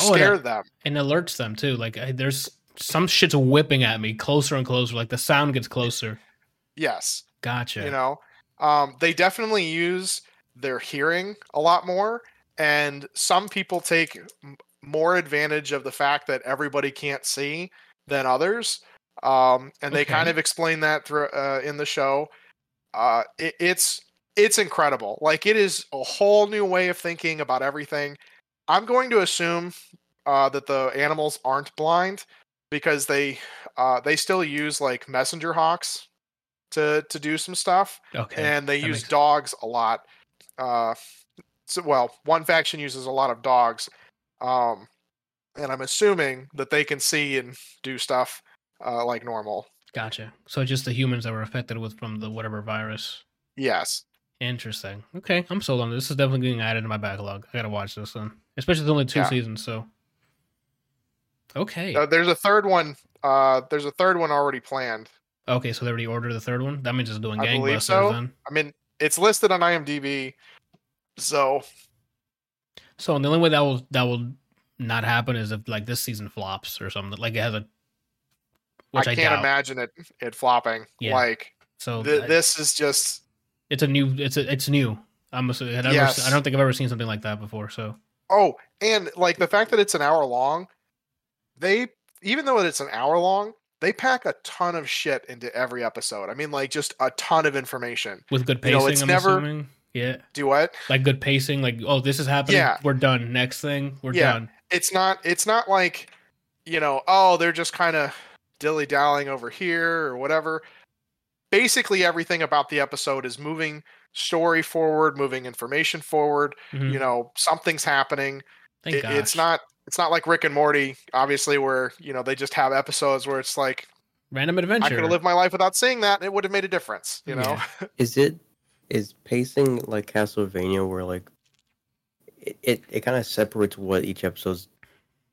Oh, and scare them And alerts them too. Like I, there's some shit's whipping at me closer and closer. Like the sound gets closer. yes Gotcha. you know um, they definitely use their hearing a lot more and some people take m- more advantage of the fact that everybody can't see than others um, and they kind of explain that through uh, in the show. Uh, it, it's it's incredible. Like it is a whole new way of thinking about everything. I'm going to assume uh, that the animals aren't blind because they uh, they still use like messenger hawks to to do some stuff. Okay. and they that use dogs a lot. Uh, so, well, one faction uses a lot of dogs, um, and I'm assuming that they can see and do stuff uh, like normal. Gotcha. So just the humans that were affected with from the whatever virus. Yes, Interesting. Okay, I'm sold on this. This is definitely getting added to my backlog. I gotta watch this one, especially it's only two Yeah. seasons. So, okay, uh, there's a third one. Uh, there's a third one already planned. okay. So they already ordered the third one. That means it's doing I gangbusters so. then. I mean, it's listed on IMDb, so So the only way that will that will not happen is if like this season flops or something. Like it has a, which I I, can't doubt. imagine it it flopping. Yeah. Like So th- I- this is just it's a new. It's a, it's new. I'm. assuming- never, Yes. I don't think I've ever seen something like that before. So Oh, and like the fact that it's an hour long, they even though it's an hour long, they pack a ton of shit into every episode. I mean, like just a ton of information. with good You pacing, know, it's I'm never- assuming. Yeah, Do what? like good pacing. Like oh, this is happening. Yeah. we're done. Next thing, we're Yeah. done. It's not. It's not like, you know, oh, they're just kind of dilly dallying over here or whatever. Basically, everything about the episode is moving story forward, moving information forward. Mhm. You know, something's happening. It- it's not. It's not like Rick and Morty, obviously, where you know they just have episodes where it's like random adventure. I could have lived my life without seeing that, and it would have made a difference. You know, [LAUGHS] Is it is pacing like Castlevania where like it it, it kind of separates what each episode's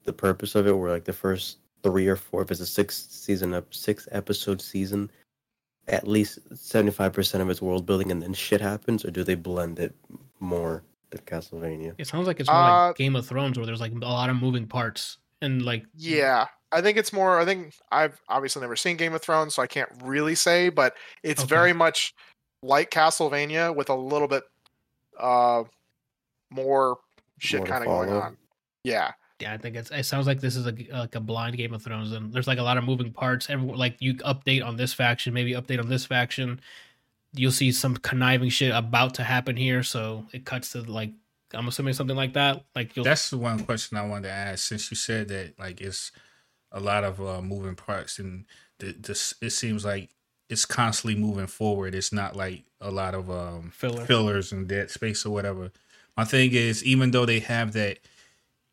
the purpose of it where like the first three or four if it's a six season up six episode season at least 75% of its world building and then shit happens or do they blend it more than Castlevania? It sounds like it's more Uh, like Game of Thrones, where there's like a lot of moving parts and like yeah. I think it's more. I think I've obviously never seen Game of Thrones, so I can't really say, but it's Okay. very much like Castlevania with a little bit uh more shit kind of going on. Yeah, yeah, I think it's it sounds like this is a, like a blind Game of Thrones, and there's like a lot of moving parts. Every like you update on this faction, maybe update on this faction. You'll see some conniving shit about to happen here, so it cuts to like I'm assuming something like that. Like you'll That's the one question I wanted to ask. Since you said that, like, it's a lot of uh, moving parts, and th- this it seems like it's constantly moving forward. It's not like a lot of um, Filler. fillers and dead space or whatever. My thing is, even though they have that,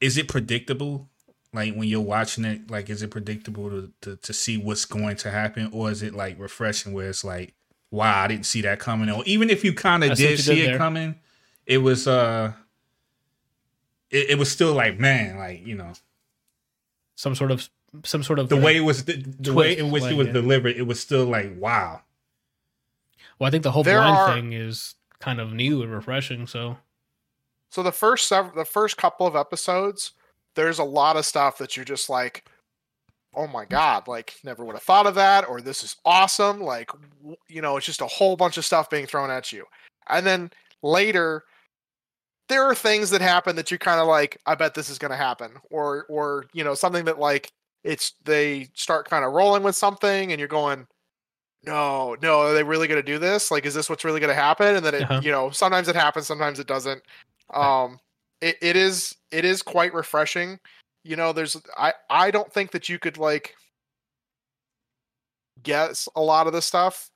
is it predictable? Like when you're watching it, like is it predictable to, to, to see what's going to happen, or is it like refreshing where it's like, wow, I didn't see that coming, or even if you kind of did see did it there. coming, it was uh, it, it was still like man, like you know Some sort of some sort of the way it was the, the way in which like, it was yeah. delivered, it was still like wow. Well, I think the whole There blind are- thing is kind of new and refreshing. So So the first sev- the first couple of episodes, there's a lot of stuff that you're just like, oh my god, like never would have thought of that, or this is awesome. Like, you know, it's just a whole bunch of stuff being thrown at you, and then later. There are things that happen that you're kind of like, I bet this is going to happen, or, or you know, something that like it's they start kind of rolling with something, and you're going, no, no, are they really going to do this? Like, is this what's really going to happen? And then it, Uh-huh. you know, sometimes it happens, sometimes it doesn't. Um, it, it is it is quite refreshing. You know, there's I I don't think that you could like guess a lot of the stuff,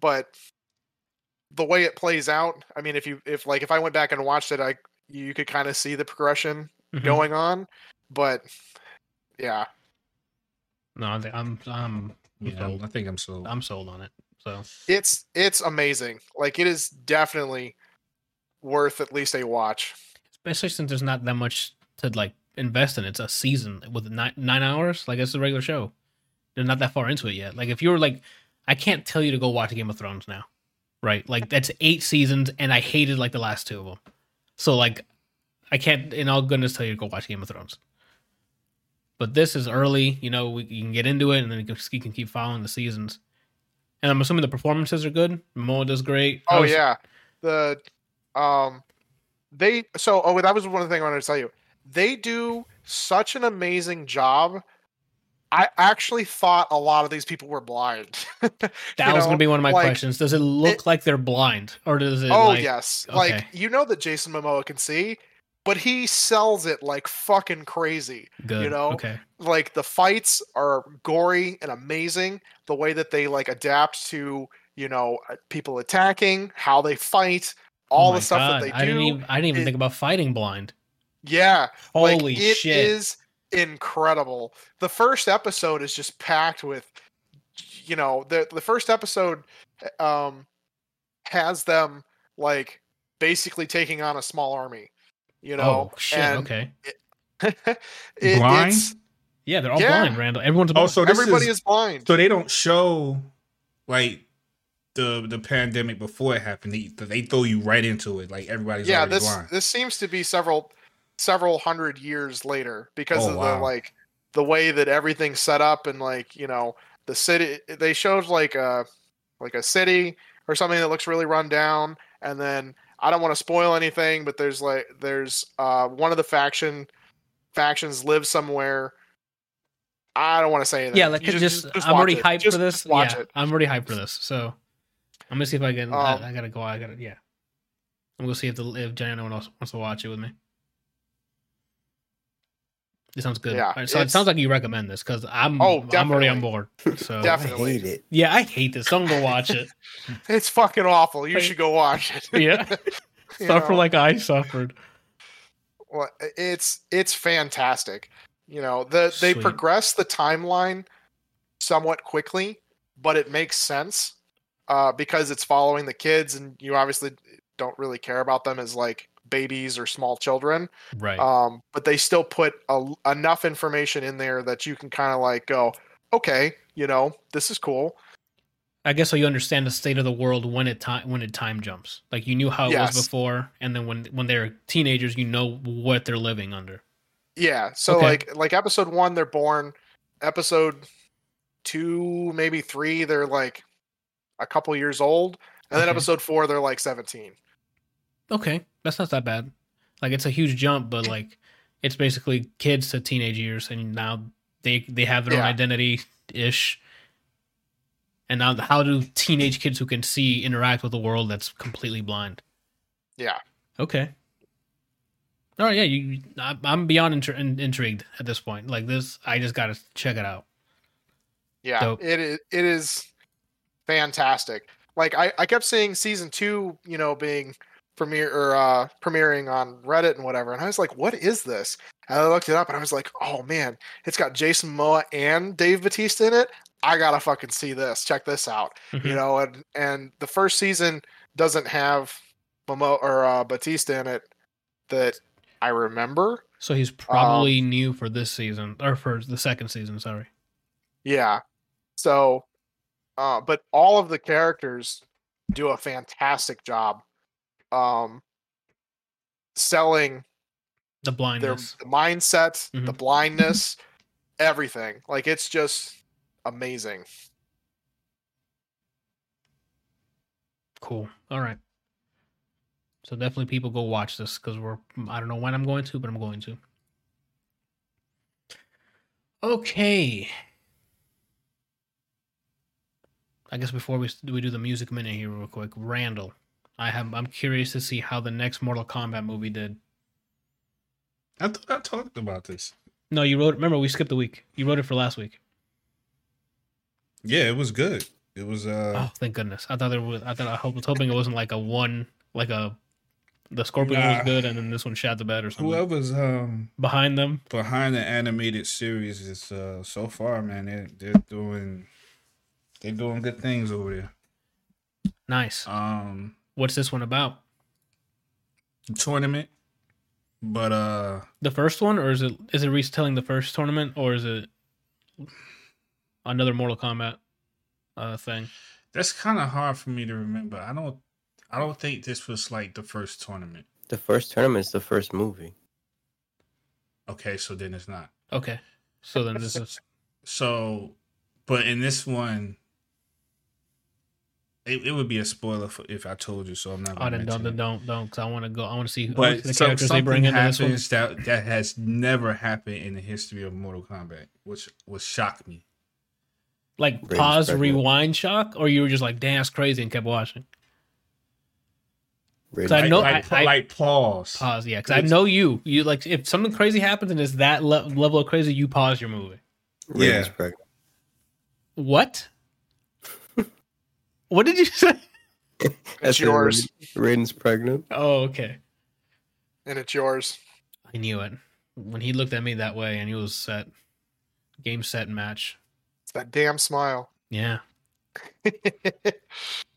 but the way it plays out, I mean, if you if like if I went back and watched it, I you could kind of see the progression mhm. going on, but yeah, no, I think I'm I'm Yeah, sold. I think I'm so. I'm sold on it. So it's it's amazing. Like it is definitely worth at least a watch. especially since there's not that much to like invest in. It's a season with nine nine hours. Like it's a regular show. They're not that far into it yet. Like if you were like, I can't tell you to go watch Game of Thrones now, right? Like that's eight seasons, and I hated like the last two of them. So like, I can't in all goodness tell you to go watch Game of Thrones. But this is early, you know. We, you can get into it, and then you can, you can keep following the seasons. And I'm assuming the performances are good. Momoa does great. Oh was- yeah, the um, they so oh that was one of the things I wanted to tell you. They do such an amazing job. I actually thought a lot of these people were blind. [LAUGHS] That was going to be one of my like, questions. Does it look like they're blind, or does it? Oh like, yes, okay. like you know that Jason Momoa can see, but he sells it like fucking crazy. good. You know, okay. like the fights are gory and amazing the way that they like adapt to you know uh, people attacking how they fight all Oh the stuff God, that they do I didn't even. I didn't even it- think about fighting blind. yeah Holy like, it shit! is incredible the first episode is just packed with you know the the first episode um has them like basically taking on a small army you know oh shit! and okay. it- [LAUGHS] Blind? it's- Yeah, they're all yeah. blind. Randall. Everyone's Oh, so everybody is, is blind so they don't show like the the pandemic before it happened. They, they throw you right into it. Like everybody's yeah this blind. this seems to be several several hundred years later because Oh, of wow. the like the way that everything's set up and like you know the city they showed like a like a city or something that looks really run down and then i don't want to spoil anything but there's like there's uh one of the faction factions lives somewhere i don't want to say anything yeah, like You just, I'm already it. hyped Just- for this. watch yeah, it I'm already hyped for this. So I'm gonna see if I can. Um, I, I gotta go. I gotta. Yeah. I'm gonna see if the if Jenny anyone else wants to watch it with me. It sounds good. Yeah, All right, so it sounds like you recommend this because I'm. Oh, I'm already on board. So [LAUGHS] Definitely. I hate it. yeah, I hate this. Don't go watch it. [LAUGHS] it's fucking awful you should go watch it Yeah, [LAUGHS] suffer know? like I suffered. well, it's it's fantastic. You know, the they progress the timeline somewhat quickly, but it makes sense uh, because it's following the kids, and you obviously don't really care about them as like babies or small children. Right. Um, but they still put a, enough information in there that you can kind of like go, okay, you know, this is cool. I guess so you understand the state of the world when it time when it time jumps. Like you knew how it Yes. was before, and then when when they're teenagers, you know what they're living under. Yeah. So Okay. like like episode one, they're born. Episode two, maybe three, they're like a couple years old, and then Okay. episode four, they're like seventeen. Okay, that's not that bad. Like it's a huge jump, but like it's basically kids to teenage years, and now they they have their own identity ish. And now, how do teenage kids who can see interact with a world that's completely blind? Yeah. Okay. All right, yeah, you. I- I'm beyond intri- in- intrigued at this point. Like this, I just gotta check it out. Yeah, Dope. it is. It is fantastic. Like I, I kept seeing season two, you know, being premiere or uh, premiering on Reddit and whatever, and I was like, "What is this?" And I looked it up, and I was like, "Oh man, it's got Jason Momoa and Dave Bautista in it. I gotta fucking see this. Check this out." Mhm. You know, and and the first season doesn't have Momoa or uh, Bautista in it that I remember. So he's probably new for this season or for the second season. Sorry. Yeah. So, uh, but all of the characters do a fantastic job um, selling The their blindness. the mindset, the Mhm. blindness, everything. Like it's just amazing. Cool. All right. So definitely people go watch this because we're I don't know when I'm going to, but I'm going to. Okay. I guess before we we do the music minute here real quick, Randall, I have I'm curious to see how the next Mortal Kombat movie did. I thought I talked about this. No, you wrote. Remember, we skipped a week. You wrote it for last week. Yeah, it was good. It was uh oh, thank goodness! I thought there was. I thought I hope, was hoping it wasn't like a one, like a. The Scorpion was good, and then this one shot the bed or something. whoever's um Behind them, behind the animated series is uh so far, man, they're they're doing they're doing good things over there. nice. Um What's this one about? tournament. But uh The first one, or is it is it retelling the first tournament, or is it another Mortal Kombat uh thing? that's kind of hard for me to remember. I don't I don't think this was like the first tournament. The first tournament is the first movie. Okay, so then it's not. Okay, so then this is [LAUGHS] So, but in this one, it, it would be a spoiler for, if I told you. So I'm not. oh Gonna then don't mention then it. don't don't because I want to go. I want to see, I wanna But see the so, characters they bring into this one. happens that that has never happened in the history of Mortal Kombat, which was shocked me. Like Raiden's pause, pregnant. rewind, shock, or you were just like, "Damn, that's crazy," and kept watching. Raiden's I know- like, I- I- like pause. Pause, yeah, because I know you. You like if something crazy happens and it's that le- level of crazy, you pause your movie. Raiden's Yeah. pregnant. What? What did you say? I [LAUGHS] It's said yours, Raiden- Raiden's pregnant. Oh, okay. and it's yours. I knew it when he looked at me that way, and he was set. Game set match. It's that damn smile. Yeah. [LAUGHS]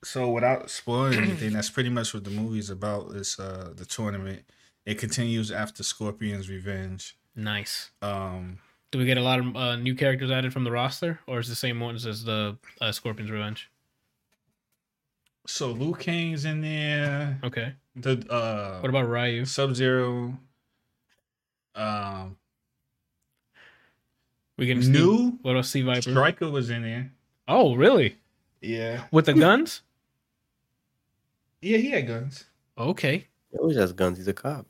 So without spoiling anything, that's pretty much what the movie's about. It's uh the tournament. It continues after Scorpion's Revenge. Nice. Um, Do we get a lot of uh, new characters added from the roster, or is it the same ones as the uh, Scorpion's Revenge? So Liu Kang's in there. Okay. The uh, What about Ryu? Sub Zero? Um, We can see new what else? Sea Viper. Stryker was in there. Oh, really? Yeah, With the guns? yeah, he had guns. Okay. He always has guns. He's a cop.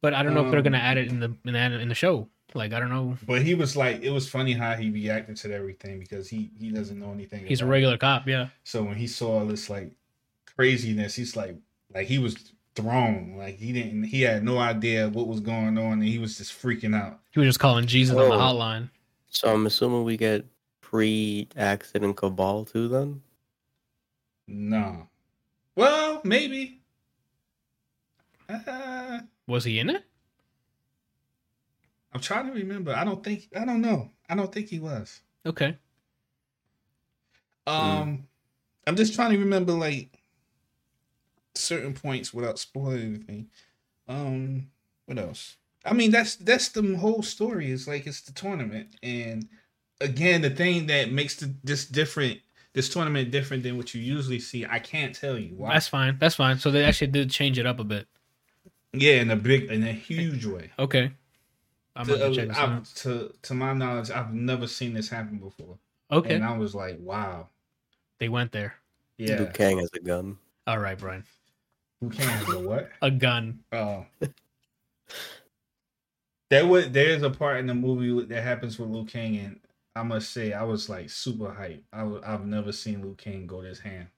But I don't know if they're Um, gonna add it in the in the, in the show. Like I don't know. But he was like, it was funny how he reacted to everything because he he doesn't know anything. He's a about it. regular cop. Yeah. So when he saw this like craziness, he's like, like he was thrown. Like he didn't, he had no idea what was going on, and he was just freaking out. He was just calling Jesus on the hotline. So I'm assuming we get pre-accident Kabal too. Then No, well, maybe. Uh, Was he in it? I'm trying to remember. I don't think. I don't know. I don't think he was. Okay. Um, I'm just trying to remember like certain points without spoiling anything. Um, what else? I mean, that's that's the whole story. Is like it's the tournament, and again, the thing that makes the, this different, this tournament different than what you usually see. I can't tell you why. That's fine. That's fine. So they actually did change it up a bit. yeah, in a big, in a huge way. Okay. I'm To, to check this uh. I've- to to my knowledge, I've never seen this happen before, Okay. and I was like, wow, They went there. yeah. Liu Kang has a gun. All right, Brian. Who can handle what? [LAUGHS] A gun. Oh. There was there's a part in the movie that happens with Liu Kang, and I must say I was like super hyped. I was, I've never seen Liu Kang go this ham.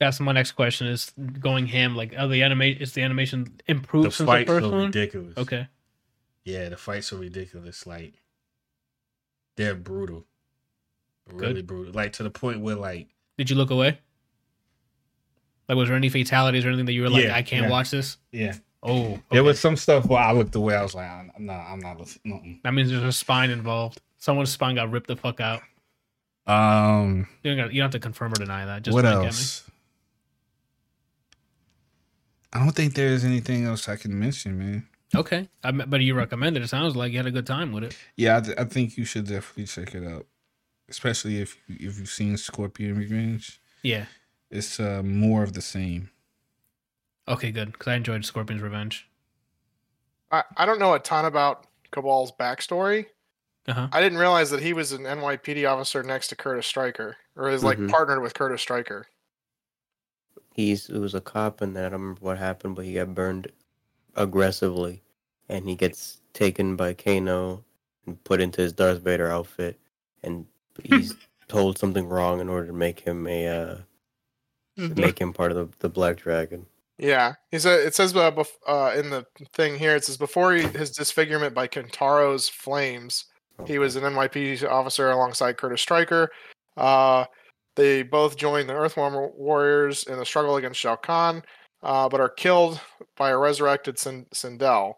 That's my next question. Is going ham like oh the animation is the animation improved The since the first are one? ridiculous. Okay. Yeah, the fights are ridiculous. Like they're brutal, really brutal. Like to the point where like Did you look away? Like, was there any fatalities or anything that you were like, Yeah, I can't yeah. watch this? yeah, Oh, there was some stuff where I looked away. I was like, I'm not, I'm not listening. That means there's a spine involved. Someone's spine got ripped the fuck out. Um, You don't, gotta- you don't have to confirm or deny that. Just what wink at me. else? I don't think there's anything else I can mention, man. Okay, I, but you recommended it. Sounds like you had a good time with it. Yeah, I, th- I think you should definitely check it out, especially if you, if you've seen Scorpion Revenge. Yeah. It's uh, more of the same. Okay, good. Because I enjoyed Scorpion's Revenge. I, I don't know a ton about Kabal's backstory. Uh huh. I didn't realize that he was an NYPD officer next to Curtis Stryker, or is like Mhm. partnered with Curtis Stryker. He's it was a cop, and then I don't remember what happened, but he got burned aggressively, and he gets taken by Kano and put into his Darth Vader outfit, and he's [LAUGHS] told something wrong in order to make him a uh, make him part of the, the Black Dragon. Yeah, he said it says uh, bef- uh, in the thing here. It says before he, his disfigurement by Kintaro's flames, he was an NYPD officer alongside Curtis Stryker. Uh, they both joined the Earthrealm Warriors in the struggle against Shao Kahn, uh, but are killed by a resurrected Sin- Sindel.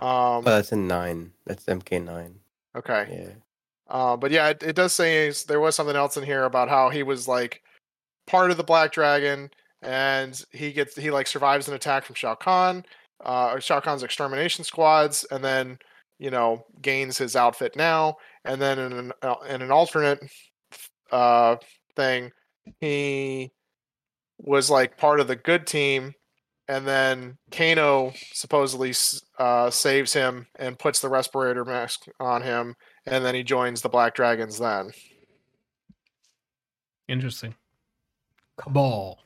Oh, Um, that's in nine. That's MK nine. okay. Yeah. Uh, but yeah, it, it does say there was something else in here about how he was like part of the Black Dragon, and he gets he like survives an attack from Shao Kahn, uh, or Shao Kahn's extermination squads, and then you know gains his outfit now, and then in an uh, in an alternate uh, thing, he was like part of the good team. And then Kano supposedly uh, saves him and puts the respirator mask on him, and then he joins the Black Dragons then. Interesting. Kabal.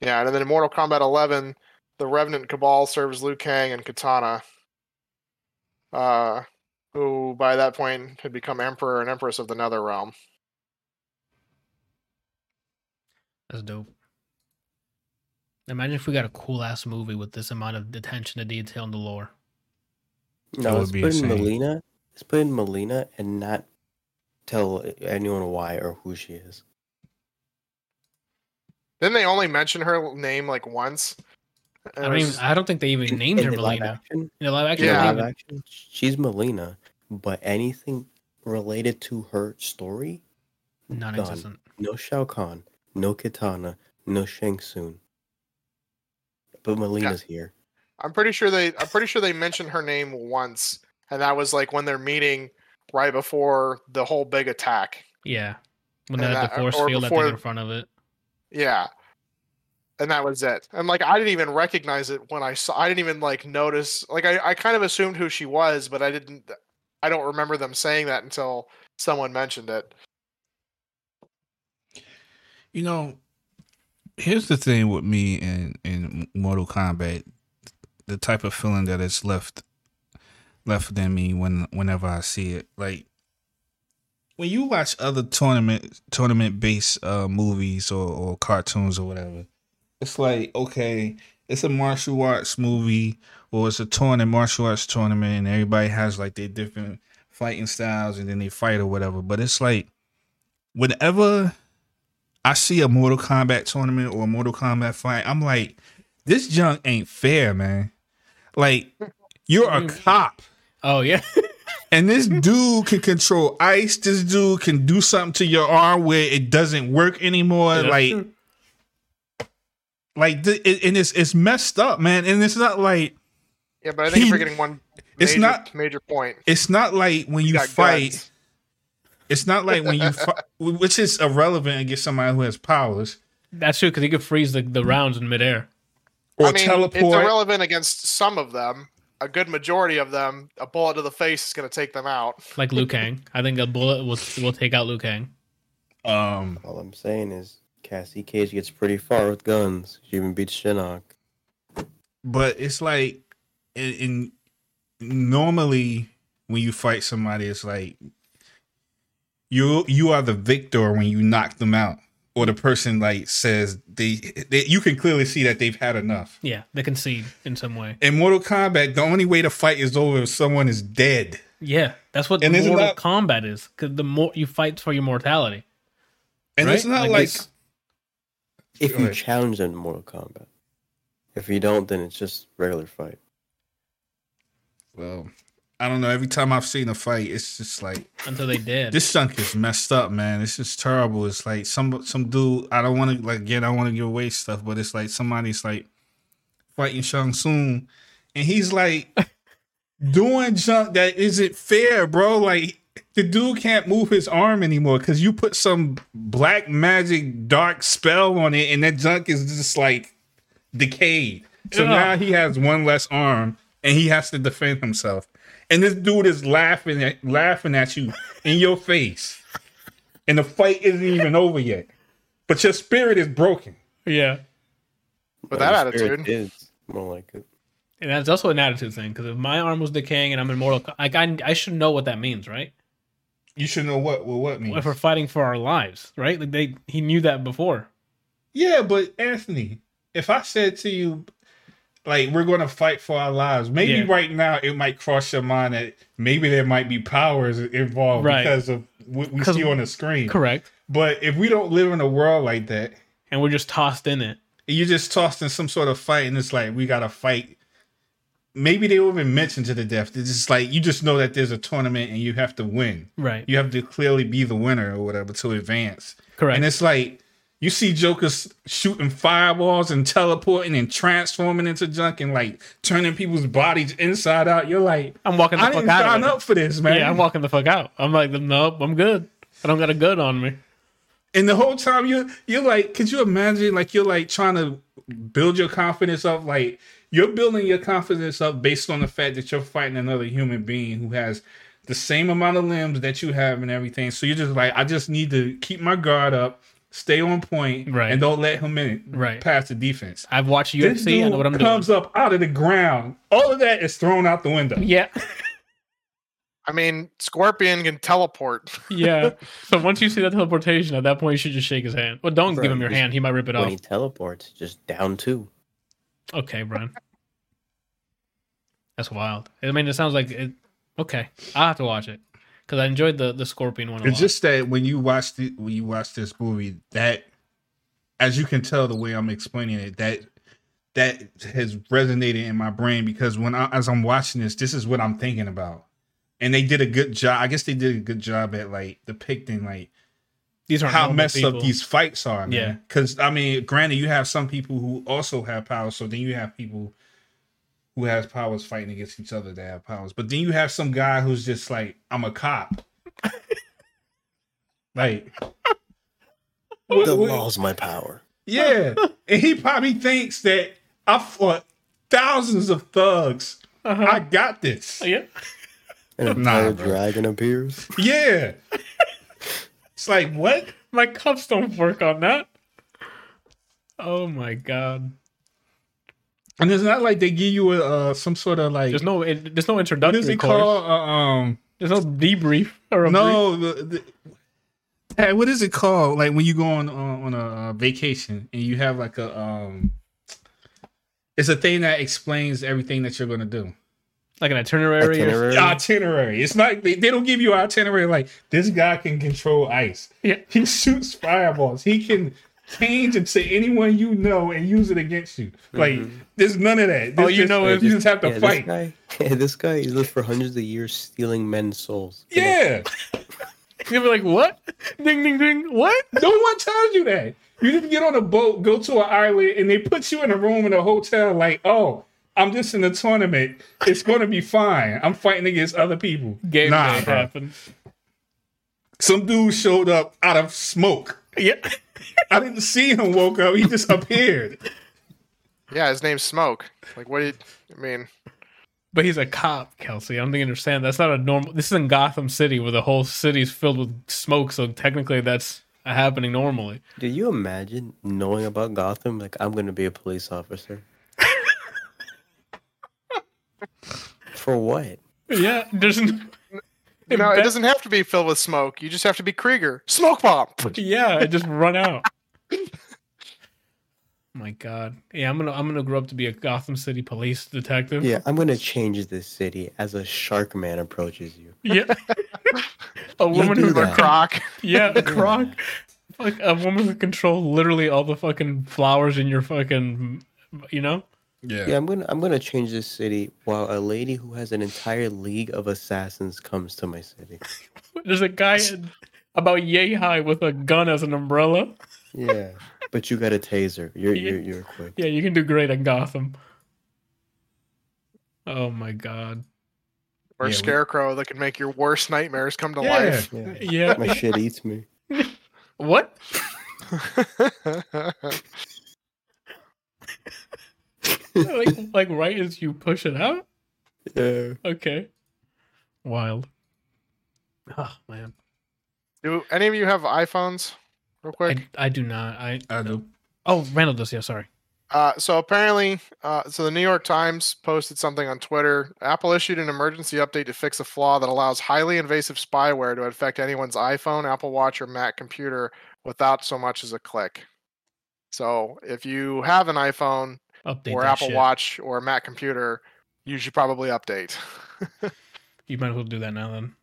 Yeah, and then in Mortal Kombat 11, the Revenant Kabal serves Liu Kang and Kitana, uh, who by that point had become Emperor and Empress of the Nether Realm. That's dope. Imagine if we got a cool ass movie with this amount of attention to detail in the lore. That No, would let's be put in insane. Mileena. Let's put in Mileena and not tell anyone why or who she is. Didn't they only mention her name like once? I And don't was even. I don't think they even In- named in her the live Mileena. action, In the live action, Yeah. live action, she's Mileena, but anything related to her story, even- non-existent. no Shao Kahn, no Kitana, no Shang Tsung. But Mileena's here. I'm pretty sure they. I'm pretty sure they mentioned her name once, and that was like when they're meeting right before the whole big attack. Yeah, when they had the force or field, I before- think, in front of it. Yeah. And that was it. And like I didn't even recognize it when I saw I didn't even like notice like I, I kind of assumed who she was, but I didn't I don't remember them saying that until someone mentioned it. You know, here's the thing with me in in Mortal Kombat, the type of feeling that it's left left in me when whenever I see it. Like when you watch other tournament tournament based uh, movies or, or cartoons or whatever, it's like okay, it's a martial arts movie or it's a tournament martial arts tournament, and everybody has like their different fighting styles and then they fight or whatever. But it's like whenever I see a Mortal Kombat tournament or a Mortal Kombat fight, I'm like, this junk ain't fair, man. Like, you're a mm-hmm. cop. Oh yeah, [LAUGHS] And this dude can control ice. This dude can do something to your arm where it doesn't work anymore. That's like, like, th- it, and it's it's messed up, man. And it's not like Yeah, but I think He- you're forgetting one it's not- major point. it's not like when You you fight. guns. It's not like when you fight, which is irrelevant against somebody who has powers that's true because he could freeze the, the rounds in midair. or I mean, teleport. it's irrelevant against some of them. A good majority of them, a bullet to the face is going to take them out. Like Liu Kang. I think a bullet will will take out Liu Kang. um, All I'm saying is Cassie Cage gets pretty far with guns. She even beats Shinnok. but it's like in, in normally when you fight somebody it's like you you are the victor when you knock them out or the person like says they, they you can clearly see that they've had enough. Yeah, they concede in some way. In Mortal Kombat, the only way to fight is over if someone is dead. Yeah, that's what And isn't Mortal that- Kombat is. Because the more you fight for your mortality, And right? it's not like, this- If you ahead. challenge in Mortal Kombat. If you don't, then it's just regular fight. well, I don't know. Every time I've seen a fight, it's just like until they did. this chunk is messed up, man. It's just terrible. It's like some some dude. I don't want to like again. I want to give away stuff, but it's like somebody's like fighting Shang Tsung, and he's like [LAUGHS] doing junk that isn't fair, bro. Like the dude can't move his arm anymore because you put some black magic dark spell on it, and that junk is just like decayed. So Yeah. now he has one less arm, and he has to defend himself. And this dude is laughing at laughing at you in your face, and the fight isn't even over yet. But your spirit is broken. yeah, With But that the spirit attitude. is more like it. and that's also an attitude thing. Because if my arm was decaying and I'm immortal, like I, I should know what that means, right? You should know what well, what means. If we're fighting for our lives, right? Like they, he knew that before. Yeah, but Anthony, if I said to you, like, we're going to fight for our lives, maybe Yeah. right now it might cross your mind that maybe there might be powers involved Right. because of what we see on the screen. Correct. But if we don't live in a world like that, And we're just tossed in it. you're just tossed in some sort of fight, and it's like we got to fight. Maybe they won't even mention to the death. It's just like you just know that there's a tournament and you have to win. Right. You have to clearly be the winner or whatever to advance. Correct. And it's like you see Jokers shooting fireballs and teleporting and transforming into junk and like turning people's bodies inside out. You're like, I'm walking the I fuck didn't out sign up for this, man. Yeah, I'm walking the fuck out. I'm like, nope, I'm good. I don't got a good on me. and the whole time you're you're like, could you imagine like you're like trying to build your confidence up? Like you're building your confidence up based on the fact that you're fighting another human being who has the same amount of limbs that you have and everything. So you're just like, I just need to keep my guard up, stay on point, Right. and don't let him in Right. past the defense. I've watched This UFC. I know dude what I'm doing. comes up out of the ground. All of that is thrown out the window. Yeah, I mean, Scorpion can teleport. [LAUGHS] yeah. [LAUGHS] so once you see that teleportation, at that point you should just shake his hand. Well, don't Bro, give him your hand. He might rip it When off. he teleports, just down two. Okay, Brian. That's wild. I mean, it sounds like it. Okay, I'll have to watch it because I enjoyed the the Scorpion one. A It's lot. just that when you watch the when you watch this movie, that as you can tell the way I'm explaining it, that that has resonated in my brain because when I, as I'm watching this, this is what I'm thinking about, and they did a good job. I guess they did a good job at like depicting like these are how messed up these fights are. Yeah. Yeah, because I mean, granted, you have some people who also have power, so then you have people who has powers fighting against each other that have powers, but then you have some guy who's just like, I'm a cop, [LAUGHS] like. what- The what- law's my power. yeah, and he probably thinks that I fought thousands of thugs. Uh-huh. I got this. yeah. And a Nah, fire dragon appears. Yeah, it's like what? My cups don't work on that. Oh my god. And it's not like they give you a uh, some sort of like There's no it, there's no what introductory is it course. called? Uh, um, There's no debrief or a brief. no, the, the, hey, what is it called? Like when you go on on, on a uh, vacation and you have like a um, it's a thing that explains everything that you're gonna do. like an itinerary. or- Itinerary. Itinerary. It's not they, they don't give you itinerary like this guy can control ice. Yeah. He shoots fireballs. He can change it to anyone you know and use it against you. Mm-hmm. Like there's none of that. All This you just- know is- you just have to Yeah, fight. [LAUGHS] This guy, this guy, he lived for hundreds of years stealing men's souls. Yeah. [LAUGHS] You'll be like, what? Ding ding ding. What? No one tells you that. You just get on a boat, go to an island, and they put you in a room in a hotel. Like, oh, I'm just in a tournament. It's going to be fine. I'm fighting against other people. Game nah, day happened. Some dude showed up out of smoke. Yeah. [LAUGHS] I didn't see him woke up. He just appeared. Yeah, his name's Smoke. Like, what did I mean? But he's a cop, Kelsey. I don't think you understand. That's not a normal. This is in Gotham City, where the whole city's filled with smoke. So technically, that's happening normally. Do you imagine knowing about Gotham? Like, I'm going to be a police officer. [LAUGHS] For what? Yeah, there's. n- No, it bet- doesn't have to be filled with smoke. You just have to be Krieger. Smoke bomb. [LAUGHS] Yeah, it just run out. [LAUGHS] Oh my God. Yeah, I'm gonna I'm gonna grow up to be a Gotham City police detective. Yeah, I'm gonna change this city as a shark man approaches you. Yeah. [LAUGHS] a woman who's a. Croc. yeah, a croc. Like a woman who control literally all the fucking flowers in your fucking you know? Yeah. Yeah, I'm gonna I'm gonna change this city while a lady who has an entire league of assassins comes to my city. [LAUGHS] There's a guy about yay high with a gun as an umbrella. Yeah, but you got a taser. You're Yeah. you're you're quick. Yeah, you can do great at Gotham. Oh my god. Or Yeah, we- Scarecrow that can make your worst nightmares come to Yeah. life. Yeah, Yeah. my shit eats me. [LAUGHS] What? [LAUGHS] like, like right as you push it out? Yeah. Okay. Wild. Oh man. Do any of you have iPhones? Real quick. I, I do not. I I do. Oh, Randall does, yeah, sorry. Uh, so apparently, uh, so the New York Times posted something on Twitter. Apple issued an emergency update to fix a flaw that allows highly invasive spyware to affect anyone's iPhone, Apple Watch, or Mac computer without so much as a click. So if you have an iPhone Update or that Apple shit. Watch or Mac computer, you should probably update. [LAUGHS] You might as well do that now then.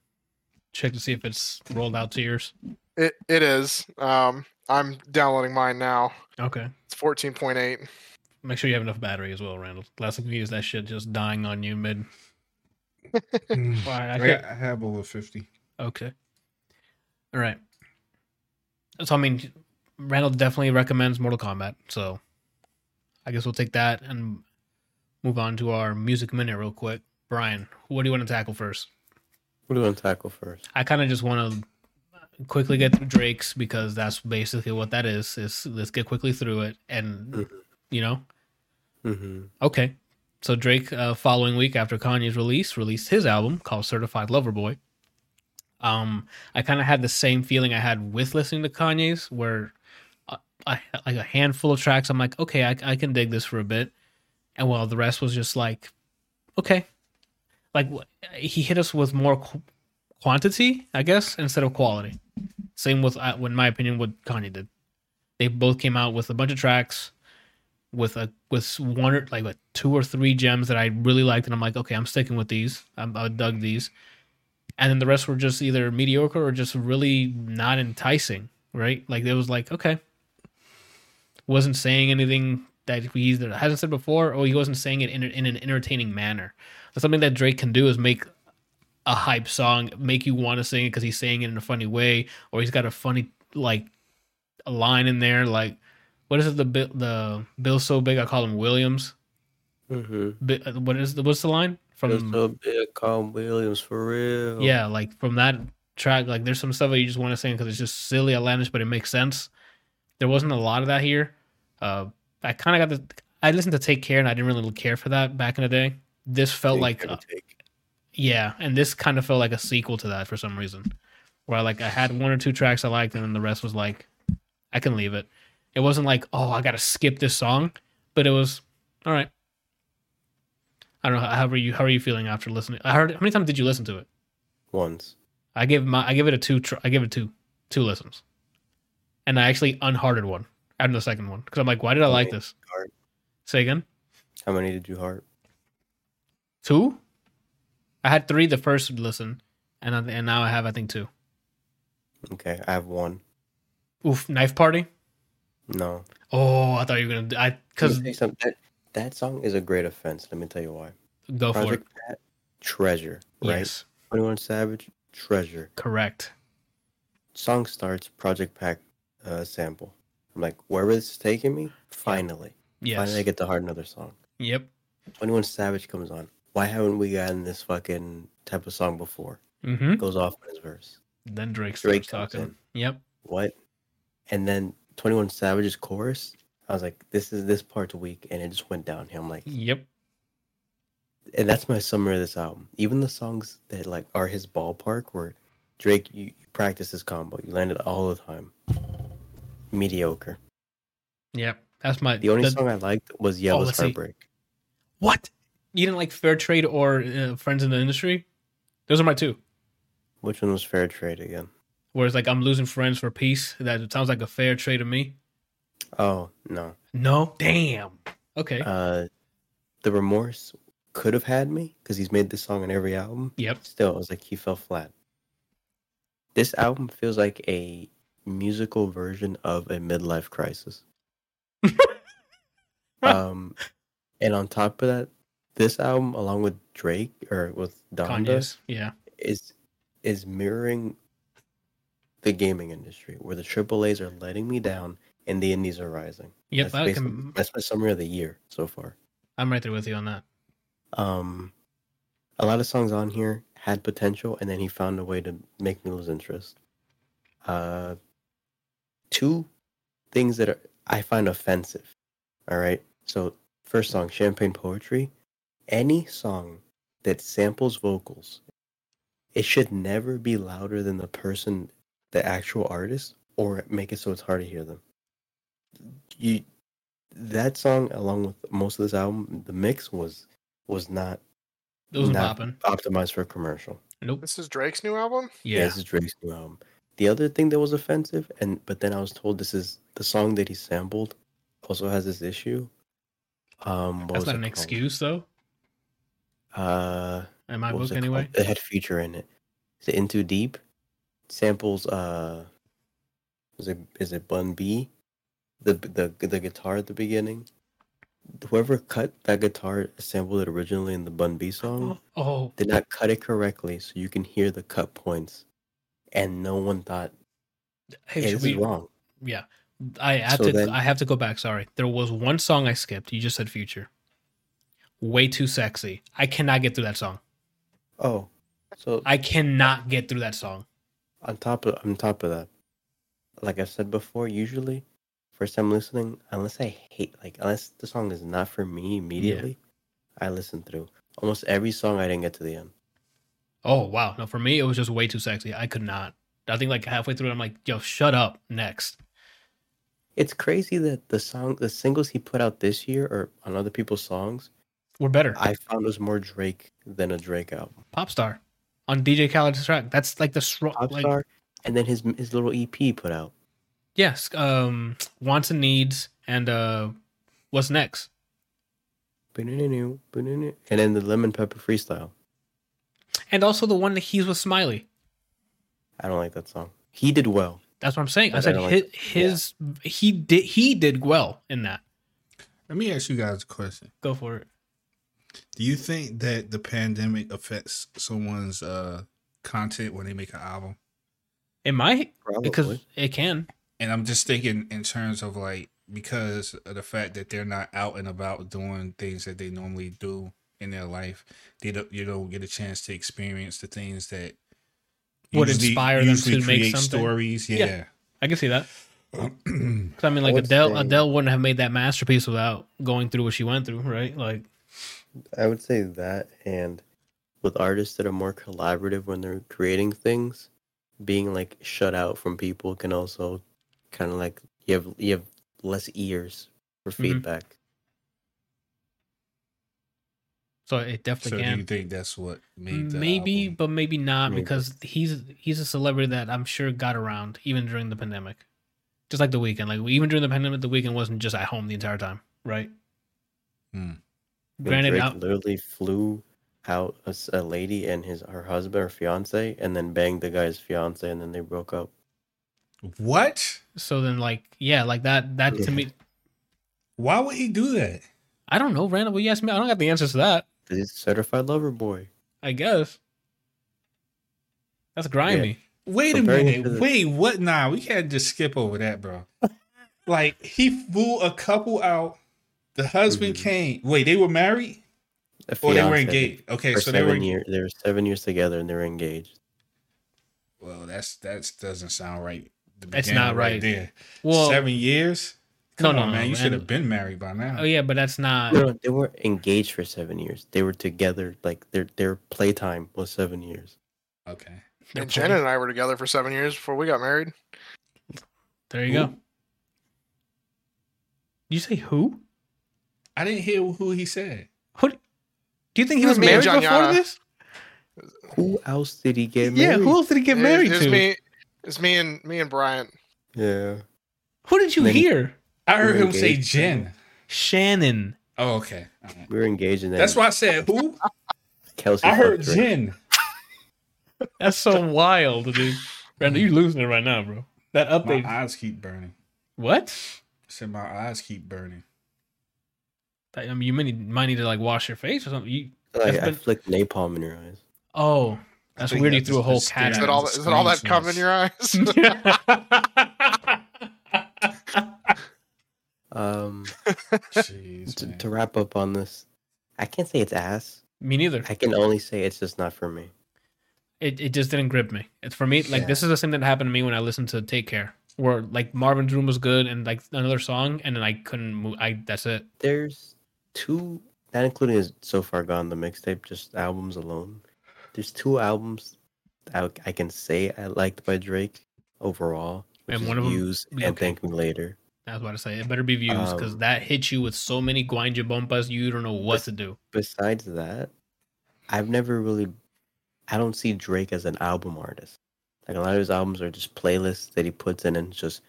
Check to see if it's rolled out to yours. it it is. Um, I'm downloading mine now. Okay. It's 14.8. Make sure you have enough battery as well, Randall. Last time you use that shit just dying on you mid. [LAUGHS] Why, I I, can't- I have over 50. Okay. All right. So I mean, Randall definitely recommends Mortal Kombat. So I guess we'll take that and move on to our music minute real quick. Brian, what do you want to tackle first? What do you want to tackle first? I kind of just want to quickly get through Drake's because that's basically what that is. Is let's get quickly through it and Mhm. you know Mm-hmm. Okay. So Drake, uh, following week after Kanye's release, released his album called Certified Lover Boy. Um, I kind of had the same feeling I had with listening to Kanye's, where like a handful of tracks. I'm like, okay, I, I can dig this for a bit, and well, the rest was just like, okay, like he hit us with more qu- quantity, I guess, instead of quality. Same with, uh, in my opinion, what Kanye did. They both came out with a bunch of tracks with a with one or like what, two or three gems that I really liked, and I'm like, okay, I'm sticking with these. I'm, I dug these, and then the rest were just either mediocre or just really not enticing. Right? Like it was like, okay, wasn't saying anything that he either hasn't said before, or he wasn't saying it in, in an entertaining manner. That's something that Drake can do is make a hype song, make you want to sing it because he's saying it in a funny way, or he's got a funny like a line in there like what is it the Bill the Bill so big I call him Williams. Mm-hmm. Bi- What is the what's the line from? so big, Colin Williams for real. Yeah, like from that track, like there's some stuff that you just want to sing because it's just silly, outlandish, but it makes sense. There wasn't a lot of that here. Uh, I kind of got the. I listened to Take Care and I didn't really care for that back in the day. This felt Take like, uh, yeah, and this kind of felt like a sequel to that for some reason, where I, like I had one or two tracks I liked and then the rest was like, I can leave it. It wasn't like, oh, I gotta skip this song, but it was all right. I don't know. How are you? How are you feeling after listening? I heard. How many times did you listen to it? once. I give my. I give it a two. Tr- I give it two. Two listens, and I actually unhearted one after the second one because I'm like, why did I like this? Heart. Say again. How many did you heart? Two. I had three the first listen, and I- and now I have I think two. Okay, I have one. Oof, knife party. No. Oh, I thought you were gonna. I because me tell you something. That, that song is a great offense. Let me tell you why. go for it. Project Pat, Treasure, right? Yes, 21 Savage, Treasure. correct. Song starts, Project Pat uh, sample. I'm like, wherever this is taking me, finally. Yes. Finally, I get to heart another song. Yep. 21 Savage comes on. Why haven't we gotten this fucking type of song before? Mm-hmm. Goes off in his verse. Then Drake starts Drake talking. in. Yep. What? And then 21 Savage's chorus. I was like, this is this part's weak, and it just went downhill. I'm like, Yep. and that's my summary of this album. Even the songs that like are his ballpark, where Drake, you, you practice this combo, you land it all the time. Mediocre. Yep. That's my The only the- song I liked was Yebba's see. Heartbreak. What? You didn't like Fair Trade or uh, Friends in the Industry? Those are my two. Which one was Fair Trade again? Whereas like I'm losing friends for peace. That sounds like a fair trade to me. Oh no. No, damn. Okay. Uh, the remorse could have had me because he's made this song on every album. yep. Still, I was like, he fell flat. This album feels like a musical version of a midlife crisis. [LAUGHS] um, and on top of that, this album, along with Drake or with Donda, Kanye's. Yeah. is is mirroring the gaming industry, where the AAA's are letting me down and the indies are rising. Yep. that's, can, that's my summary of the year so far. I'm right there with you on that. Um, a lot of songs on here had potential, and then he found a way to make me lose interest. Uh, two things that are, I find offensive. All right. So, first song, Champagne Poetry. Any song that samples vocals, it should never be louder than the person, the actual artist, or make it so it's hard to hear them. You, that song, along with most of this album, the mix was was not It was not popping. optimized for commercial. Nope. This is Drake's new album. Yeah. this is Drake's new album. The other thing that was offensive, and but then I was told this is the song that he sampled, also has this issue. Um, what That's was not an called? excuse, though. Uh, In my book, it anyway. called? It had feature in it. Is it Into Deep? Samples. Uh, is it is it Bun B? The the the guitar at the beginning. Whoever cut that guitar sampled it originally in the Bun B song Oh, did not cut it correctly, so you can hear the cut points, and no one thought, hey, "Hey, this we? is wrong." Yeah. I have So to. then- I have to go back. Sorry. There was one song I skipped. You just said "Future." Way too sexy. I cannot get through that song. Oh, so I cannot get through that song. on top of on top of that, like I said before, usually first time listening, unless I hate like unless the song is not for me immediately, I listen through. Almost every song I didn't get to the end. Oh wow. No, for me it was just way too sexy. I could not. I think like halfway through, I'm like, yo, shut up. Next. It's crazy that the song the singles he put out this year or on other people's songs, We're better. I found was more Drake than a Drake album. Popstar on DJ Khaled's track. That's like the strong. Like, Popstar, and then his his little EP put out. yes. Um, wants and needs and uh, what's next? And then the Lemon Pepper Freestyle. And also the one that he's with Smiley. I don't like that song. He did well. That's what I'm saying. I But I said don't his, like- his he did he did well in that. Let me ask you guys a question. Go for it. Do you think that the pandemic affects someone's uh content when they make an album? It might Probably. because it can. And I'm just thinking in terms of like because of the fact that they're not out and about doing things that they normally do in their life, they don't you don't get a chance to experience the things that Would usually- inspire them to make create something? stories. Yeah. Yeah. I can see that. [CLEARS THROAT] 'Cause I mean, like would Adele, say- Adele wouldn't have made that masterpiece without going through what she went through, right? Like, I would say that, and with artists that are more collaborative when they're creating things, being like shut out from people can also kind of like you have you have less ears for Mhm. feedback. So it definitely So definitely do you think that's what made the maybe, album? but maybe not Maybe. because he's he's a celebrity that I'm sure got around even during the pandemic, just like the Weeknd. Like even during the pandemic, the Weeknd wasn't just at home the entire time, right? Hmm. Granted, Drake out- literally flew out a lady and his her husband or fiance, and then banged the guy's fiance, and then they broke up. What? so then like yeah, like that that to me, Why would he do that? I don't know, Randall. Well, you asked me, I don't got the answers to that. 'Cause he's a certified lover boy. I guess that's grimy. Wait a minute. the- Wait, what? Nah, we can't just skip over that, bro. [LAUGHS] like he flew a couple out. The husband Mhm. came. Wait, they were married A or they were engaged? Okay, so they were. seven years, they were seven years together, and they were engaged. Well, that's that doesn't sound right. That's beginning not right. there. Well, seven years. No, Come no, on, no, man. You should have been married by now. oh yeah, but that's not. No, no, they weren't engaged for seven years. They were together. Like their their playtime was seven years. Okay. they're And Jen and I were together for seven years before we got married. There you go. You say who? I didn't hear who he said. Who? Do you think he was was me and married before Janyana. this? Who else did he get Yeah, who else did he get married it was to? me. It's me and me and Bryant. Yeah. Who did you Then hear? I heard We're him say. Jen. Shannon. Oh, okay. All right. We were engaged in that. That's why I said who? Kelsey. I heard fucked Jen. That's so wild, dude. Brandon, you're losing it right now, bro. That update. My eyes keep burning. What? I said my eyes keep burning. I mean, you might need, might need to like wash your face or something. You, Like, That's I flicked napalm in your eyes. oh, that's weird. You threw a whole the cat. Is it all? Is it all that screen cum in your eyes? [LAUGHS] [LAUGHS] [LAUGHS] Um, [LAUGHS] Jeez, to, to wrap up on this, I can't say it's ass. Me neither. I can only say it's just not for me. It it just didn't grip me. It's for me. Like Yeah. this is the thing that happened to me when I listened to Take Care, where like Marvin's Room was good and like another song, and then I couldn't move. I that's it. There's two, not including his So Far Gone, the mixtape, just albums alone. There's two albums I, I can say I liked by Drake overall. Which And is one of 'em- Views yeah, and. Thank Me Later. I was about to say it better be views because Um, that hits you with so many guanja bompas. You don't know what to do. Besides that, I've never really, I don't see Drake as an album artist. Like a lot of his albums are just playlists that he puts in and it's just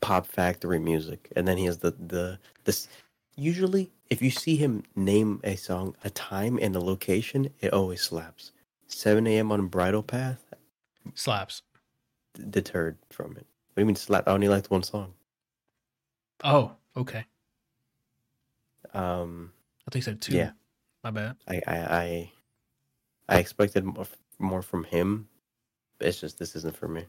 pop factory music. And then he has the, the, this, usually if you see him name a song, a time and a location, it always slaps. 7 a.m. on Bridle Path, Slaps. deterred from it. What do you mean slap? I only liked one song. Oh, okay. Um, I think you said two. Yeah. My bad. I, I, I, I expected more, more from him. It's just this isn't for me.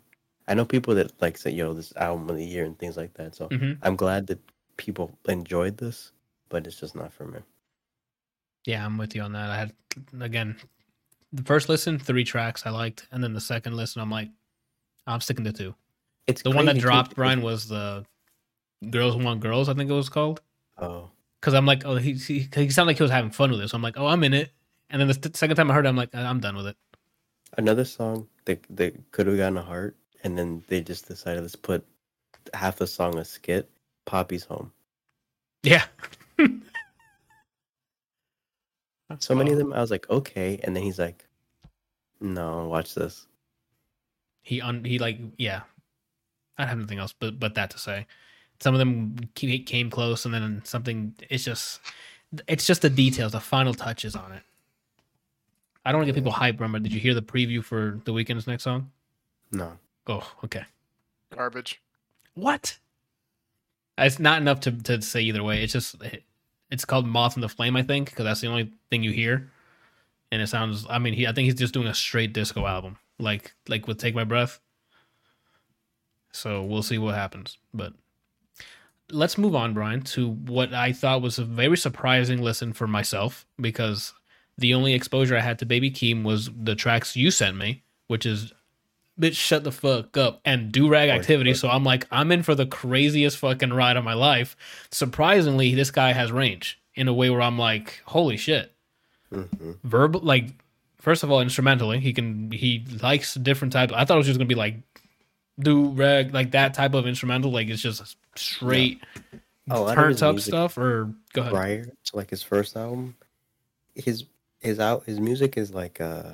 I know people that like say, "Yo, this album of the year" and things like that. So hmm I'm glad that people enjoyed this, but it's just not for me. Yeah, I'm with you on that. I had again the first listen, three tracks I liked, and then the second listen, I'm like, I'm sticking to two. It's The one that too, dropped, Brian, was the Girls Want Girls, I think it was called. Oh, Because I'm like, oh, he, he he sounded like he was having fun with it. So I'm like, oh, I'm in it. And then the st- second time I heard it, I'm like, I'm done with it. another song that that could have gotten a heart, and then they just decided let's put half the song a skit. Poppy's home. Yeah. [LAUGHS] So many of them, I was like, okay, and then he's like, no, watch this. He un he like yeah. I don't have nothing else but but that to say. Some of them came close, and then something. It's just it's just the details, the final touches on it. I don't want to get people hype Remember, did you hear the preview for the Weeknd's next song? No, Oh, okay. Garbage. What? It's not enough to to say either way. It's just it's called Moth in the Flame, I think, because that's the only thing you hear, and it sounds. I mean, he I think he's just doing a straight disco album, like like with Take My Breath. So we'll see what happens, but let's move on, Brian, to what I thought was a very surprising listen for myself because the only exposure I had to Baby Keem was the tracks you sent me, which is bitch shut the fuck up and durag activity. course. So I'm like, I'm in for the craziest fucking ride of my life. Surprisingly, this guy has range in a way where I'm like, holy shit. hmm Verbal like first of all, instrumentally, he can he likes different types. I thought it was just gonna be like do rag like that type of instrumental, like it's just straight A lot of up music stuff or go ahead. prior to like his first album, his his out his music is like uh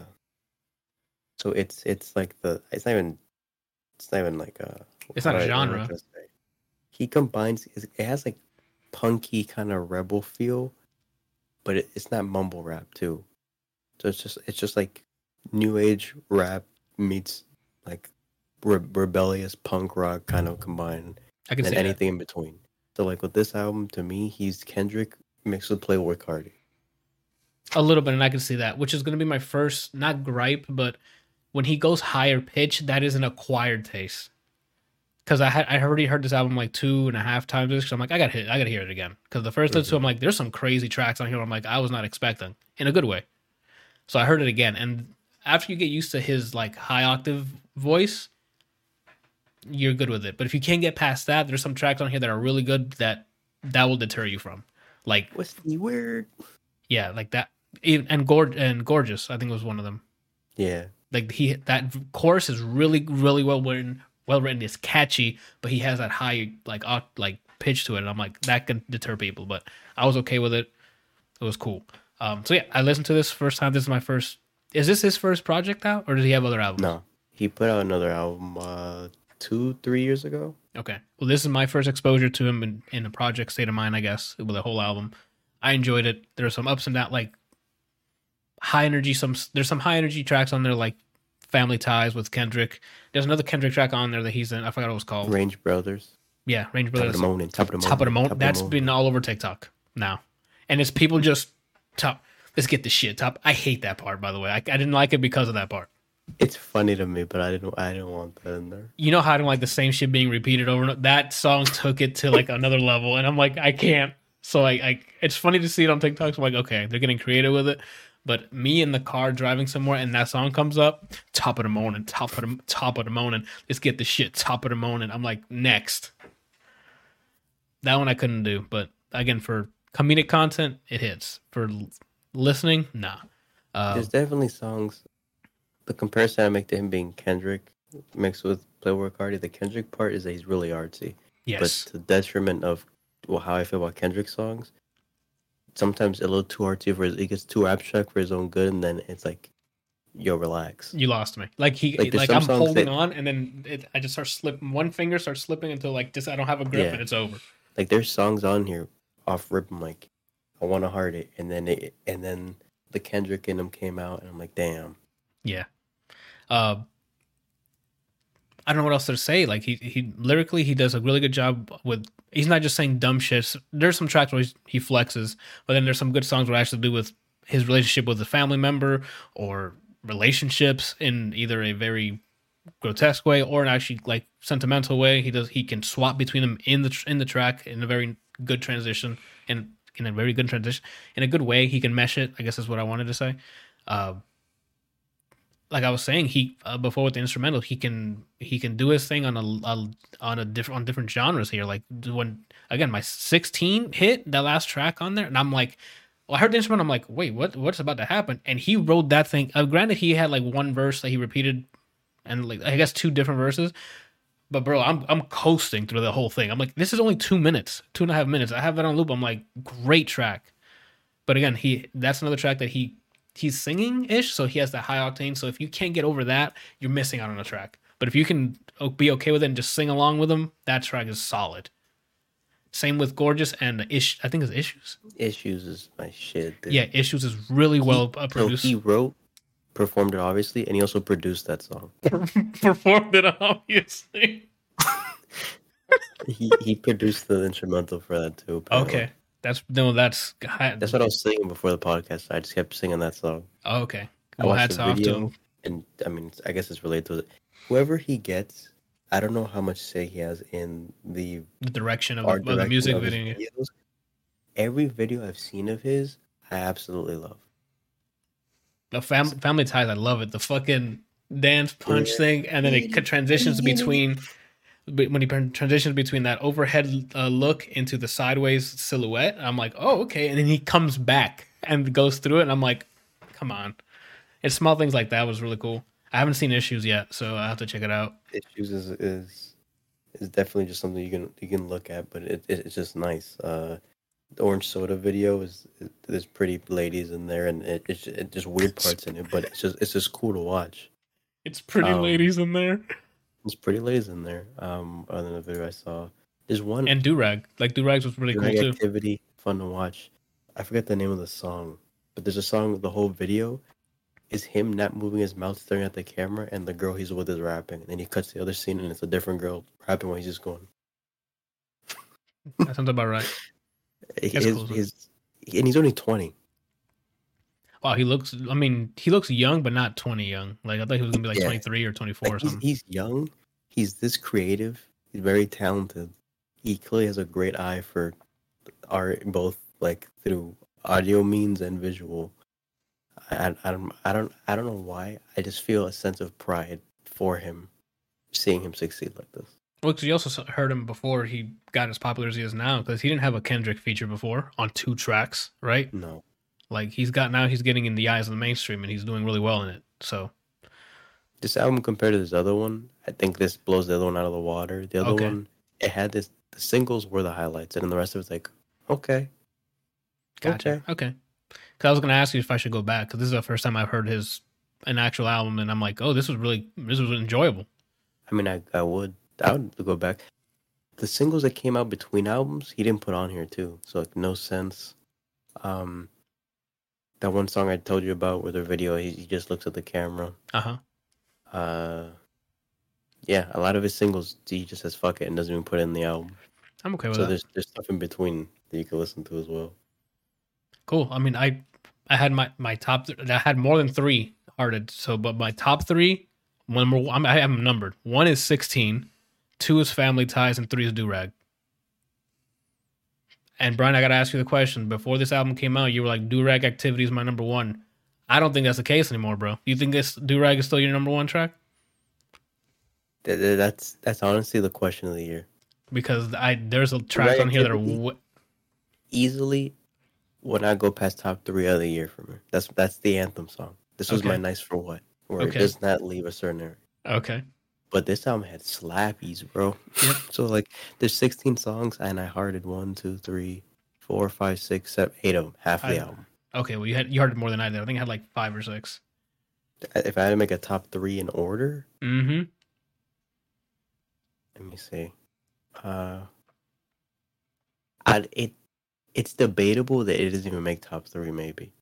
so it's it's like the it's not even it's not even like uh It's not a what I- what am I genre. trying to say? He combines it has like punky kind of rebel feel, but it, it's not mumble rap too. So it's just it's just like new age rap meets like re- rebellious punk rock kind of combined I can see that. anything in between. So like with this album, to me, he's Kendrick mixed with Playboi Carti. A little bit, and I can see that, which is going to be my first, not gripe, but when he goes higher pitch, that is an acquired taste. Because I had I already heard this album like two and a half times. So I'm like, I got hit, I got to hear it again. Because the 1st Mm-hmm. listen, I'm like, there's some crazy tracks on here. I'm like, I was not expecting in a good way. So I heard it again, and after you get used to his like high octave voice, you're good with it. But if you can't get past that, there's some tracks on here that are really good that that will deter you from. Like What's the word? yeah, like that. Even, and gorge and gorgeous, I think was one of them. Yeah, Like he that chorus is really really well written. Well written. It's catchy, but he has that high like oct- like pitch to it, and I'm like that can deter people. But I was okay with it. It was cool. Um, so yeah, I listened to this first time. This is my first. Is this his first project out, or does he have other albums? no, he put out another album uh two three years ago. Okay. Well, this is my first exposure to him in, in a project State of Mind, I guess, with a whole album. I enjoyed it. There are some ups and downs, like high energy. Some there's some high energy tracks on there, like Family Ties with Kendrick. There's another Kendrick track on there that he's in. I forgot what it was called. Range Brothers. Yeah, Range Top of Brothers. the morning. Top of the morning. Top of the That's morning. been all over TikTok now, and it's people just top. Let's get the shit top. I hate that part, by the way. I, I didn't like it because of that part. It's funny to me, but I didn't. I didn't want that in there. you know how I don't like the same shit being repeated over and over. That song took it to like another level, and I'm like, I can't. So I, I, it's funny to see it on TikTok. So I'm like, okay, they're getting creative with it. But me in the car driving somewhere, and that song comes up, top of the morning, top of the top of the morning. Let's get the shit, top of the morning. I'm like, next. That one I couldn't do, but again, for comedic content, it hits. For listening, nah. Uh, There's definitely songs. The comparison I make to him being Kendrick mixed with Playboi Carti, the Kendrick part is that he's really artsy, yes, but to the detriment of well, how I feel about Kendrick songs. Sometimes a little too artsy for his, it gets too abstract for his own good, and then it's like, yo, relax. You lost me. Like he, Like, like, I'm holding that- on, and then it, I just start slipping. One finger starts slipping until like just I don't have a grip, Yeah. and it's over. Like there's songs on here off rip. I'm like, I want to heart it, and then it, and then the Kendrick in him came out, and I'm like, damn. Yeah. Uh, I don't know what else to say. Like he, he lyrically, he does a really good job with. He's not just saying dumb shit. There's some tracks where he flexes, but then there's some good songs where actually do with his relationship with a family member or relationships in either a very grotesque way or an actually like sentimental way. He does. He can swap between them in the in the track in a very good transition and in a very good transition in a good way. He can mesh it. I guess is what I wanted to say. Uh, like I was saying, he uh, before with the instrumental, he can he can do his thing on a, a on a different on different genres here. Like when again my sixteen hit that last track on there, and I'm like, well, I heard the instrument, I'm like, wait, what what's about to happen? And he wrote that thing. Uh, granted, he had like one verse that he repeated, and like I guess two different verses. But bro, I'm I'm coasting through the whole thing. I'm like, this is only two minutes, two and a half minutes. I have that on loop. I'm like, great track. But again, he that's another track that he he's singing ish, so he has that high octane. So if you can't get over that, you're missing out on a track. But if you can be okay with it and just sing along with him, that track is solid. Same with Gorgeous and Ish. I think it's Issues. Issues is my shit. dude. Yeah, Issues is really well uh, So he wrote, performed it obviously, and he also produced that song. [LAUGHS] Performed it obviously. [LAUGHS] he he produced the instrumental for that too. apparently. Okay, that's no, that's That's what I was singing before the podcast. I just kept singing that song. oh, okay. I Well, watched hats off to him. and I mean, I guess it's related to it. Whoever he gets, I don't know how much say he has in the the direction of, of the music of video. videos. Every video I've seen of his, I absolutely love. The fam- family ties, I love it. The fucking dance punch Yeah. thing, and then it transitions between when he transitions between that overhead uh, look into the sideways silhouette. I'm like, oh okay, and then he comes back and goes through it, and I'm like, come on. It's small things like that was really cool. I haven't seen issues yet, so I have to check it out. Issues is is is definitely just something you can you can look at, but it, it it's just nice. Uh, the orange soda video is there's pretty ladies in there, and it, it's it just weird parts in it, but it's just it's just cool to watch. It's pretty Um, ladies in there There's pretty lazy in there. Um, other than the video I saw, there's one and Durag. Like Durags was really cool drag too. activity, fun to watch. I forget the name of the song, but there's a song. The whole video is him not moving his mouth, staring at the camera, and the girl he's with is rapping. And then he cuts the other scene, and it's a different girl rapping while he's just going. That sounds about right. [LAUGHS] His, cool. his, and he's only twenty. Wow, he looks. I mean, he looks young, but not twenty young. Like I thought he was gonna be like Yeah. twenty three or twenty four or Like, he's, something. he's young. He's this creative. He's very talented. He clearly has a great eye for art, both like through audio means and visual. I, I, I don't I don't I don't know why. I just feel a sense of pride for him, seeing him succeed like this. Well, because you also heard him before he got as popular as he is now, because he didn't have a Kendrick feature before on two tracks, right? No, Like he's got now, he's getting in the eyes of the mainstream, and he's doing really well in it. So this album compared to this other one, I think this blows the other one out of the water. The other Okay. one, it had this. The singles were the highlights, and then the rest of it's like, okay, gotcha. Okay. Because I was gonna ask you if I should go back, because this is the first time I've heard his an actual album, and I'm like, oh, this was really this was enjoyable. I mean, I, I would I would go back. the singles that came out between albums, he didn't put on here too. So like no sense. Um, that one song I told you about with the video, he, he just looks at the camera. Uh huh. Uh, yeah, a lot of his singles he just says fuck it and doesn't even put it in the album. I'm okay with So that. there's there's stuff in between that you can listen to as well. Cool. I mean, I I had my my top. Th- I had more than three hearted. So, but my top three, number one, I have them numbered. One is sixteen, two is Family Ties, and three is do Durag. And Brian, I gotta ask you the question. Before this album came out, you were like, Durag Activity is my number one. I don't think that's the case anymore, bro. You think this Durag is still your number one track? Th- th- That's that's honestly the question of the year. Because I there's a track on here that are w- Easily, will not go past top three of the year for me. That's that's the anthem song. This was my nice for what, where Okay. it does not leave a certain area. okay. But this album had slappies, bro. Yep. [LAUGHS] so like, there's 16 songs, and I hearted one, two, three, four, five, six, seven, eight of them. Half the I- album. Okay, well you had you heard it more than I did. I think I had like five or six. If I had to make a top three in order, Mm-hmm. let me see. Uh, I it it's debatable that it doesn't even make top three. Maybe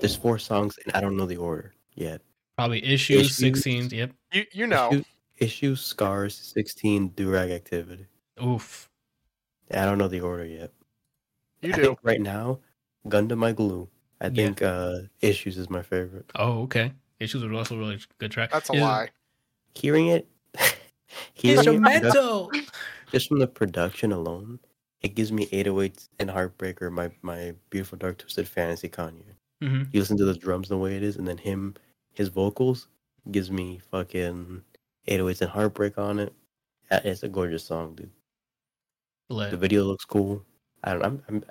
there's four songs, and I don't know the order yet. Probably issues, Issues. 16. Yep. You you know. Issue- scars, 16, durag activity. Oof. I don't know the order yet. You I do. think right now, Gun to My Glue. I Yeah. think uh Issues is my favorite. Oh, okay. Issues was also a really good track. That's a Is- lie. Hearing it, [LAUGHS] hearing it just, Instrumental. just from the production alone, it gives me 808s and Heartbreaker, my my beautiful dark twisted fantasy Kanye. hmm You listen to the drums the way it is, and then him, his vocals gives me fucking 808s and Heartbreak on it. It's a gorgeous song, dude. The video looks cool. I don't. I'm. I'm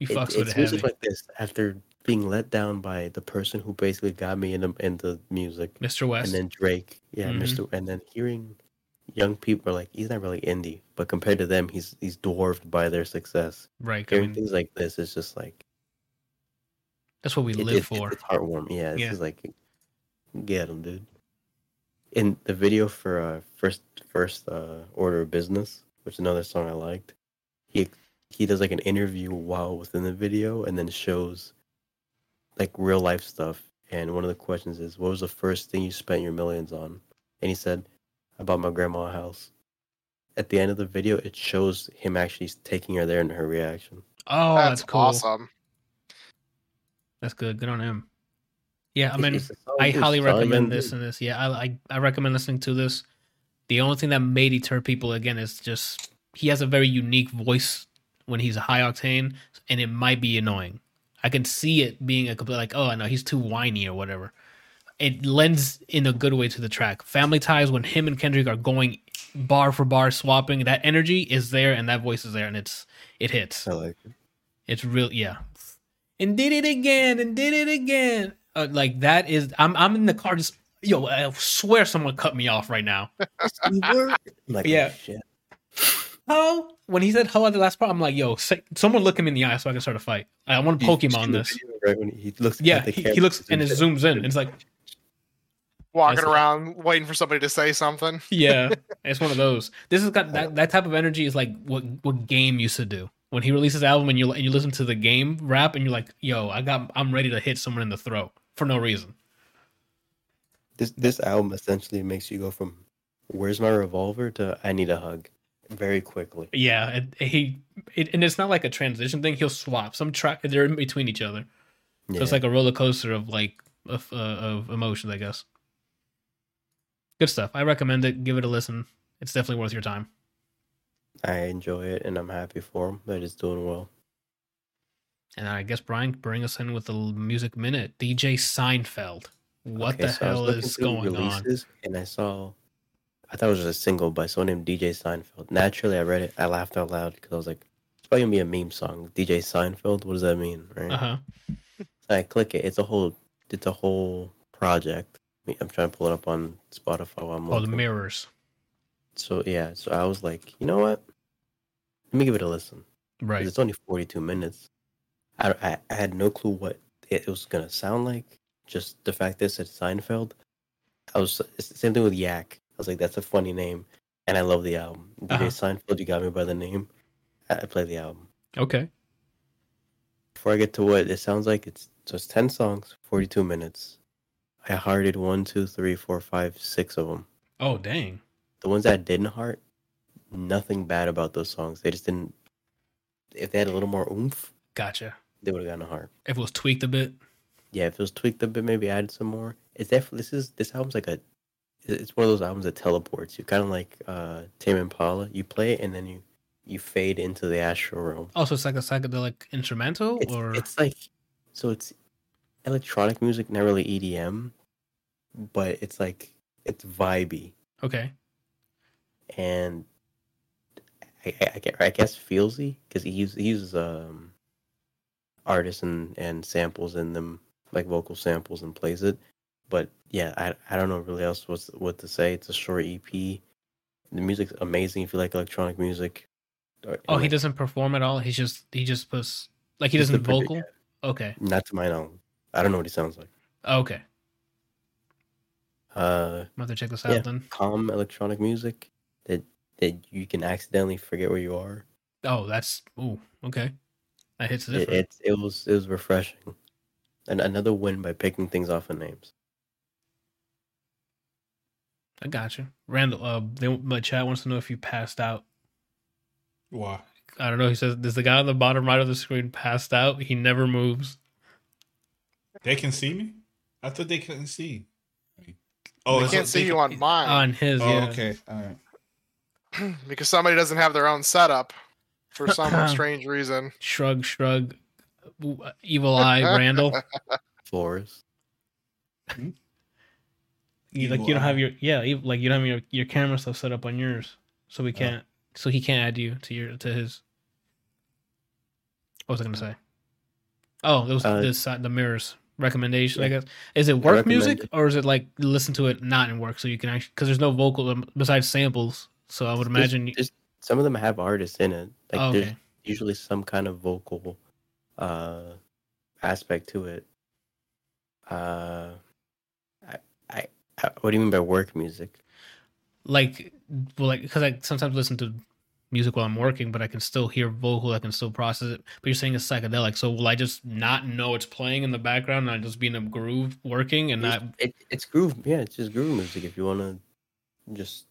You it- fucks with it's it music heavy. like this after being let down by the person who basically got me into into music, Mr. West. and then Drake, yeah, Mhm. Mr. And then hearing young people are like, he's not really indie, but compared to them, he's he's dwarfed by their success. right. I Hearing mean, things like this is just like that's what we it- live it- for. It's heartwarming. Yeah, it's Yeah. like get him, dude. In the video for uh, first first uh, order of business, which is another song I liked, he he does like an interview while within the video, and then shows like real life stuff. And one of the questions is, "What was the first thing you spent your millions on?" And he said, "I bought my grandma a house." At the end of the video, it shows him actually taking her there and her reaction. oh, that's, That's cool. awesome. That's good. Good on him. Yeah, I mean, it's a song I highly recommend this and this. Yeah, I, I I recommend listening to this. The only thing that may deter people again is just he has a very unique voice when he's a high octane, and it might be annoying. I can see it being a complete like, oh, I know he's too whiny or whatever. It lends in a good way to the track. Family Ties when him and Kendrick are going bar for bar swapping, that energy is there and that voice is there, and it's it hits. I like it. It's real, yeah. And did it again, and did it again. Uh, like that is, I'm I'm in the car just yo. I swear someone cut me off right now. [LAUGHS] I'm like, oh, Yeah. shit. Ho! When he said ho at the last part, I'm like, yo, say, someone look him in the eye so I can start a fight. I want to You- poke him on this. video, right when he looks. Yeah, at the he, he looks and it zooms zooms in. It's like, Walking That's- around waiting for somebody to say something. [LAUGHS] yeah, it's one of those. This has got that, that type of energy is like what what game used to do. When he releases album and you and you listen to the game rap and you're like, yo, I got I'm ready to hit someone in the throat for no reason. This this album essentially makes you go from "Where's my revolver" to "I need a hug" very quickly. Yeah, and he it, and it's not like a transition thing. He'll swap some track. They're in between each other, so Yeah. it's like a roller coaster of like of uh, of emotions. I guess. Good stuff. I recommend it. Give it a listen. It's definitely worth your time. I enjoy it, and I'm happy for him that it's doing well. And I guess Brian, bring us in with the music minute. DJ Seinfeld. What Okay, the so hell is going on? And I saw, I thought it was just a single by someone named DJ Seinfeld. Naturally, I read it. I laughed out loud because I was like, "It's probably gonna be a meme song." DJ Seinfeld. What does that mean, right? Uh huh. So I click it. It's a whole. It's a whole project. I'm trying to pull it up on Spotify while I'm Oh, the mirrors. So yeah, so I was like, you know what? Let me give it a listen. Right. It's only 42 minutes. I, I, I had no clue what it was gonna sound like. Just the fact that it said Seinfeld. I was it's the same thing with Yak. I was like, that's a funny name. and I love the album. DJ Uh-huh. Seinfeld, you got me by the name. I I play the album. Okay. Before I get to what it sounds like, it's so it's ten songs, forty-two minutes. I hearted one, two, three, four, five, six of them. Oh dang. The ones that I didn't heart, nothing bad about those songs. They just didn't. If they had a little more oomph, Gotcha. They would have gotten a heart. If it was tweaked a bit. Yeah, if it was tweaked a bit, maybe added some more. It's definitely this is this album's like a. It's one of those albums that teleports you, kind of like uh Tame Impala. You play it and then you you fade into the astral realm. Oh, it's like a psychedelic instrumental, It's, or it's like so it's electronic music, not really EDM, but it's like it's vibey okay. and I, I, I I guess feelsy because he uses, he uses um artists and, and samples in them like vocal samples and plays it. But yeah, I I don't know really else what's what to say. It's a short EP. The music's amazing if you like electronic music. Oh, he like, doesn't perform at all. He's just he just puts like he doesn't vocal. Okay. Not to my knowledge. I don't know what he sounds like. Okay. Uh, I'm have to check this out Yeah. then. calm electronic music that that you can accidentally forget where you are. Oh, that's ooh okay. That hits It, different. it it was it was refreshing, and another win by picking things off of names. I got you, Randall. Uh, they, my chat wants to know if you passed out. Why? I don't know. He says, "Does the guy on the bottom right of the screen passed out? He never moves." They can see me. I thought they couldn't see. Oh, they can't see they you on mine On his, Oh, yeah. okay. All right. [CLEARS THROAT] because somebody doesn't have their own setup for some [LAUGHS] strange reason. Shrug, shrug. Uh, Evil eye, Randall. [LAUGHS] Floors. You, like you don't have your yeah, like you don't have your your camera stuff set up on yours, so Oh. we can't. So he can't add you to your to his. What was I gonna say? Oh, it was Uh, this side, the mirrors recommendation. I guess is it work music it. or is it like listen to it not in work so you can actually because there's no vocal um, besides samples. So I would imagine. you- there's- some of them have artists in it. Like oh, there's usually some kind of vocal uh aspect to it. Uh, I, I, I what do you mean by work music? like well like because i sometimes listen to music while i'm working but i can still hear vocal i can still process it but you're saying it's psychedelic so will i just not know it's playing in the background and i just be in a groove working and not it, it's groove. Yeah, it's just groove music. If you want to, just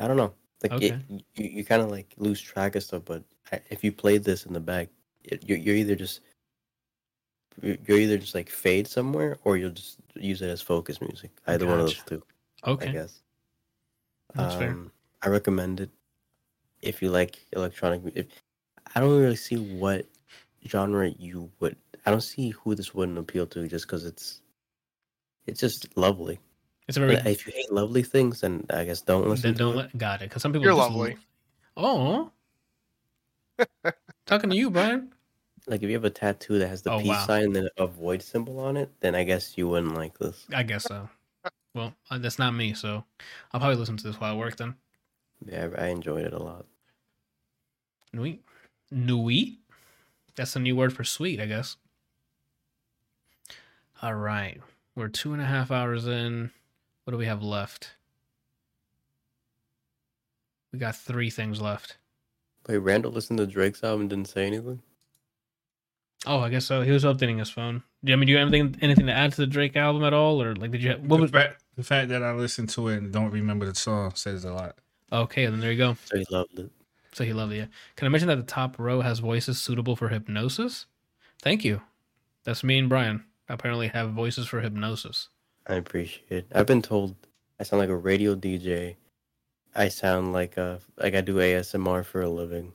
I don't know. Like Okay. it, you, you kind of like lose track of stuff. But if you play this in the back, it, you're, you're either just you're either just like fade somewhere, or you'll just use it as focus music. Either one of those two. Okay. I guess. That's fair. Um, I recommend it if you like electronic. If, I don't really see what genre you would. I don't see who this wouldn't appeal to, just because it's it's just lovely. It's a very But if you hate lovely things, then I guess don't listen. then to don't let got it because some people You're just lovely. oh talking to you brian Like if you have a tattoo that has the Oh, peace wow. sign and then a void symbol on it, then I guess you wouldn't like this. i guess so [LAUGHS] well uh, that's not me so i'll probably listen to this while i work then Yeah, I I enjoyed it a lot. Nui. Nui? That's a new word for sweet, I guess. All right. We're two and a half hours in. What do we have left? We got three things left. Wait, Randall listened to Drake's album and didn't say anything? Oh, I guess so. He was updating his phone. Do you, I mean, do you have anything, anything to add to the Drake album at all? Or, like, did you have, what the, was, fact, the fact that I listened to it and don't remember the song says a lot. okay, then there you go. So he loved it. So he loved it. Yeah. Can I mention that the top row has voices suitable for hypnosis? Thank you. That's me and Brian. Apparently have voices for hypnosis. I appreciate it. I've been told I sound like a radio DJ. I sound like a like I do ASMR for a living,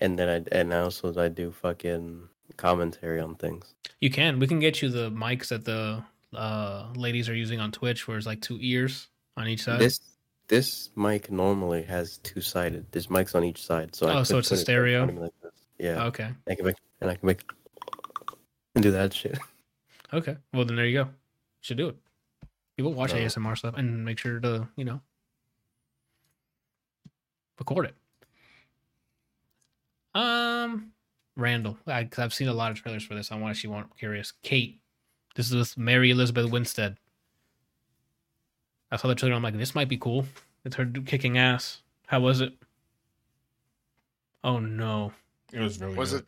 and then I and also I do fucking commentary on things. You can. We can get you the mics that the uh, ladies are using on Twitch, where it's like two ears on each side. This this mic normally has two sided. There's mics on each side, so I Oh, so could it's a stereo? in front of me like. Yeah, okay. I can make and I can make and do that shit. Okay. Well, then there you go. Should do it. People watch No. ASMR stuff and make sure to, you know, record it. Um, Randall, I, cause I've seen a lot of trailers for this. I want actually want curious. Kate, this is with Mary Elizabeth Winstead. I saw the trailer. I'm like, this might be cool. It's her kicking ass. How was it? Oh no, It was really Was good. it?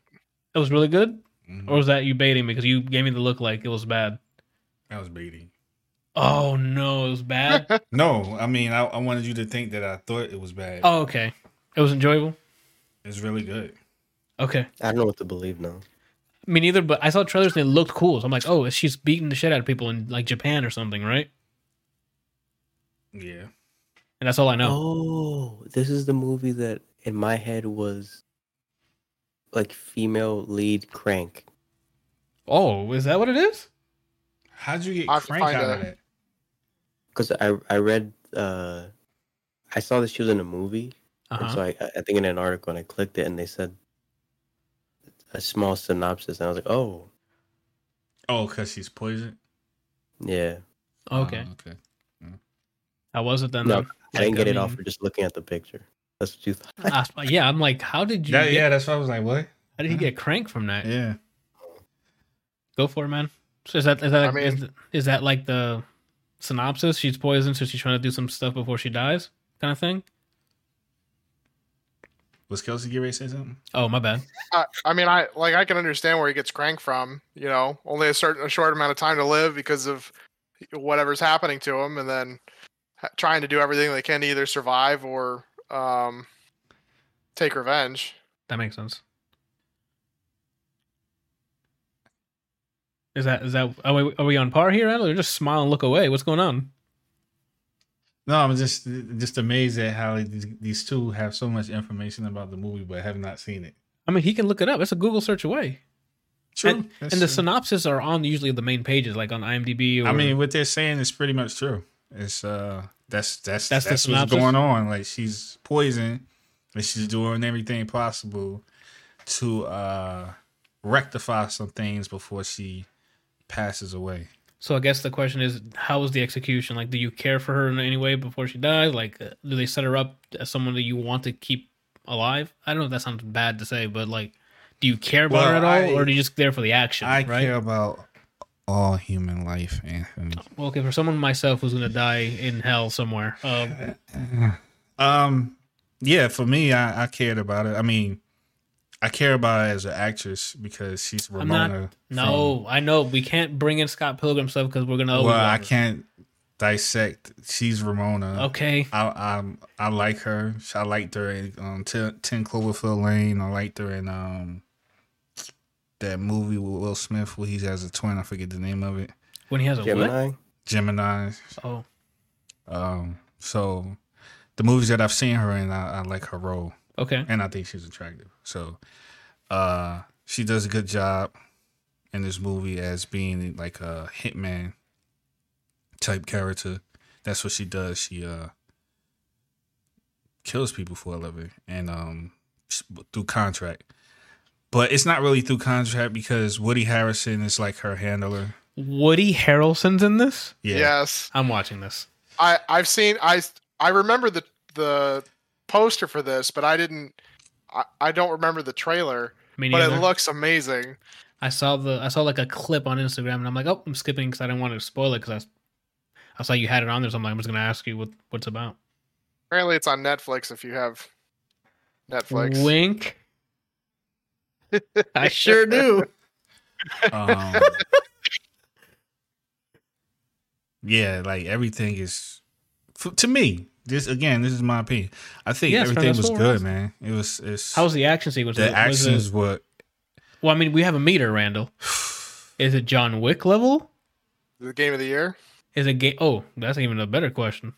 it was really good. Mhm. Or was that you baiting me because you gave me the look like it was bad? That was baiting. Oh no, it was bad. [LAUGHS] No, I mean, I, I wanted you to think that I thought it was bad. oh okay, it was enjoyable. It's really good. Okay, I don't know what to believe now. me neither. But I saw trailers and it looked cool. So I'm like, oh, she's beating the shit out of people in like Japan or something, right? Yeah. And that's all I know. Oh, this is the movie that in my head was like female lead crank. Oh, is that what it is? How'd you get I crank out of that? Because I I read uh I saw that she was in a movie, Uh and huh. so I I think in an article and I clicked it and they said a small synopsis and I was like, oh Oh, because she's poisoned? yeah. Okay. Oh, okay. How wasn't then? No, then? I didn't Like, get it off for just looking at the picture. That's what you thought. [LAUGHS] ah, yeah, I'm like, how did you? That, get, yeah, that's why I was like, what? How did he get crank from that? Yeah. Go for it, man. So is that is that I mean- is, is that like the synopsis? She's poisoned, so she's trying to do some stuff before she dies, kind of thing. Was Kelsey get ready to say something? Oh, my bad. I, I mean, I like I can understand where he gets crank from. You know, only a certain a short amount of time to live because of whatever's happening to him, and then trying to do everything they can to either survive or um, take revenge. That makes sense. Is that is that are we, are we on par here? Or just smile and look away? What's going on? No, I'm just just amazed at how these, these two have so much information about the movie but have not seen it. I mean, he can look it up. It's a Google search away. True. And, and the true. synopsis are on usually the main pages, like on IMDb. Or, I mean, what they're saying is pretty much true. It's uh, that's that's That's that's, what's going on. Like she's poisoned, and she's doing everything possible to uh rectify some things before she passes away. so I guess the question is, how was the execution? Like, do you care for her in any way before she dies? Like, uh, do they set her up as someone that you want to keep alive? I don't know if that sounds bad to say, but like, do you care about her at all, I- or are you just there for the action? I right? care about all human life, Anthony. Well, okay, for someone myself who's gonna die in hell somewhere, um, [LAUGHS] Um, yeah, for me, I, I cared about it. I mean, I care about her as an actress because she's I'm not- Ramona. no, I know we can't bring in Scott Pilgrim stuff because we're gonna. well, I can't dissect. She's Ramona. Okay, I I I like her. I liked her in um, Ten, 10 Cloverfield Lane. I liked her in um that movie with Will Smith where he has a twin. I forget the name of it. when he has a what? Gemini. Gemini. Oh, Um, so the movies that I've seen her in, I, I like her role. Okay. and I think she's attractive. So, uh, she does a good job in this movie as being like a hitman type character. That's what she does. She uh kills people for a living and um through contract. But it's not really through contract because Woody Harrelson is like her handler. Woody Harrelson's in this. Yeah. Yes, I'm watching this. I I've seen I I remember the the poster for this, but I didn't. I, I don't remember the trailer, Me but it looks amazing. I saw the I saw like a clip on Instagram, and I'm like, oh, I'm skipping because I didn't want to spoil it because I, I saw you had it on there. So I'm like, I'm just gonna ask you what what's about. Apparently, it's on Netflix. If you have Netflix, Wink. [LAUGHS] I sure do. Um, [LAUGHS] yeah, like everything is to me. This again, this is my opinion. I think Yes, everything was good, was. man. It was. It's How was the action sequence? the Was it- actions were. well, I mean, we have a meter, Randall. [SIGHS] Is it John Wick level? the game of the year. Is it game? Oh, that's even a better question.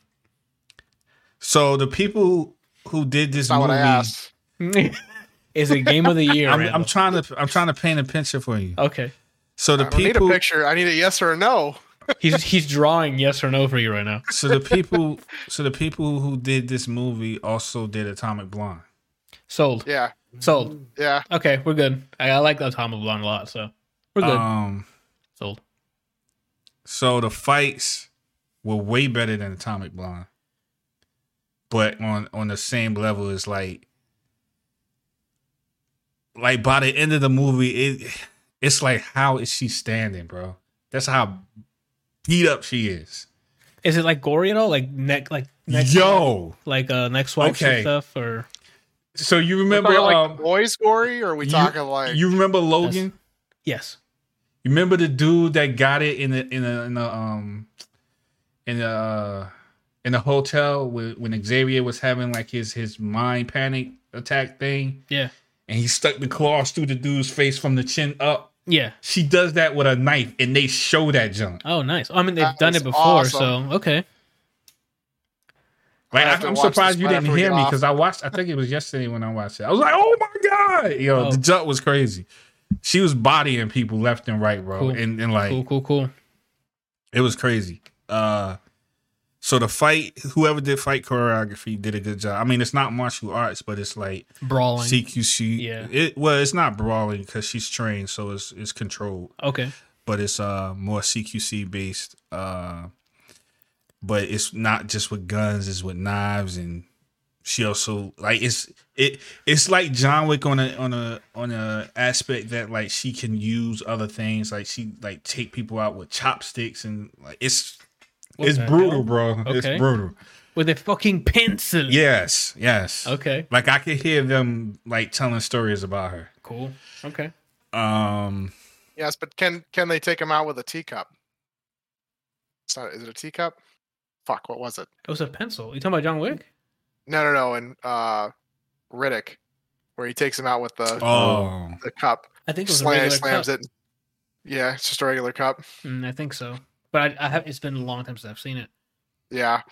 So the people who did this That's not movie, what I asked. [LAUGHS] Is it game of the year? I'm, I'm trying to. I'm trying to paint a picture for you. okay, So the people. I don't need people. a picture. I need a yes or a no. He's he's drawing yes or no for you right now. So the people. so the people who did this movie also did Atomic Blonde. Sold. Yeah, Sold. yeah. Okay, we're good. I, I like Atomic Tom Blonde a lot, so we're good. Um. Sold. So the fights were way better than Atomic Blonde, but on on the same level as like, like by the end of the movie, it it's like how is she standing, bro? That's how beat up she is. Is it like gory at all? Like neck, like Next Yo, like uh next swipes Okay. and stuff or so you remember talking like um, boys gory, or are we you- talking like you remember Logan? yes. You remember the dude that got it in the in the in the um in the uh, in the hotel when, when Xavier was having like his his mind panic attack thing, Yeah. and he stuck the claws through the dude's face from the chin up. Yeah. She does that with a knife, and they show that junk. Oh, nice. I mean, they've That done it before, awesome. so okay. Like I'll have I, to I'm surprised you didn't hear me because I watched. I think it was yesterday when I watched it. I was like, "Oh my god, yo!" Oh. The junk was crazy. She was bodying people left and right, bro, Cool. and and like Cool, cool, cool. It was crazy. Uh so the fight, whoever did fight choreography did a good job. I mean, it's not martial arts, but it's like Brawling. CQC. Yeah. It well, it's not brawling because she's trained, so it's it's controlled. Okay. But it's uh more CQC based. Uh but it's not just with guns, it's with knives and she also like it's it it's like John Wick on a on a on a aspect that like she can use other things like she like take people out with chopsticks and like it's What it's brutal, hell? bro. It's brutal. With a fucking pencil. Yes, yes. Okay. Like I could hear them like telling stories about her. Cool. Okay. Um yes, but can can they take him out with a teacup? It's not. Is it a teacup? Fuck. What was it? It was a pencil. You talking about John Wick? No, no, no. And uh, Riddick, where he takes him out with the oh the cup, I think it was a slam, regular slams cup. it. Yeah, it's just a regular cup. Mm, I think so. But I, I have. It's been a long time since I've seen it. Yeah.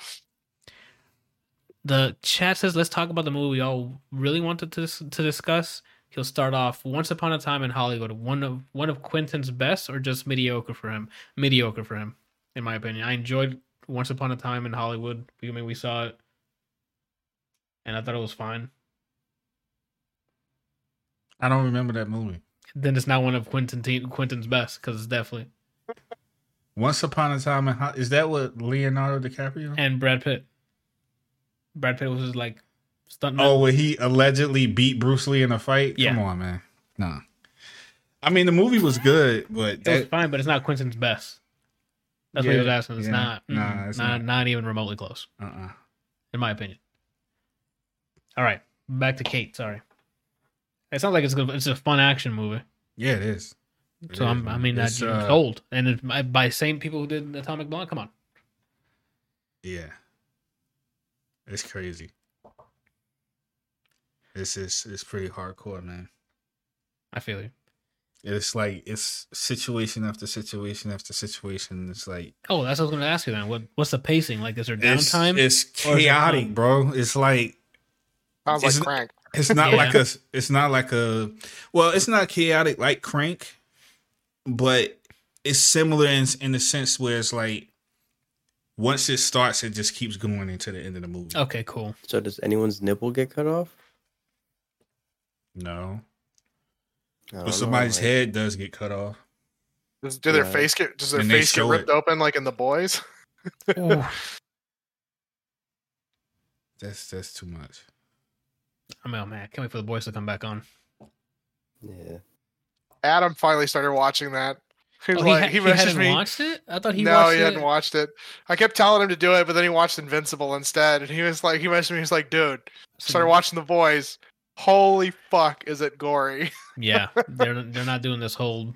The chat says, "Let's talk about the movie we all really wanted to to discuss." He'll start off Once Upon a Time in Hollywood, one of one of Quentin's best, or just mediocre for him. Mediocre for him, in my opinion. I enjoyed Once Upon a Time in Hollywood. I mean, we saw it, and I thought it was fine. I don't remember that movie. Then it's not one of Quentin Quentin's best because it's definitely Once upon a time in Ho- is that what Leonardo DiCaprio? and Brad Pitt. Brad Pitt was just like stuntman. Oh, where he allegedly beat Bruce Lee in a fight? Yeah. Come on, man. Nah. I mean, the movie was good, but it was fine, but it's not Quentin's best. That's what he was asking. It's yeah. not. Nah, mm, it's not, not. not even remotely close, uh-uh. in my opinion. All right, back to Kate. Sorry. It sounds like it's good. It's a fun action movie. Yeah, it is. It So I'm, I mean, It's, that's uh, old, and it's by- by same people who did Atomic Blonde. Come on. Yeah. It's crazy. It's it's it's pretty hardcore, man. I feel you. It's like it's situation after situation after situation. It's like Oh, that's what I was going to ask you then. What what's the pacing? Like, is there it's, downtime? it's Or is it chaotic, bro. It's like Sounds like crank. It's not [LAUGHS] Yeah. like a. It's not like a. Well, it's not chaotic like Crank, but it's similar in in the sense where it's like once it starts, it just keeps going into the end of the movie. okay, cool. So does anyone's nipple get cut off? No, I don't know, but somebody's like- head does get cut off. Does, do their Yeah. face get does their And face get ripped it. open like in the boys? [LAUGHS] Ooh, That's that's too much. I'm oh man, I can't wait for the boys to come back on. Yeah. Adam finally started watching that. He was Oh, he, ha- he he messaged hadn't me. watched it. I thought he no, watched he it. hadn't watched it. I kept telling him to do it, but then he watched Invincible instead. And he was like, he messaged me. He was like, dude, started watching The Boys. Holy fuck, is it gory? [LAUGHS] Yeah, they're they're not doing this whole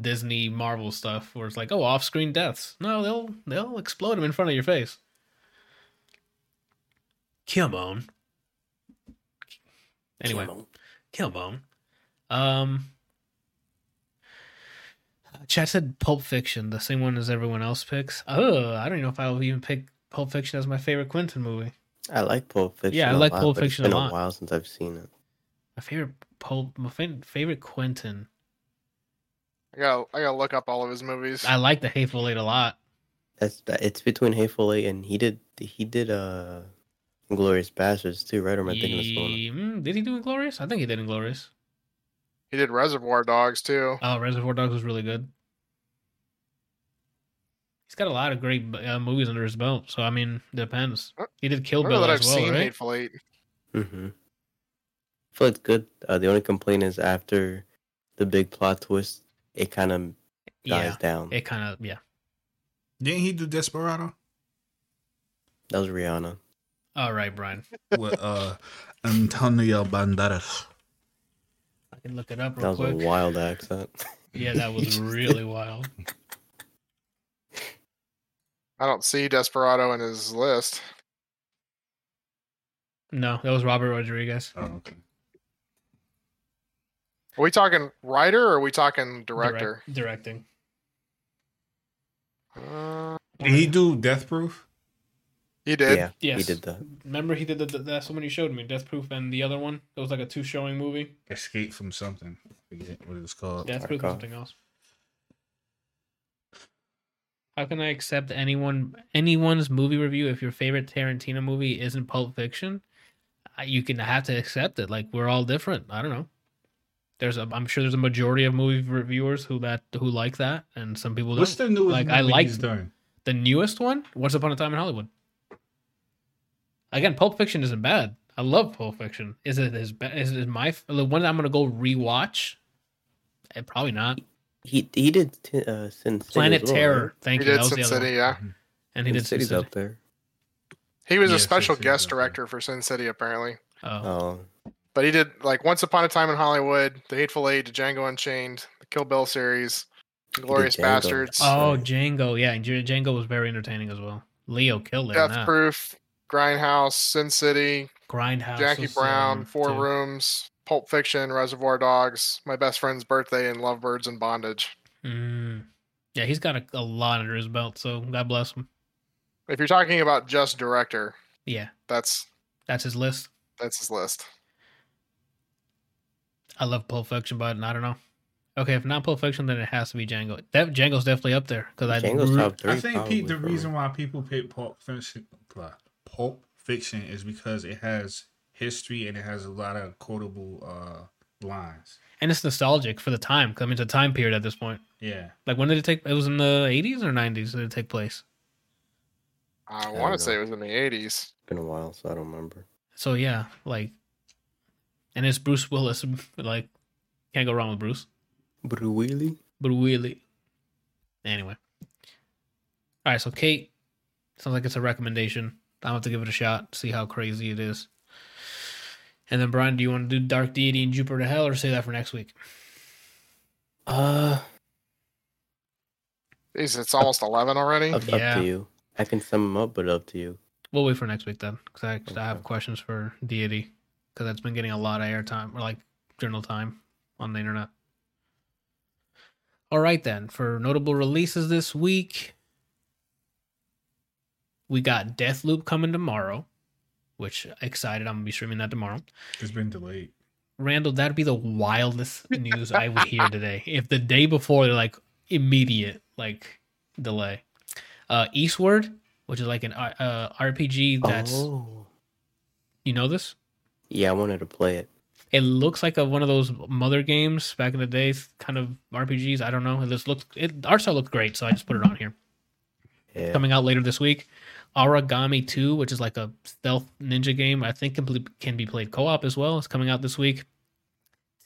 Disney Marvel stuff where it's like, oh, off-screen deaths. No, they'll they'll explode them in front of your face. Killbone. Anyway, Killbone. Um, chat said Pulp Fiction, the same one as everyone else picks. Oh, I don't even know if I'll even pick Pulp Fiction as my favorite Quentin movie. I like Pulp Fiction. Yeah, I like lot, Pulp Fiction a it's been lot. a while since I've seen it. My favorite Pulp, my fa- favorite Quentin. I gotta, I gotta look up all of his movies. I like The Hateful Eight a lot. That's that- it's between Hateful Eight and he did he did uh Glorious Bastards too, right? Or am I thinking of someone? Ye- mm, did he do Inglorious? I think he did Inglorious. He did Reservoir Dogs too. Oh, Reservoir Dogs was really good. He's got a lot of great uh, movies under his belt. So I mean, depends. He did Kill Bill that as I've well, seen right? Hateful Eight. Mm-hmm. I feel it's good. Uh, the only complaint is after the big plot twist, it kind of dies Yeah, down. it kind of yeah. Didn't he do Desperado? That was Rihanna. All right, Brian. with uh Antonio Banderas. I can look it up That was quick. a wild accent. [LAUGHS] Yeah, that was really wild. [LAUGHS] I don't see Desperado in his list. No, that was Robert Rodriguez. Oh, okay. Are we talking writer or are we talking Direct- director? directing. Uh, Did he do Death Proof? He did. Yeah, Yes. he did that. Remember he did the, the that's the one you showed me, Death Proof, and the other one. It was like a two showing movie. Escape from something. I forget what it's called. Death Dark Proof something else. How can I accept anyone anyone's movie review if your favorite Tarantino movie isn't Pulp Fiction? You can have to accept it. Like we're all different. I don't know. There's a, I'm sure there's a majority of movie reviewers who that who like that, and some people don't. What's the newest Like, movie I like- The newest one, Once Upon a Time in Hollywood. Again, Pulp Fiction isn't bad. I love Pulp Fiction. Is it as bad? Is it my the one that I'm gonna go rewatch? Eh, probably not. He he did t- uh, Sin City Planet as well, Terror. right? Thank he you. did That was Sin the other City, one. yeah. And he Sin did Sin City's City. up there. He was Yeah, a Sin special City's guest up there. director for Sin City, apparently. Oh, Oh, But he did like Once Upon a Time in Hollywood, The Hateful Eight, Django Unchained, the Kill Bill series, Glorious Django. Bastards, oh, Django. Yeah, and Django was very entertaining as well. Leo killed it. in Death that. Proof, Grindhouse, Sin City, Grindhouse. Jackie Brown, um, Four too. Rooms, Pulp Fiction, Reservoir Dogs, My Best Friend's Birthday, and Lovebirds and Bondage. Mm. Yeah, he's got a, a lot under his belt, so God bless him. If you're talking about just director, Yeah, that's that's his list. that's his list. I love Pulp Fiction, but I don't know. Okay, if not Pulp Fiction, then it has to be Django. That Django's definitely up there because I Django's top three. I think probably Pete, the for reason why people pick Pulp Fiction, Pulp Fiction is because it has history and it has a lot of quotable uh, lines. and it's nostalgic for the time. I mean, it's a time period at this point. Yeah, Like when did it take? It was in the eighties or nineties. Did it take place? I want know. to say it was in the 80s. It's been a while, so I don't remember. So yeah, like, and it's Bruce Willis. [LAUGHS] Like, can't go wrong with Bruce. Bruce Bruili? Bruce really, anyway. All right, so Kate sounds like it's a recommendation. I'm gonna have to give it a shot, see how crazy it is. And then Brian, do you want to do Dark Deity and Jupiter to Hell, or say that for next week? Uh, Jeez, it's almost 11 already. up, Yeah. up to you. I can sum them up, but up to you. We'll wait for next week then, because I, I have questions for Deity, because that's been getting a lot of airtime or like journal time on the internet. All right then, for notable releases this week, we got Deathloop coming tomorrow, which excited. I'm gonna be streaming that tomorrow. it's been delayed. Randall, that'd be the wildest [LAUGHS] news I would hear today. If the day before they're like immediate like delay. Uh Eastward, which is like an uh, uh, RPG that's Oh. you know this? Yeah, I wanted to play it. It looks like a, one of those mother games back in the days, kind of RPGs. I don't know. It just looks it art style looked great, so I just put it on here. Yeah. Coming out later this week. Aragami 2, which is like a stealth ninja game, I think can, be- can be played co-op as well. It's coming out this week.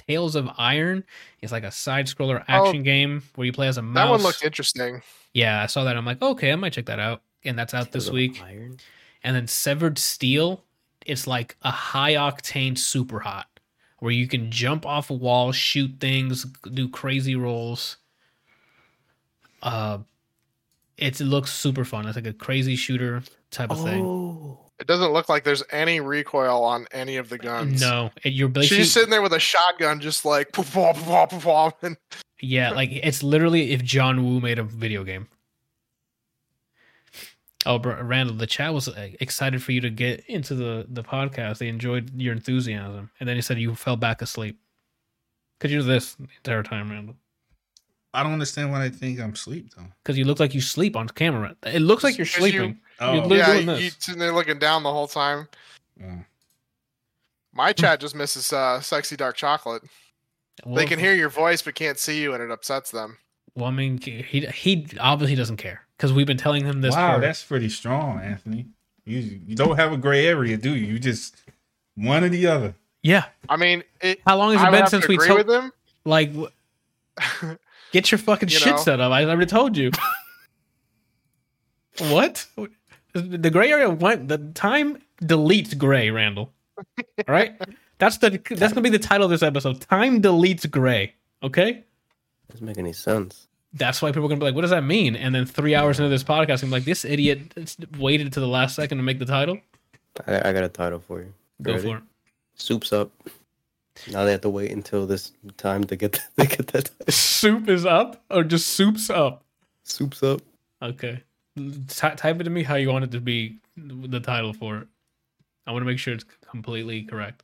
Tails of Iron is like a side scroller action game where you play as a mouse. That one looked interesting. Yeah, I saw that. I'm like, okay, I might check that out. And that's out this Tails of week. Iron? And then Severed Steel, it's like a high octane super hot where you can jump off a wall, shoot things, do crazy rolls. Uh it looks super fun. It's like a crazy shooter type of thing. Oh. It doesn't look like there's any recoil on any of the guns. No, you're basically She's sitting there with a shotgun, just like poof, poof, poof, poof, poof, and Yeah, [LAUGHS] like it's literally if John Woo made a video game. Oh, Br- Randall, the chat was uh, excited for you to get into the the podcast. They enjoyed your enthusiasm, and then he said you fell back asleep. Could you do this the entire time, Randall? I don't understand why they think I'm asleep though. Because you look like you sleep on camera. It looks like you're Because you- sleeping. Oh, You look- yeah, doing you, this. you sitting there looking down the whole time. oh. My chat just misses uh, sexy dark chocolate. Well, they can hear your voice but can't see you, and it upsets them. Well, I mean, he he obviously doesn't care because we've been telling him this. wow, for, that's pretty strong, Anthony. You you don't have a gray area, do you? You just one or the other. yeah. I mean, it, How long has it would been since we agree told? with him. Like, w- [LAUGHS] get your fucking You shit know? set up. I already told you. [LAUGHS] what? The gray area went. The time deletes Gray, Randall. All right, that's the that's gonna be the title of this episode. Time deletes Gray. Okay, Doesn't make any sense. that's why people are gonna be like, "What does that mean?" And then three hours into this podcast, I'm like, "This idiot waited to the last second to make the title." I, I got a title for you. Go Ready? for it. Soup's up. Now they have to wait until this time to get [LAUGHS] to get that. Soup is up, or just soup's up. Soup's up. Okay, Ty type it to me how you want it to be the title for it. I want to make sure it's completely correct.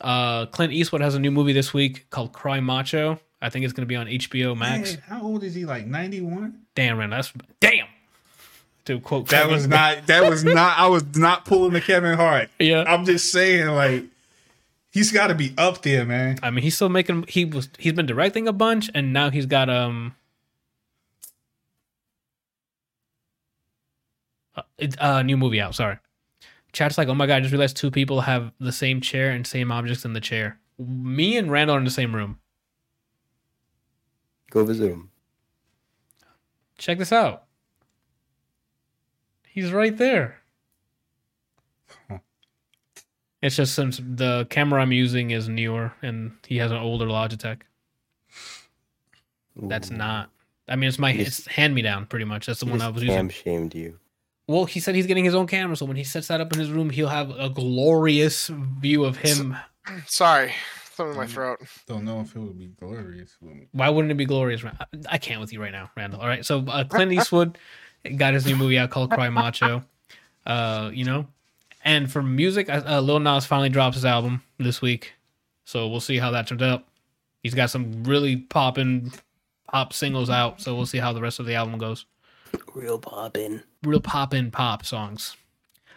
Uh, Clint Eastwood has a new movie this week called Cry Macho. I think it's going to be on HBO Max. Man, how old is he? Like ninety one. Damn, man, that's damn. To quote That Kevin. was not. That was not. I was not pulling the Kevin Hart. [LAUGHS] Yeah, I'm just saying, like, he's got to be up there, man. I mean, he's still making. He was. He's been directing a bunch, and now he's got um. Uh, it- uh, new movie out. Sorry, chat's like, oh my god! I just realized two people have the same chair and same objects in the chair. Me and Randall are in the same room. Go visit him. Check this out. He's right there. Huh. It's just since the camera I'm using is newer and he has an older Logitech. That's not. I mean, it's my He it's hand me down pretty much. That's the one I just was cam using. shamed you. Well, he said he's getting his own camera, so when he sets that up in his room, he'll have a glorious view of him. Sorry, something in my Mm. throat. Don't know if it would be glorious. Why wouldn't it be glorious? I- I can't with you right now, Randall. All right, so uh, Clint Eastwood got his new movie out called Cry Macho. [LAUGHS] Uh, you know, and for music, uh, Lil Nas finally drops his album this week, so we'll see how that turns out. He's got some really popping pop singles out, so we'll see how the rest of the album goes. Real poppin'. Real poppin' pop songs.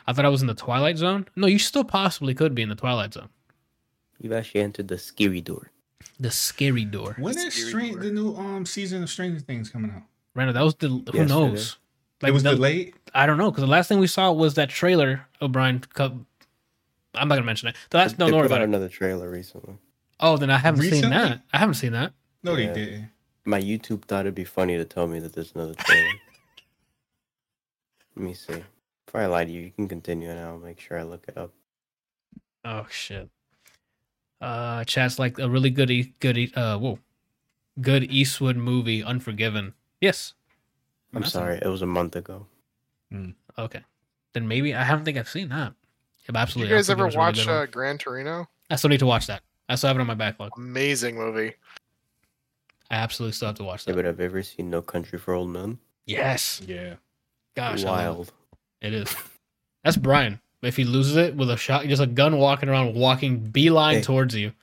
I thought I was in the Twilight Zone. No, you still possibly could be in the Twilight Zone. You've actually entered the scary door. The scary door. When is Scary Stran- Door. the new um season of Stranger Things coming out? Randall, that was the who Yesterday. knows. It was the- delayed. I don't know because the last thing we saw was that trailer. O'Brien, co- I'm not gonna mention it. The last, no, they don't put out about it. another trailer recently. Oh, then I haven't seen that. I haven't seen that. No, Yeah. they didn't. My YouTube thought it'd be funny to tell me that there's another trailer. Let me see. Before I lie to you, you can continue and I'll make sure I look it up. Oh shit. Uh, chat's like a really good, e- good, e- uh, whoa, good Eastwood movie, Unforgiven. Yes. I'm That's- sorry, it was a month ago. Okay. Then maybe I haven't think I've seen that. Yeah, but Did absolutely. you guys ever Unforgiven's a really watch good one. uh, Gran Torino? I still need to watch that. I still have it on my backlog. Amazing movie. I absolutely still have to watch Yeah, that. but have you ever seen No Country for Old Men? Yes. Yeah. Gosh. I love it. Wild. It is. That's Brian. If he loses it with a shot, just a gun walking around, walking beeline Hey. towards you.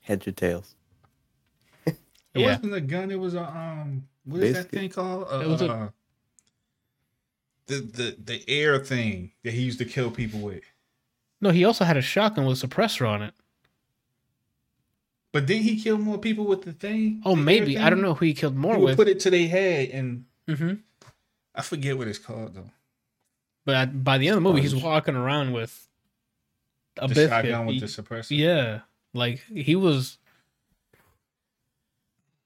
Heads or tails? [LAUGHS] It Yeah. wasn't a gun. It was a um. What is that thing called? Uh, It was a- uh, the the the air thing that he used to kill people with. No, he also had a shotgun with a suppressor on it. But didn't he kill more people with the thing? Oh, The air maybe. I don't know who he killed more He would with. put it to their head, and hmm I forget what it's called though. But at- by the end of the movie, he's walking around with a The biscuit. shotgun with He- the suppressor. yeah, like he was.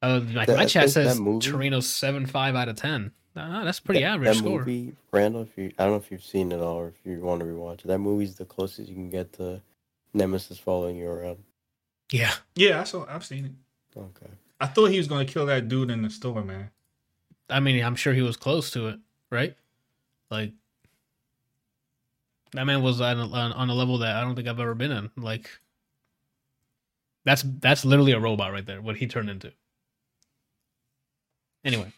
Uh, like That- my I chat says Torino seven five out of ten. Ah, that's pretty that, average that score. movie, Randall, if you I don't know if you've seen it all or if you want to rewatch it. That movie's the closest you can get to Nemesis following you around. Yeah, Yeah, I saw. I've seen it. Okay. I thought he was gonna kill that dude in the store, man. I mean, I'm sure he was close to it, right? Like that man was on a, on on a level that I don't think I've ever been in. Like that's that's literally a robot right there. What he turned into. Anyway,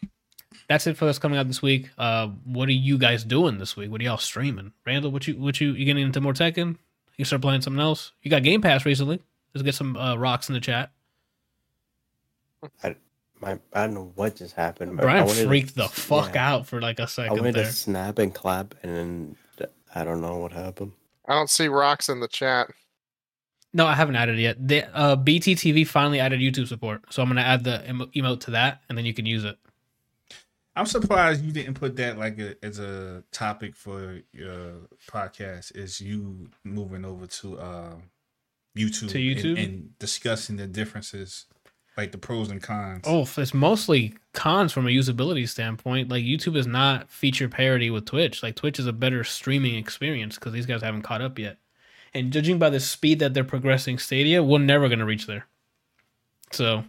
that's it for us coming out this week. Uh, what are you guys doing this week? What are y'all streaming? Randall, what you what you you getting into more Tekken? You start playing something else? You got Game Pass recently. Let's get some uh, rocks in the chat. My I don't know what just happened. but I Brian wanted to- freaked the fuck yeah. out for like a second I wanted there. to snap and clap, and then I don't know what happened. I don't see rocks in the chat. No, I haven't added it yet. The uh, BTTV finally added YouTube support, so I'm gonna add the emo- emote to that, and then you can use it. I'm surprised you didn't put that like a, as a topic for your podcast. Is you moving over to uh, YouTube, To and- YouTube? and, discussing the differences like the pros and cons. Oh, it's mostly cons from a usability standpoint. Like YouTube is not feature parity with Twitch. Like Twitch is a better streaming experience because these guys haven't caught up yet. And judging by the speed that they're progressing Stadia, we're never gonna reach there. So,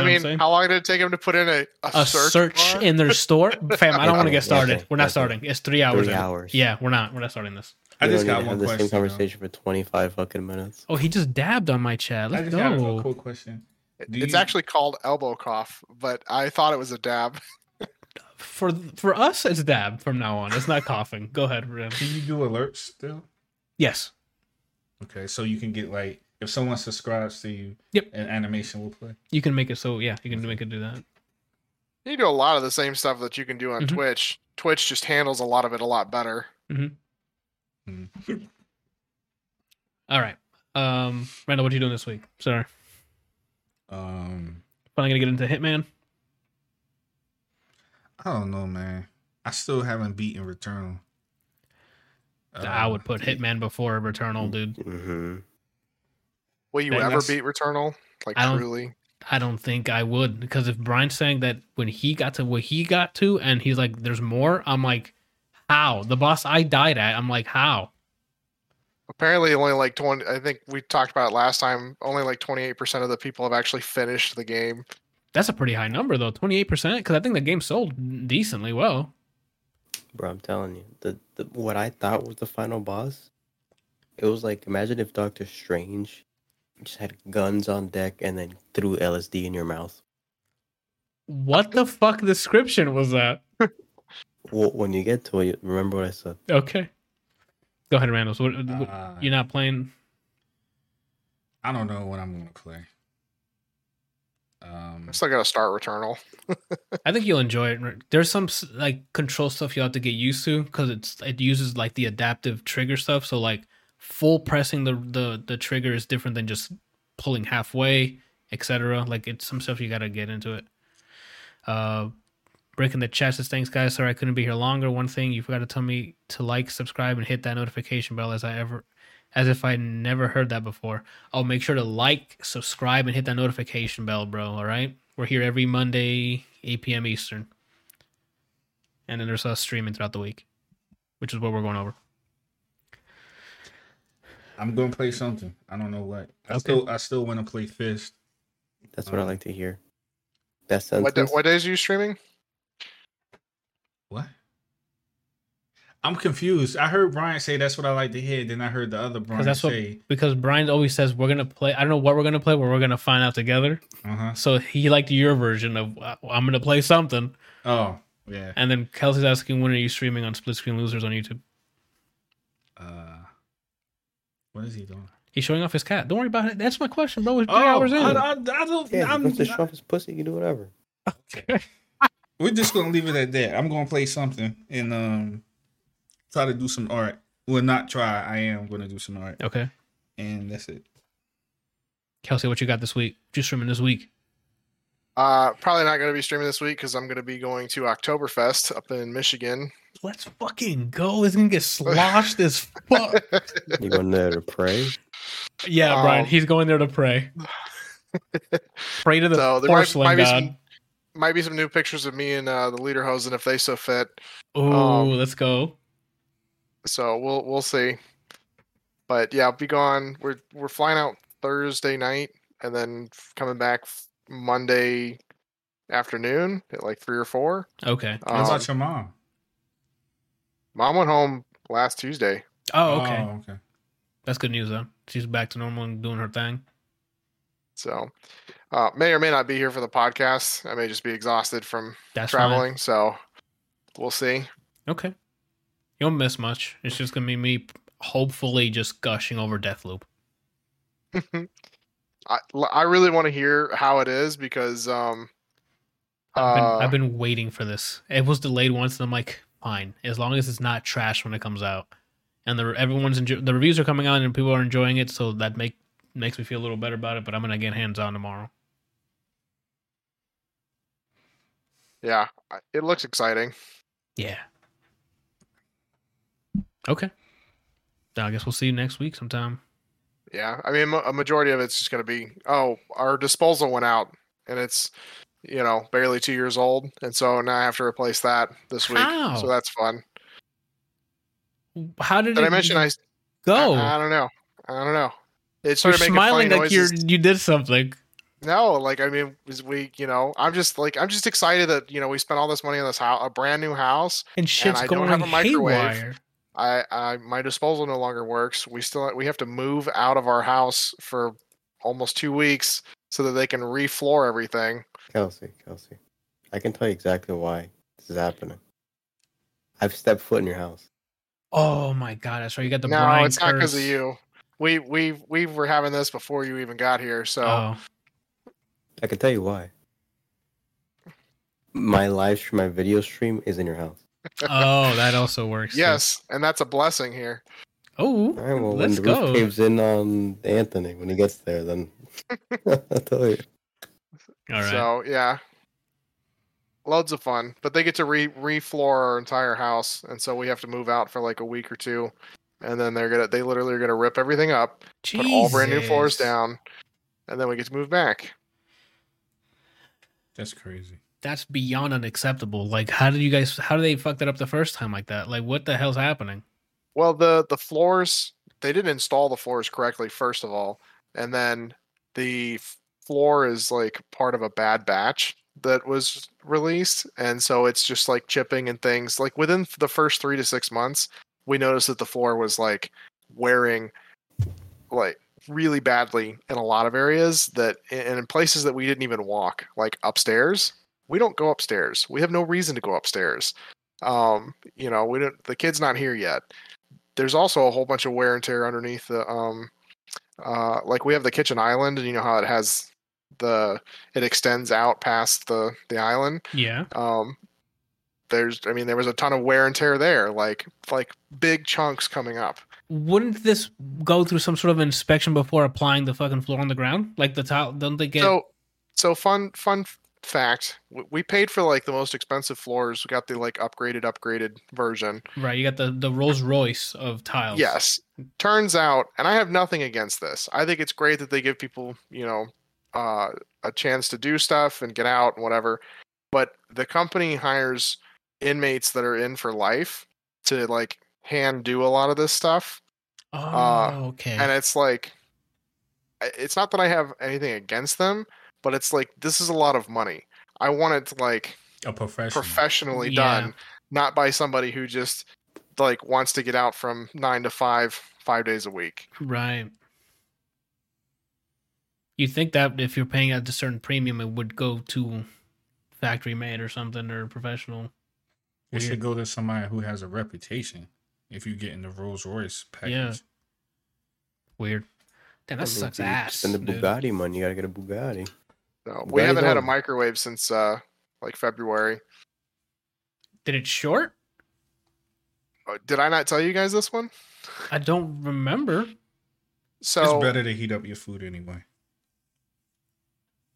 you know I mean, how long did it take him to put in a, a, a search, search, in their store, [LAUGHS] fam. I don't want to get started. We're not starting. It's three hours. Three in. hours. Yeah, we're not. We're not starting this. I just don't got need to one have the question. same though. conversation for 25 fucking minutes. Oh, he just dabbed on my chat. I Let's just got a go. cool question. Do It's you- actually called elbow cough, but I thought it was a dab. [LAUGHS] For for us, it's dab from now on. It's not coughing. Go ahead, Ren. Can you do alerts still? Yes. Okay, so you can get like if someone subscribes to you, Yep. an animation will play. You can make it so yeah, you can make it do that. You do a lot of the same stuff that you can do on Mhm. Twitch. Twitch just handles a lot of it a lot better. [LAUGHS] All right. Um Randall, what are you doing this week? Sorry. Um, Finally gonna get into Hitman. I don't know, man. I still haven't beaten Returnal. I Uh, would put Hitman before Returnal, dude. Will you ever beat Returnal? Like I don't- truly? I don't think I would because if Brian's saying that when he got to what he got to and he's like, "There's more," I'm like, "How?" The boss I died at, I'm like, "How?" Apparently, only like twenty. I think we talked about it last time. Only like twenty eight percent of the people have actually finished the game. That's a pretty high number though, 28 percent. Because I think the game sold decently well. Bro, I'm telling you, the, the what I thought was the final boss, it was like imagine if Doctor Strange just had guns on deck and then threw LSD in your mouth. What the fuck description was that? Well, when you get to it, remember what I said. Okay, go ahead, Randall. So what, what- uh, you're not playing? I don't know what I'm gonna play. Um, I still got to start Returnal. [LAUGHS] I think you'll enjoy it. There's some like control stuff you have to get used to because it's it uses like the adaptive trigger stuff. So like full pressing the the the trigger is different than just pulling halfway, etc. Like it's some stuff you got to get into it. Uh, breaking the chat says thanks guys. Sorry I couldn't be here longer. One thing you forgot to tell me to like, subscribe, and hit that notification bell as I ever. As if I never heard that before. I'll make sure to like, subscribe, and hit that notification bell, bro. All right. We're here every Monday, 8 p.m. Eastern. And then there's us streaming throughout the week, which is what we're going over. I'm gonna play something. I don't know what. I Okay. still I still want to play Fist. That's what I Um, like to hear. That What, da- sentence. what days are you streaming? What? I'm confused. I heard Brian say that's what I like to hear. Then I heard the other Brian that's what- say, Because Brian always says we're gonna play. I don't know what we're gonna play, but we're gonna find out together. "Uh huh." So he liked your version of uh, I'm gonna play something, Oh yeah. and then Kelsey's asking when are you streaming on Split Screen Losers on YouTube? Uh, what is he doing? He's showing off his cat. Don't worry about it. That's my question, bro. It's three Oh, hours in. I, I, I don't. yeah, if I'm, he wants to show off his pussy, you can do whatever. Okay. we're just gonna leave it at that. I'm gonna play something and um try to do some art. Well, not try. I am gonna do some art, okay, and that's it. Kelsey, what you got this week? Just you streaming this week? Uh, probably not going to be streaming this week because I'm going to be going to Oktoberfest up in Michigan. Let's fucking go. It's gonna get sloshed as fuck. [LAUGHS] You going there to pray? Yeah, Brian, Um, he's going there to pray. [LAUGHS] pray to the So there might, porcelain might be some might be some new pictures of me and uh, the Lederhosen if they so fit. Oh, um, let's go. So we'll we'll see. But yeah, I'll be gone. We're we're flying out Thursday night and then coming back Monday afternoon at like three or four. Okay. What Um, about your mom? Mom went home last Tuesday. Oh, okay. Oh, okay. That's good news though. She's back to normal and doing her thing. So uh, may or may not be here for the podcast. I may just be exhausted from That's traveling. So we'll see. Okay. You won't miss much. It's just gonna be me hopefully just gushing over Deathloop. [LAUGHS] I, I really want to hear how it is because um I've been, uh, I've been waiting for this. It was delayed once, and I'm like, fine, as long as it's not trash when it comes out, and the everyone's the reviews are coming out and people are enjoying it, so that make makes me feel a little better about it. But I'm gonna get hands on tomorrow. yeah, it looks exciting. Yeah. Okay. I guess we'll see you next week sometime. Yeah, I mean, a majority of it's just going to be, oh, our disposal went out, and it's, you know, barely two years old, and so now I have to replace that this week. How? So that's fun. How did Did it I mention I? go? I, I don't know. I don't know. It you're making smiling funny like you're you did something. No, like I mean, we, you know, I'm just like I'm just excited that you know we spent all this money on this house, a brand new house. And shit's I don't going have a microwave. haywire. I, I my disposal no longer works. We still we have to move out of our house for almost two weeks so that they can refloor everything. Kelsey, Kelsey, I can tell you exactly why this is happening. I've stepped foot in your house. Oh my god, that's right. You got the no, Brian it's not because of you. We we we were having this before you even got here. So Oh, I can tell you why. My live stream, my video stream is in your house. Oh, that also works. too. yes, and that's a blessing here. Oh, All right, well, let's when the go. roof caves in on Anthony when he gets there, then [LAUGHS] I'll tell you. All right. So yeah, loads of fun. But they get to re refloor our entire house, and so we have to move out for like a week or two, and then they're gonna they literally are gonna rip everything up, put all brand new floors down, and then we get to move back. That's crazy. That's beyond unacceptable. Like, how did you guys? How did they fuck that up the first time like that? Like, what the hell's happening? Well, the the floors they didn't install the floors correctly first of all, and then the floor is like part of a bad batch that was released, and so it's just like chipping and things. Like within the first three to six months, we noticed that the floor was like wearing like really badly in a lot of areas that and in places that we didn't even walk like upstairs we don't go upstairs we have no reason to go upstairs um you know we don't the kid's not here yet there's also a whole bunch of wear and tear underneath the um uh like we have the kitchen island and you know how it has the it extends out past the the island Yeah. um there's i mean there was a ton of wear and tear there like like big chunks coming up Wouldn't this go through some sort of inspection before applying the fucking floor on the ground? Like the tile? Don't they get? so so fun fun fact we paid for like the most expensive floors we got the like upgraded upgraded version right. You got the the Rolls Royce of tiles. Yes. Turns out, and I have nothing against this. I think it's great that they give people, you know, uh, a chance to do stuff and get out and whatever. But the company hires inmates that are in for life to like hand do a lot of this stuff. Oh, Uh, okay. And it's like, it's not that I have anything against them, but it's like, this is a lot of money. I want it to like A professional. professionally Yeah. done, not by somebody who just like wants to get out from nine to five, five days a week. Right. You think that if you're paying at a certain premium, it would go to factory made or something or professional? It Weird. should go to somebody who has a reputation. If you get in the Rolls Royce package, Yeah. Weird. Damn, that I mean, sucks if ass. Spend the dude. Bugatti money, you gotta get a Bugatti. So we Bugatti haven't had a microwave since uh like February. Did it short? Uh, Did I not tell you guys this one? I don't remember. So it's better to heat up your food anyway.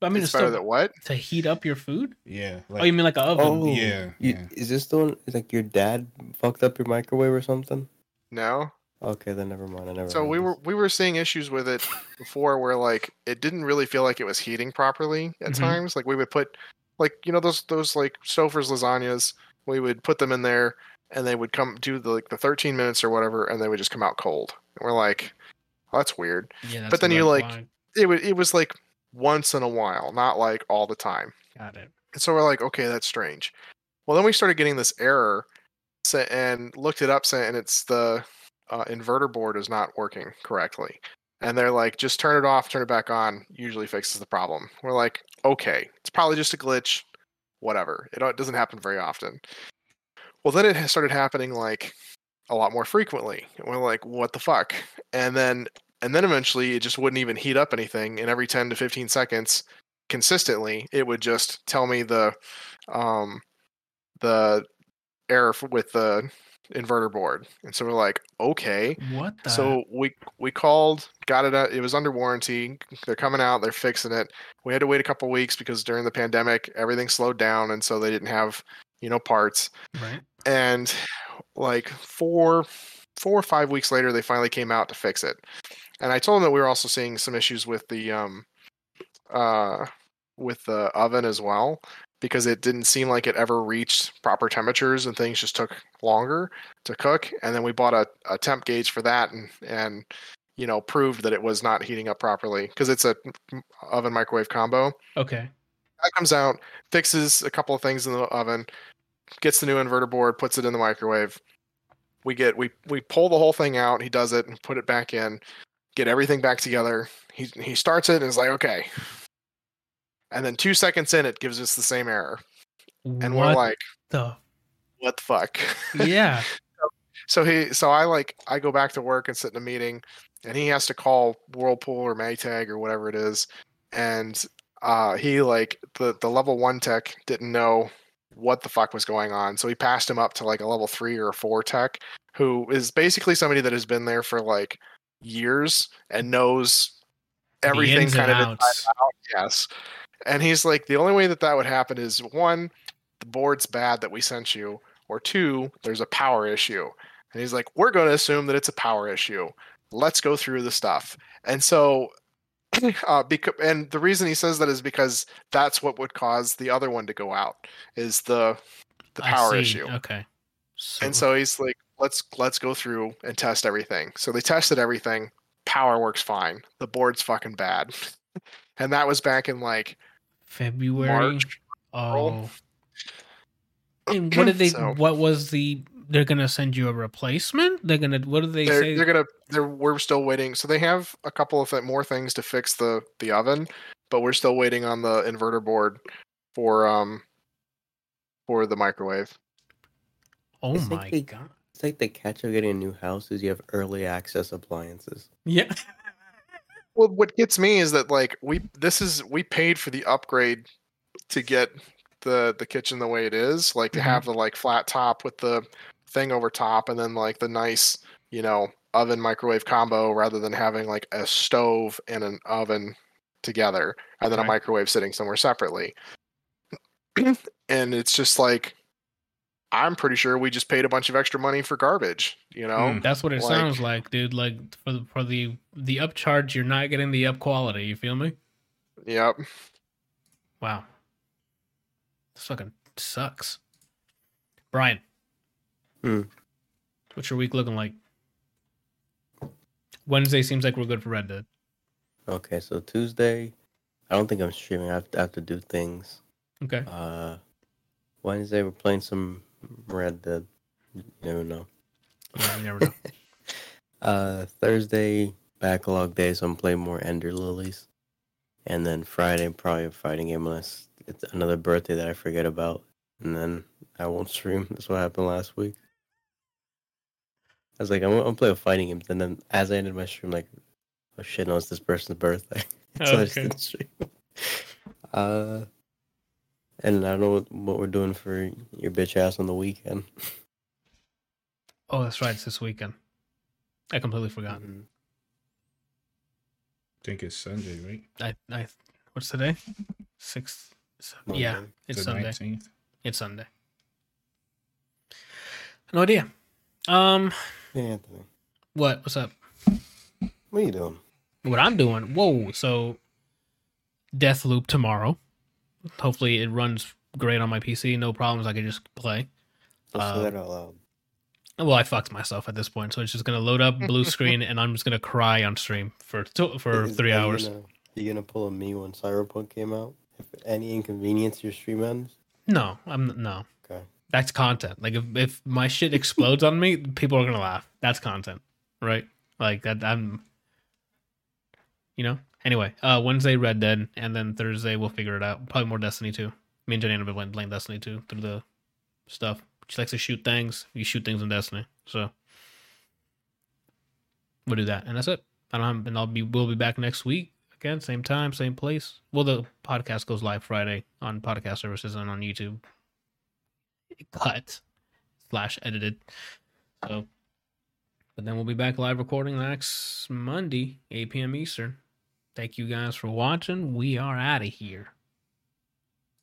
I mean, it's it's, better still than what? to heat up your food. Yeah. oh, you mean like an oven? Oh, yeah, You, yeah. Is this the one? Is like your dad fucked up your microwave or something? No. Okay, then never mind. I never. So heard we this. were we were seeing issues with it before where like it didn't really feel like it was heating properly at Mhm. times. Like we would put like you know those those like Stouffer's lasagnas, we would put them in there and they would come do the like the 13 minutes or whatever and they would just come out cold. And we're like, well, that's weird. yeah, that's but then you, like- flag. It was it was like once in a while, not like all the time. got it. And so we're like, okay, that's strange. Well, then we started getting this error and looked it up saying it's the uh, inverter board is not working correctly. And they're like, just turn it off, turn it back on, usually fixes the problem. We're like, okay, it's probably just a glitch, whatever. It, it doesn't happen very often. Well, then it started happening like a lot more frequently. And we're like, what the fuck? And then and then eventually it just wouldn't even heat up anything. And every 10 to 15 seconds, consistently, it would just tell me the um the error with the inverter board. And so we're like, okay. What the? So we we called, got it. Out, it was under warranty. They're coming out. They're fixing it. We had to wait a couple weeks because during the pandemic, everything slowed down, and so they didn't have you know parts. right. And like four four or five weeks later, they finally came out to fix it. and I told them that we were also seeing some issues with the um, uh, with the oven as well because it didn't seem like it ever reached proper temperatures and things just took longer to cook. And then we bought a, a temp gauge for that and and you know proved that it was not heating up properly because it's a oven microwave combo. Okay. That comes out, fixes a couple of things in the oven, gets the new inverter board, puts it in the microwave. We get we we pull the whole thing out. He does it and put it back in, get everything back together. He he starts it and is like, okay. And then two seconds in, it gives us the same error, and we're like, the what the fuck? yeah. [LAUGHS] so he so I like I go back to work and sit in a meeting, and he has to call Whirlpool or Maytag or whatever it is, and uh, he like the the level one tech didn't know what the fuck was going on, so he passed him up to like a level three or a four tech, who is basically somebody that has been there for like years and knows everything kind of out. Yes, and he's like the only way that that would happen is one, the board's bad that we sent you, or two, there's a power issue. And he's like, we're going to assume that it's a power issue. Let's go through the stuff. And so, [CLEARS THROAT] uh, because, and the reason he says that is because that's what would cause the other one to go out is the the power issue. Okay. So, And so he's like, let's let's go through and test everything. So they tested everything. Power works fine. The board's fucking bad. [LAUGHS] and that was back in like February. March. Oh. And what did they? [CLEARS THROAT] So- What was the? They're gonna send you a replacement. They're gonna. What did they they're, say? they're gonna they're we're still waiting so they have a couple of more things to fix the the oven but we're still waiting on the inverter board for um for the microwave oh It's like my they- god. It's like the catch of getting a new house is you have early access appliances. Yeah. [LAUGHS] well what gets me is that like we this is we paid for the upgrade to get the the kitchen the way it is like to Mhm. have the like flat top with the thing over top and then like the nice you know oven microwave combo rather than having like a stove and an oven together and then Right. a microwave sitting somewhere separately [CLEARS THROAT] and it's just like i'm pretty sure we just paid a bunch of extra money for garbage you know Mm. That's what it Like- sounds like, dude. Like for the, for the the upcharge, you're not getting the up quality. You feel me? yep Wow. This fucking sucks. Brian. Hmm. What's your week looking like? Wednesday seems like we're good for Red Dead. Okay, so Tuesday, I don't think I'm streaming. I have to, I have to do things. Okay. Uh, Wednesday we're playing some Red Dead. You never know. Yeah, you never know. [LAUGHS] Uh, Thursday backlog day, so I'm playing more Ender Lilies, and then Friday probably a fighting game unless it's another birthday that I forget about, and then I won't stream. [LAUGHS] That's what happened last week. I was like, I'm, I'm gonna play a fighting game, and then as I ended my stream, like, oh shit, no, it's this person's birthday, [LAUGHS] so I just didn't stream. Uh, and I don't know what, what we're doing for your bitch ass on the weekend. Oh, that's right. It's this weekend. I completely forgot. Mhm. think it's Sunday, right? I, I, what's today? Sixth. Yeah, it's the Sunday. 19th. It's Sunday. No idea. Um, Hey, Anthony, what? What's up? what are you doing? What I'm doing? Whoa! So, Deathloop tomorrow. Hopefully, it runs great on my PC. No problems. I can just play. Don't Uh, say that out loud. Well, I fucked myself at this point, so it's just gonna load up blue [LAUGHS] screen, and I'm just gonna cry on stream for two, for Is- three are you hours. Gonna, you gonna pull a me when Cyberpunk came out? If any inconvenience your stream ends? No, I'm no. Okay. That's content. Like if, if my shit explodes on me, people are gonna laugh. That's content, right? Like that. I'm. You know. Anyway, uh, Wednesday Red Dead, and then Thursday we'll figure it out. Probably more Destiny 2. Me and Jenny have been playing Destiny 2 through the stuff. She likes to shoot things. You shoot things in Destiny, so we'll do that, and that's it. I don't have, and I'll be we'll be back next week again, same time, same place. Well, the podcast goes live Friday on podcast services and on YouTube. Cut slash edited. So, but then we'll be back live recording next Monday, 8 p.m. Eastern. Thank you guys for watching. We are out of here.